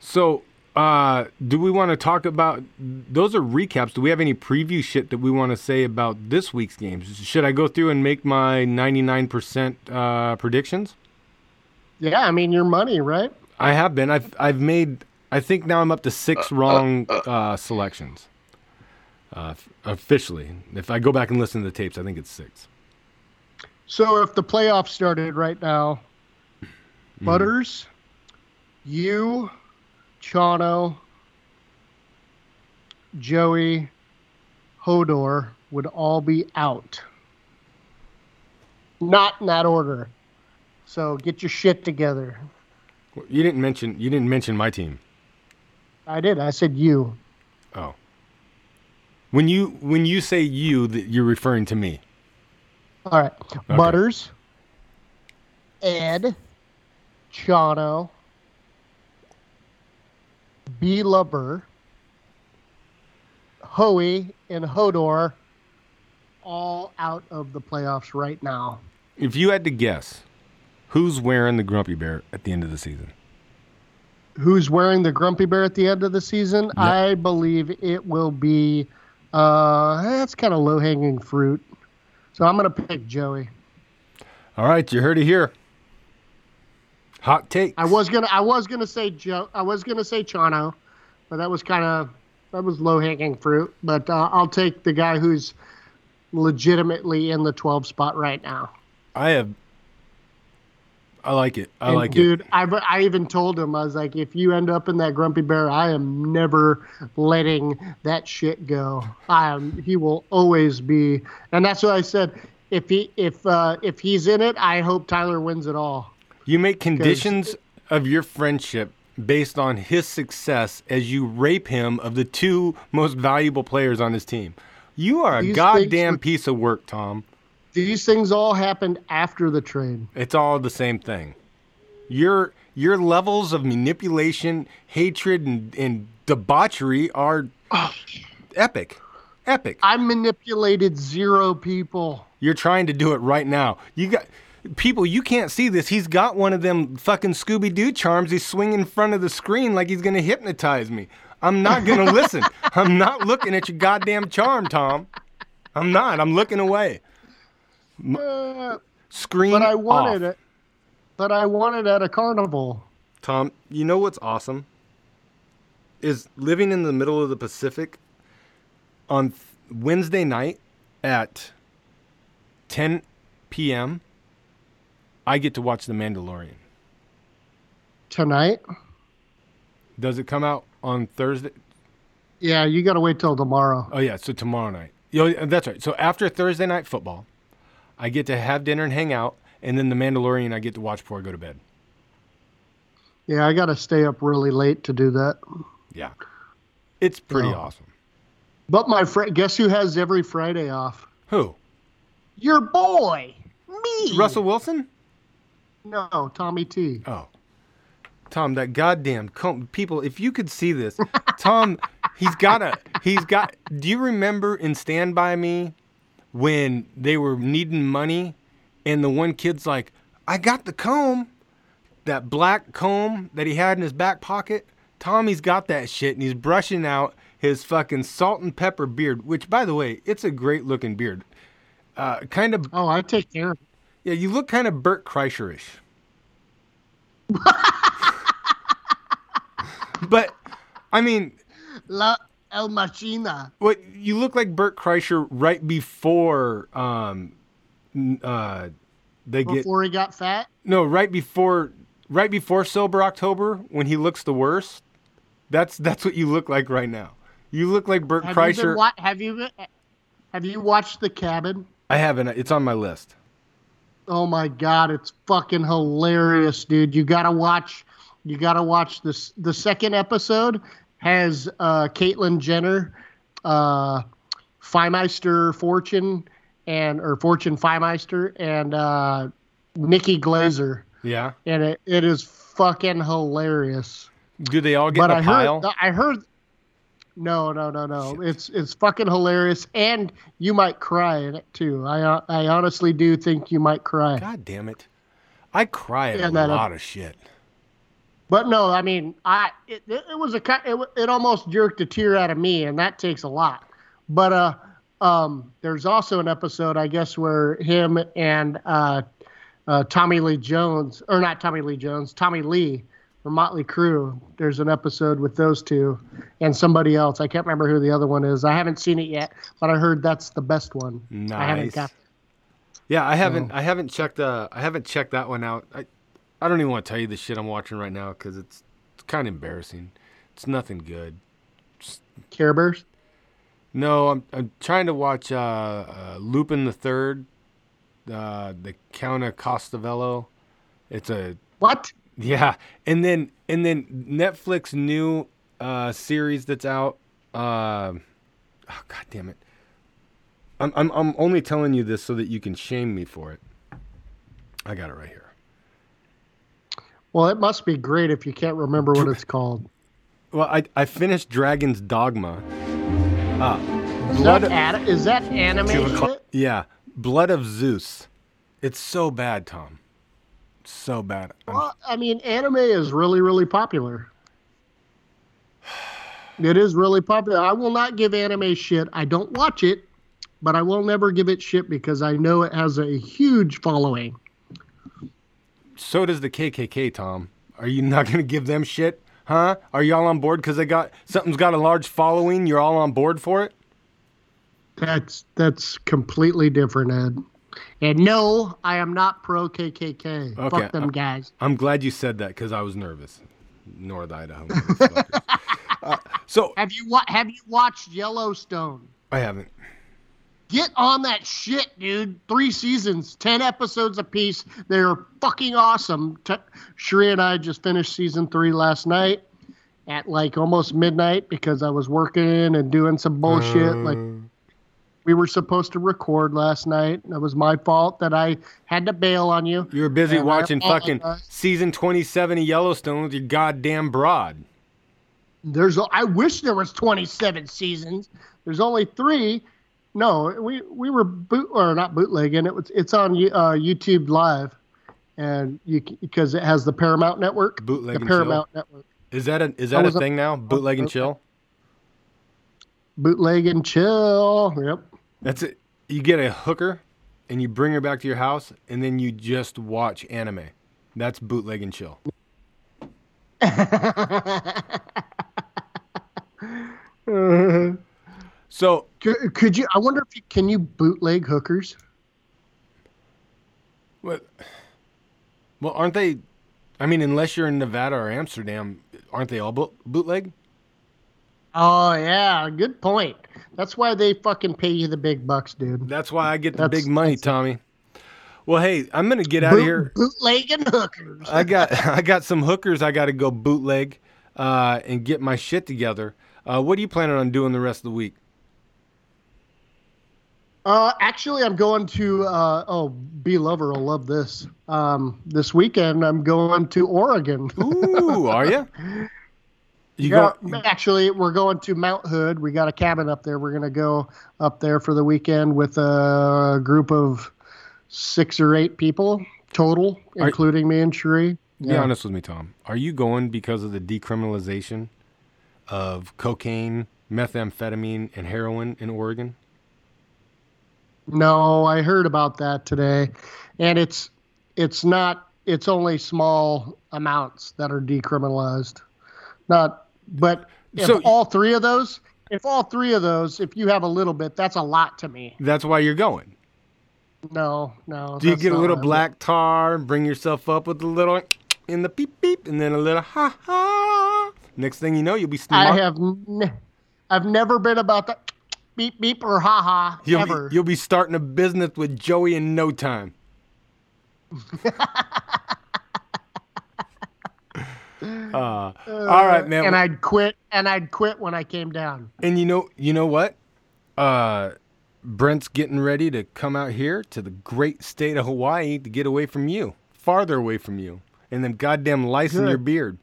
So, uh, do we want to talk about those are recaps? Do we have any preview shit that we want to say about this week's games? Should I go through and make my 99% uh, predictions? Yeah, I mean your money, right? I have been. I've I've made. I think now I'm up to six wrong uh, selections. Uh, officially, if I go back and listen to the tapes, I think it's six. So if the playoffs started right now, Mm-hmm. Butters, you, Chano, Joey, Hodor would all be out. Not in that order. So get your shit together. You didn't mention. You didn't mention my team. I did. I said you. Oh. When you when you say you, that you're referring to me. All right. Butters, Ed, Chano, B. Lubber, Hoey, and Hodor all out of the playoffs right now. If you had to guess, who's wearing the grumpy bear at the end of the season? Who's wearing the Grumpy Bear at the end of the season? I believe it will be. Uh, that's kind of low hanging fruit. So I'm going to pick Joey. All right, you heard it here. Hot take. I was gonna I was gonna say Joe I was gonna say Chano, but that was kind of that was low hanging fruit. But uh, I'll take the guy who's legitimately in the 12 spot right now. I have. I like it. I And like dude, it. Dude. I I even told him I was like, if you end up in that grumpy bear, I am never letting that shit go. I am. He will always be, and that's what I said. If he if uh, if he's in it, I hope Tyler wins it all. You make conditions of your friendship based on his success as you rape him of the two most valuable players on his team. You are a goddamn piece of work, Tom. These things all happened after the trade. It's all the same thing. Your your levels of manipulation, hatred, and, and debauchery are epic. Epic. I manipulated zero people. You're trying to do it right now. You got people. You can't see this. He's got one of them fucking Scooby Doo charms. He's swinging in front of the screen like he's gonna hypnotize me. I'm not gonna listen. I'm not looking at your goddamn charm, Tom. I'm not. I'm looking away. Uh, Screen but I wanted off. it. But I wanted at a carnival. Tom, you know what's awesome? Is living in the middle of the Pacific on th- Wednesday night at 10 p.m., I get to watch The Mandalorian. Tonight? Does it come out on Thursday? Yeah, you got to wait till tomorrow. Oh yeah, so tomorrow night. Yo, that's right. So after Thursday night football, I get to have dinner and hang out, and then The Mandalorian I get to watch before I go to bed. Yeah, I got to stay up really late to do that. Yeah, it's pretty Oh. awesome. But my friend, guess who has every Friday off? Who? Your boy, me. Russell Wilson? No, Tommy T. Oh, Tom, that goddamn com- people. If you could see this, Tom, he's got a. He's got. Do you remember in Stand by Me when they were needing money, and the one kid's like, "I got the comb." That black comb that he had in his back pocket. Tommy's got that shit, and he's brushing out his fucking salt and pepper beard. Which, by the way, it's a great looking beard. Uh, kind of Oh, I take care of it. yeah, you look kind of Bert Kreischer-ish. but I mean, La El Machina. what you look like Bert Kreischer right before um uh they get Before he got fat? no, right before right before sober October when he looks the worst. That's that's what you look like right now. You look like Bert Have you, Kreischer. wa- have you have you watched The Cabin? I haven't. It's on my list. Oh my god, it's fucking hilarious, dude. You gotta watch. You gotta watch this. The second episode has uh, Caitlyn Jenner, uh, Feimster Fortune, and or Fortune Feimster, and uh, Nikki Glazer, Yeah. and it, it is fucking hilarious. Do they all get but in pile? heard, I heard. No, no, no, no. It's it's fucking hilarious, and you might cry in it too. I I honestly do think you might cry. God damn it. I cry at Yeah, a lot of shit. But no, I mean, I it, it, was a it, it almost jerked a tear out of me, and that takes a lot. But uh, um, there's also an episode, I guess, where him and uh, uh, Tommy Lee Jones, or not Tommy Lee Jones, Tommy Lee from Motley Crue. There's an episode with those two and somebody else. I can't remember who the other one is. I haven't seen it yet, but I heard that's the best one. I haven't Nice. got. Yeah, I haven't. I haven't checked. Uh, I haven't checked that one out. I, I don't even want to tell you the shit I'm watching right now because it's, it's kind of embarrassing. It's nothing good. Care Bears. No, I'm I'm trying to watch uh, uh, Lupin the Third, uh, the Count of Costavello. It's a What? yeah, and then and then Netflix new uh, series that's out. Uh, oh, God damn it! I'm, I'm I'm only telling you this so that you can shame me for it. I got it right here. Well, it must be great if you can't remember what it's called. Well, I I finished Dragon's Dogma. Uh, Is Blood. that, ad- is that anime yeah, Blood of Zeus. It's so bad, Tom. So bad. Well, I mean, anime is really, really popular. It is really popular. I will not give anime shit. I don't watch it, but I will never give it shit because I know it has a huge following. So does the KKK, Tom. Are you not going to give them shit? Huh? Are y'all on board because they got something's got a large following? You're all on board for it? That's that's completely different, Ed. And no, I am not pro KKK. Okay, Fuck them guys. I'm glad you said that because I was nervous. North Idaho. uh, so Have you wa- Have you watched Yellowstone? I haven't. Get on that shit, dude. Three seasons, 10 episodes apiece. They're fucking awesome. T- Sheree and I just finished season three last night at like almost midnight because I was working and doing some bullshit. like mm. we were supposed to record last night. That was my fault that I had to bail on you. You were busy watching fucking season 27 of Yellowstone with your goddamn broad. There's I wish there was 27 seasons. There's only three. No, we we were boot or not bootlegging. It was it's on uh, YouTube Live, and you because it has the Paramount Network. Bootleg the and chill? Paramount Network. Is that a is I that a was a- thing now? Bootleg and chill. Bootleg and chill. Yep. That's it. You get a hooker, and you bring her back to your house, and then you just watch anime. That's bootleg and chill. So Could, could you? I wonder if you can you bootleg hookers. What? Well, aren't they? I mean, unless you're in Nevada or Amsterdam, aren't they all boot, bootleg? Oh yeah, good point. That's why they fucking pay you the big bucks, dude. That's why I get the That's- big money, Tommy. Well, hey, I'm gonna get out Boot- of here. Bootlegging hookers. I got I got some hookers. I got to go bootleg uh, and get my shit together. Uh, what are you planning on doing the rest of the week? Uh, actually, I'm going to. Uh, oh, B Lover will love this. Um, this weekend, I'm going to Oregon. Ooh, are you? You Yeah, go? actually, we're going to Mount Hood. We got a cabin up there. We're going to go up there for the weekend with a group of six or eight people total, Are- including me and Sheree. Be honest with me, Tom. Are you going because of the decriminalization of cocaine, methamphetamine, and heroin in Oregon? No, I heard about that today, and it's it's not. It's only small amounts that are decriminalized. Not, but if So- all three of those, if all three of those, if you have a little bit, that's a lot to me. That's why you're going. No, no. Do you get a little black tar, and bring yourself up with a little in the beep beep, and then a little ha ha. Next thing you know, you'll be I have, n- I've never been about the beep beep or ha ha You'll ever. be, you'll be starting a business with Joey in no time. uh, all right, man. and I'd quit, and I'd quit when I came down. And you know, you know what? Uh, Brent's getting ready to come out here to the great state of Hawaii to get away from you, farther away from you, and then goddamn lice in your beard.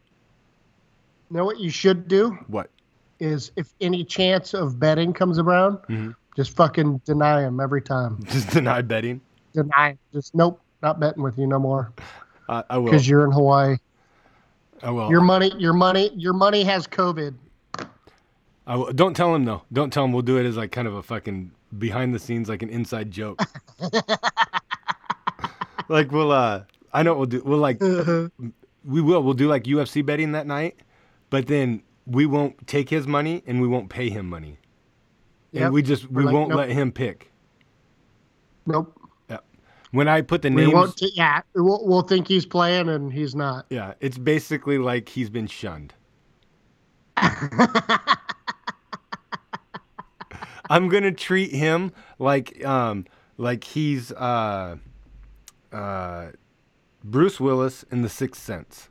Know what you should do What? Is, if any chance of betting comes around, Mm-hmm. just fucking deny him every time. Just deny betting? Deny. Just nope, not betting with you no more Uh, I will. because you're in Hawaii. I will. Your money, your money, your money has COVID. I will. Don't tell him though. Don't tell him. We'll do it as like kind of a fucking behind the scenes, like an inside joke. like we'll. uh I know what we'll do. We'll like. we will. We'll do like UFC betting that night, but then we won't take his money and we won't pay him money. Yep. And we just we like, won't nope. let him pick. Nope. When I put the won't. T- yeah, we'll, we'll think he's playing and he's not. yeah, it's basically like he's been shunned. I'm gonna treat him like um like he's uh uh Bruce Willis in The Sixth Sense.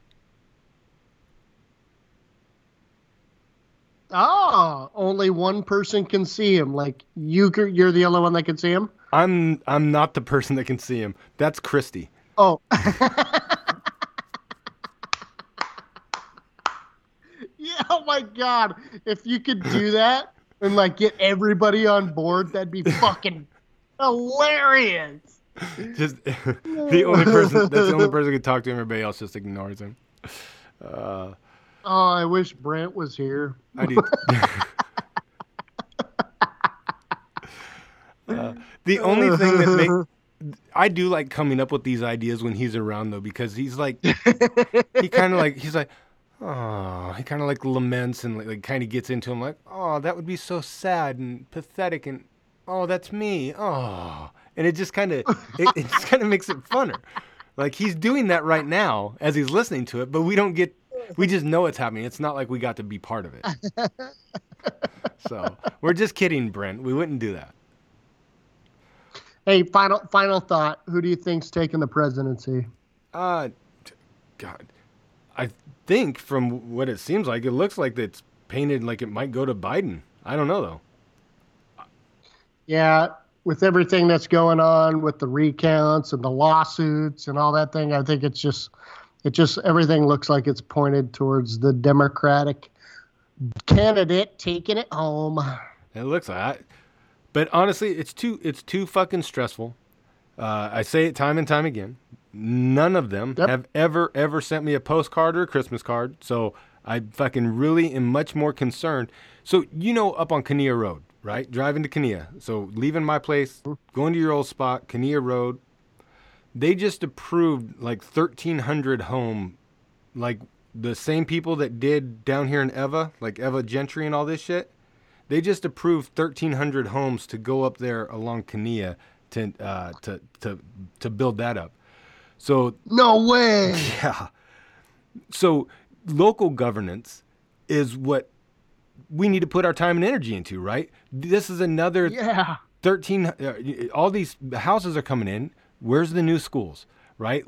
Oh, only one person can see him. Like you, you're the only one that can see him. I'm I'm not the person that can see him. That's Christy. Oh. yeah, oh my god. If you could do that and like get everybody on board, that'd be fucking hilarious. Just the only person that's the only person who can talk to him. Everybody else just ignores him. Uh, Oh, I wish Brent was here. I do. Uh, the only thing that make I do like coming up with these ideas when he's around though because he's like he kind of like he's like oh he kind of like laments and like, like kind of gets into him like oh that would be so sad and pathetic and oh that's me oh and it just kind of it, it just kind of makes it funner like he's doing that right now as he's listening to it but we don't get we just know it's happening it's not like we got to be part of it so we're just kidding brent we wouldn't do that Hey, final final thought. Who do you think's taking the presidency? Uh, God, I think from what it seems like, it looks like it's painted like it might go to Biden. I don't know though. Yeah, with everything that's going on with the recounts and the lawsuits and all that thing, I think it's just it just everything looks like it's pointed towards the Democratic candidate taking it home. It looks like, I, but honestly, it's too it's too fucking stressful. Uh, I say it time and time again. None of them Yep. have ever ever sent me a postcard or a Christmas card, so I fucking really am much more concerned. So you know, up on Kunia Road, right? Driving to Kunia. So leaving my place, going to your old spot, Kunia Road. They just approved like 1,300 home, like the same people that did down here in Ewa, like Ewa Gentry and all this shit. They just approved 1,300 homes to go up there along Kunia to uh, to to to build that up. So No way. yeah. So local governance is what we need to put our time and energy into, right? This is another Yeah. 13 uh, all these houses are coming in. Where's the new schools, right?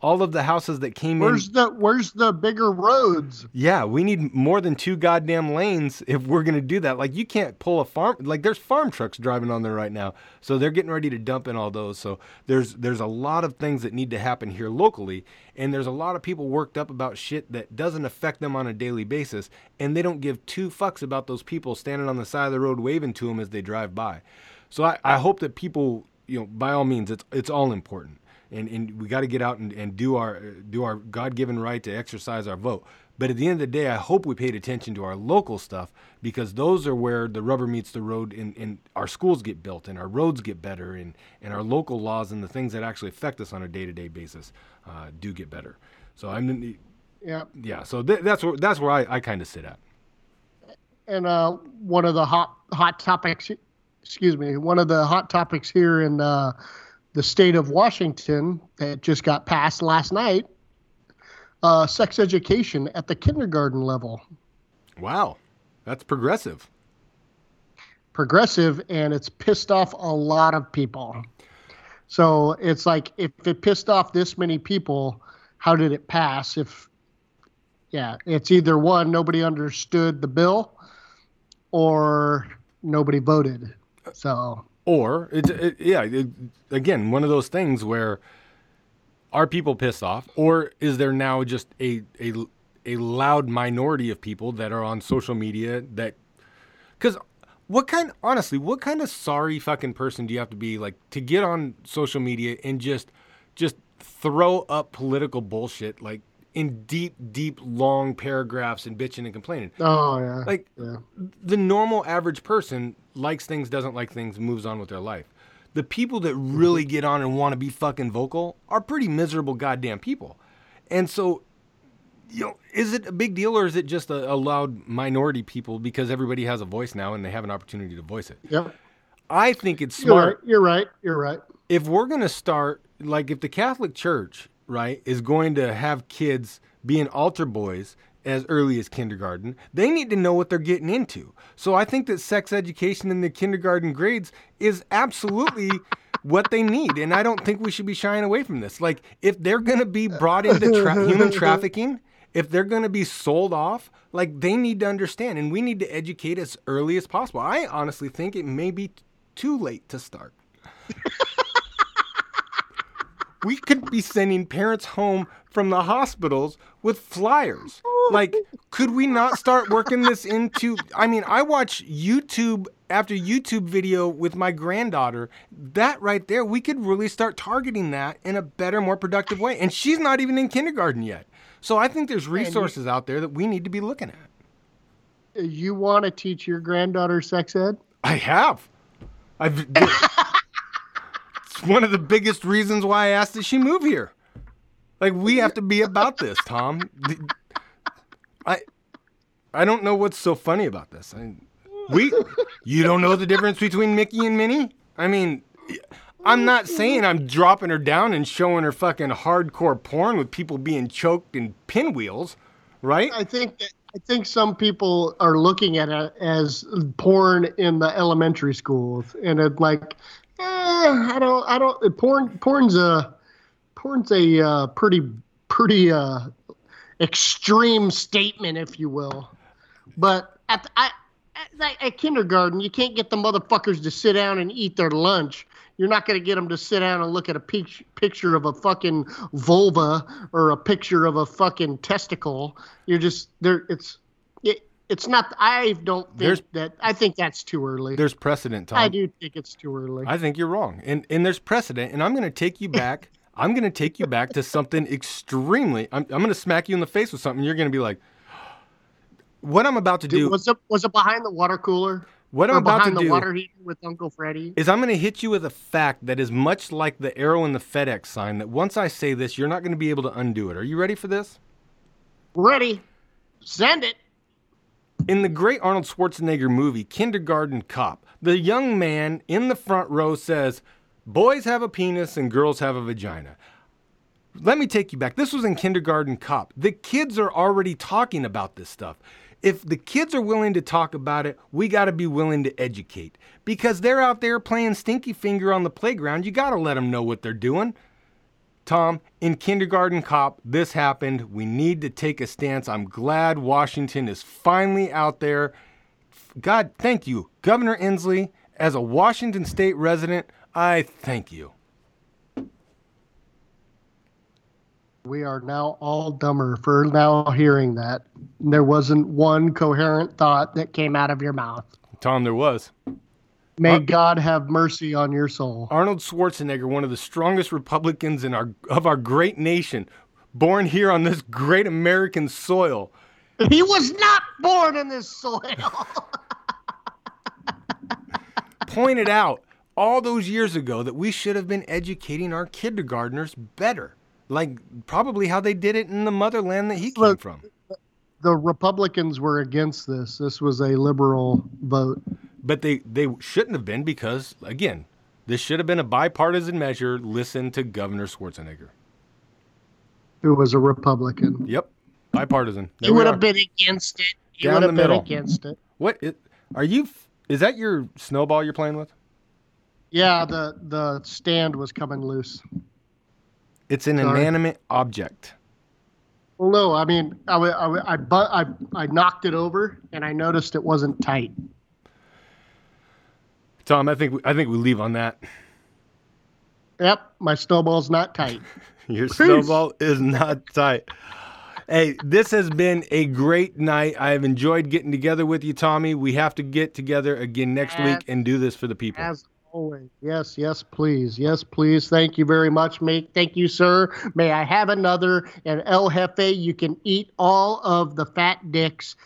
All of the houses that came in Where's the Where's the bigger roads? Yeah, we need more than two goddamn lanes if we're gonna do that. Like you can't pull a farm like there's farm trucks driving on there right now. So they're getting ready to dump in all those. So there's there's a lot of things that need to happen here locally, and there's a lot of people worked up about shit that doesn't affect them on a daily basis, and they don't give two fucks about those people standing on the side of the road waving to them as they drive by. So I, I hope that people, you know, by all means, it's it's all important and, and we got to get out and, and do our do our God-given right to exercise our vote. But at the end of the day, I hope we paid attention to our local stuff because those are where the rubber meets the road and, and our schools get built and our roads get better and, and our local laws and the things that actually affect us on a day-to-day basis uh, do get better. So I'm Yeah. yeah. So th- that's where that's where I, I kind of sit at. And uh, one of the hot hot topics, excuse me, one of the hot topics here in uh, the state of Washington that just got passed last night, uh, sex education at the kindergarten level. Wow, that's progressive. progressive and it's pissed off a lot of people. So it's like if it pissed off this many people, how did it pass? If yeah, it's either one nobody understood the bill or nobody voted. So Or it's it, yeah, it, again, one of those things where are people pissed off, or is there now just a a a loud minority of people that are on social media that because what kind honestly what kind of sorry fucking person do you have to be like to get on social media and just just throw up political bullshit like in deep deep long paragraphs and bitching and complaining oh yeah. like yeah. the normal average person likes things, doesn't like things, moves on with their life. The people that mm-hmm. really get on and want to be fucking vocal are pretty miserable goddamn people. And so, you know, is it a big deal or is it just a, a loud minority people because everybody has a voice now and they have an opportunity to voice it? Yep. I think it's You're right. smart You're right. You're right. if we're going to start like if the catholic church right is going to have kids being altar boys as early as kindergarten. They need to know what they're getting into. So i think that sex education in the kindergarten grades is absolutely what they need and i don't think we should be shying away from this. Like if they're going to be brought into tra- human trafficking if they're going to be sold off like they need to understand and we need to educate as early as possible. I honestly think it may be t- too late to start. We could be sending parents home from the hospitals with flyers. Oh. Like, could we not start working this into? I mean, I watch YouTube after YouTube video with my granddaughter. That right there, we could really start targeting that in a better, more productive way. And she's not even in kindergarten yet. So I think there's resources out there that we need to be looking at. Uh, you want to teach your granddaughter sex ed? I have. I've. it's one of the biggest reasons why I asked that she move here. Like we have to be about this, Tom. I, I don't know what's so funny about this. I, we, you don't know the difference between Mickey and Minnie. I mean, I'm not saying I'm dropping her down and showing her fucking hardcore porn with people being choked in pinwheels, right? I think I think some people are looking at it as porn in the elementary schools, and it's like, eh, I don't, I don't. Porn, porn's a, porn's a uh, pretty, pretty uh, extreme statement, if you will. But at, the, I, at, at kindergarten, you can't get the motherfuckers to sit down and eat their lunch. You're not going to get them to sit down and look at a pic- picture of a fucking vulva or a picture of a fucking testicle. You're just there. It's it, it's not. I don't think There's- that. I think that's too early. There's precedent, Tom. I do think it's too early. I think you're wrong. And and there's precedent, and I'm going to take you back. I'm going to take you back to something extremely. I'm, I'm going to smack you in the face with something. You're going to be like, what I'm about to do. was it was it behind the water cooler? What I'm about to behind the do water heater with Uncle Freddy. is I'm going to hit you with a fact that is much like the arrow in the FedEx sign. That once I say this, you're not going to be able to undo it. Are you ready for this? Ready? Send it. In the great Arnold Schwarzenegger movie, Kindergarten Cop, the young man in the front row says, Boys have a penis and girls have a vagina. let me take you back. This was in kindergarten cop. The kids are already talking about this stuff. If the kids are willing to talk about it, we got to be willing to educate because they're out there playing stinky finger on the playground. You got to let them know what they're doing. Tom, in kindergarten cop, this happened. We need to take a stance. I'm glad Washington is finally out there. God, thank you. Governor Inslee, as a Washington state resident, I thank you. We are now all dumber for now hearing that. There wasn't one coherent thought that came out of your mouth. Tom, there was. May Ar- God have mercy on your soul. Arnold Schwarzenegger, one of the strongest Republicans in our of our great nation, born here on this great American soil. He was not born in this soil. pointed out all those years ago that we should have been educating our kindergartners better. Like probably how they did it in the motherland that he came Look, from. the Republicans were against this. This was a liberal vote. But they, they shouldn't have been because, again, this should have been a bipartisan measure. Listen to Governor Schwarzenegger. Who was a Republican? Yep, bipartisan. He There we would have been against it. He Down would the have been middle. against it. What are you? Is that your snowball you're playing with? Yeah, the the stand was coming loose. It's an Sorry. inanimate object. Well, no, I mean, I I I, I I knocked it over and I noticed it wasn't tight. Tom, I think we, I think we leave on that. Yep, my snowball's not tight. Your snowball is not tight. Hey, this has been a great night. I have enjoyed getting together with you, Tommy. We have to get together again next week and do this for the people. As always. Yes, yes, please. Yes, please. Thank you very much, mate. Thank you, sir. May I have another? And El Jefe, you can eat all of the fat dicks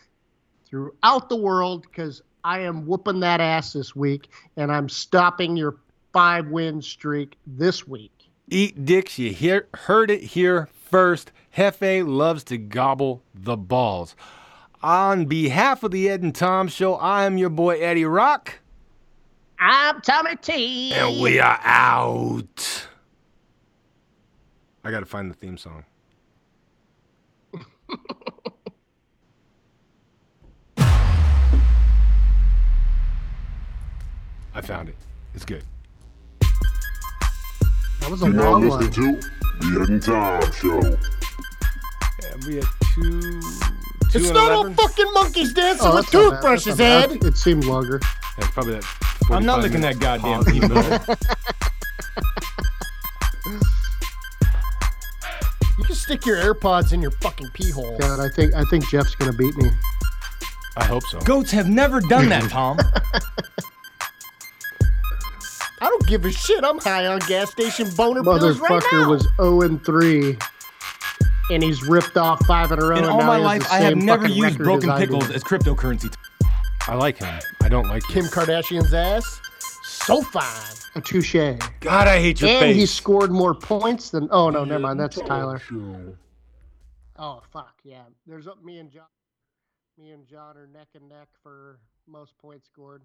throughout the world because I am whooping that ass this week and I'm stopping your five win streak this week. Eat dicks. You hear, heard it here first. Jefe loves to gobble the balls. On behalf of the Ed and Tom Show, I am your boy Eddie Rock, I'm Tommy T. and we are out. I got to find the theme song. I found it. It's good. That was a You're now long listening one. to The Ed and Show. And we had two. two It's and not all fucking monkeys dancing Oh, with that's not bad. toothbrushes, Ed. It seemed longer. That's probably that. I'm not looking at goddamn pause in the people. middle. You can stick your AirPods in your fucking pee hole. God, I think I think Jeff's gonna beat me. I hope so. Goats have never done that, Tom. I don't give a shit. I'm high on gas station boner pills right now. Motherfucker now. was 0 and 3, and he's ripped off five in a row. In and all my life, I have never used broken as I do. pickles as cryptocurrency. I like him. I don't like Kim him. Kardashian's ass, so fine. A touche. God, I hate your And face. he scored more points than. Oh no, never mind. That's Tyler. Oh fuck yeah. There's me and John. Me and John are neck and neck for most points scored.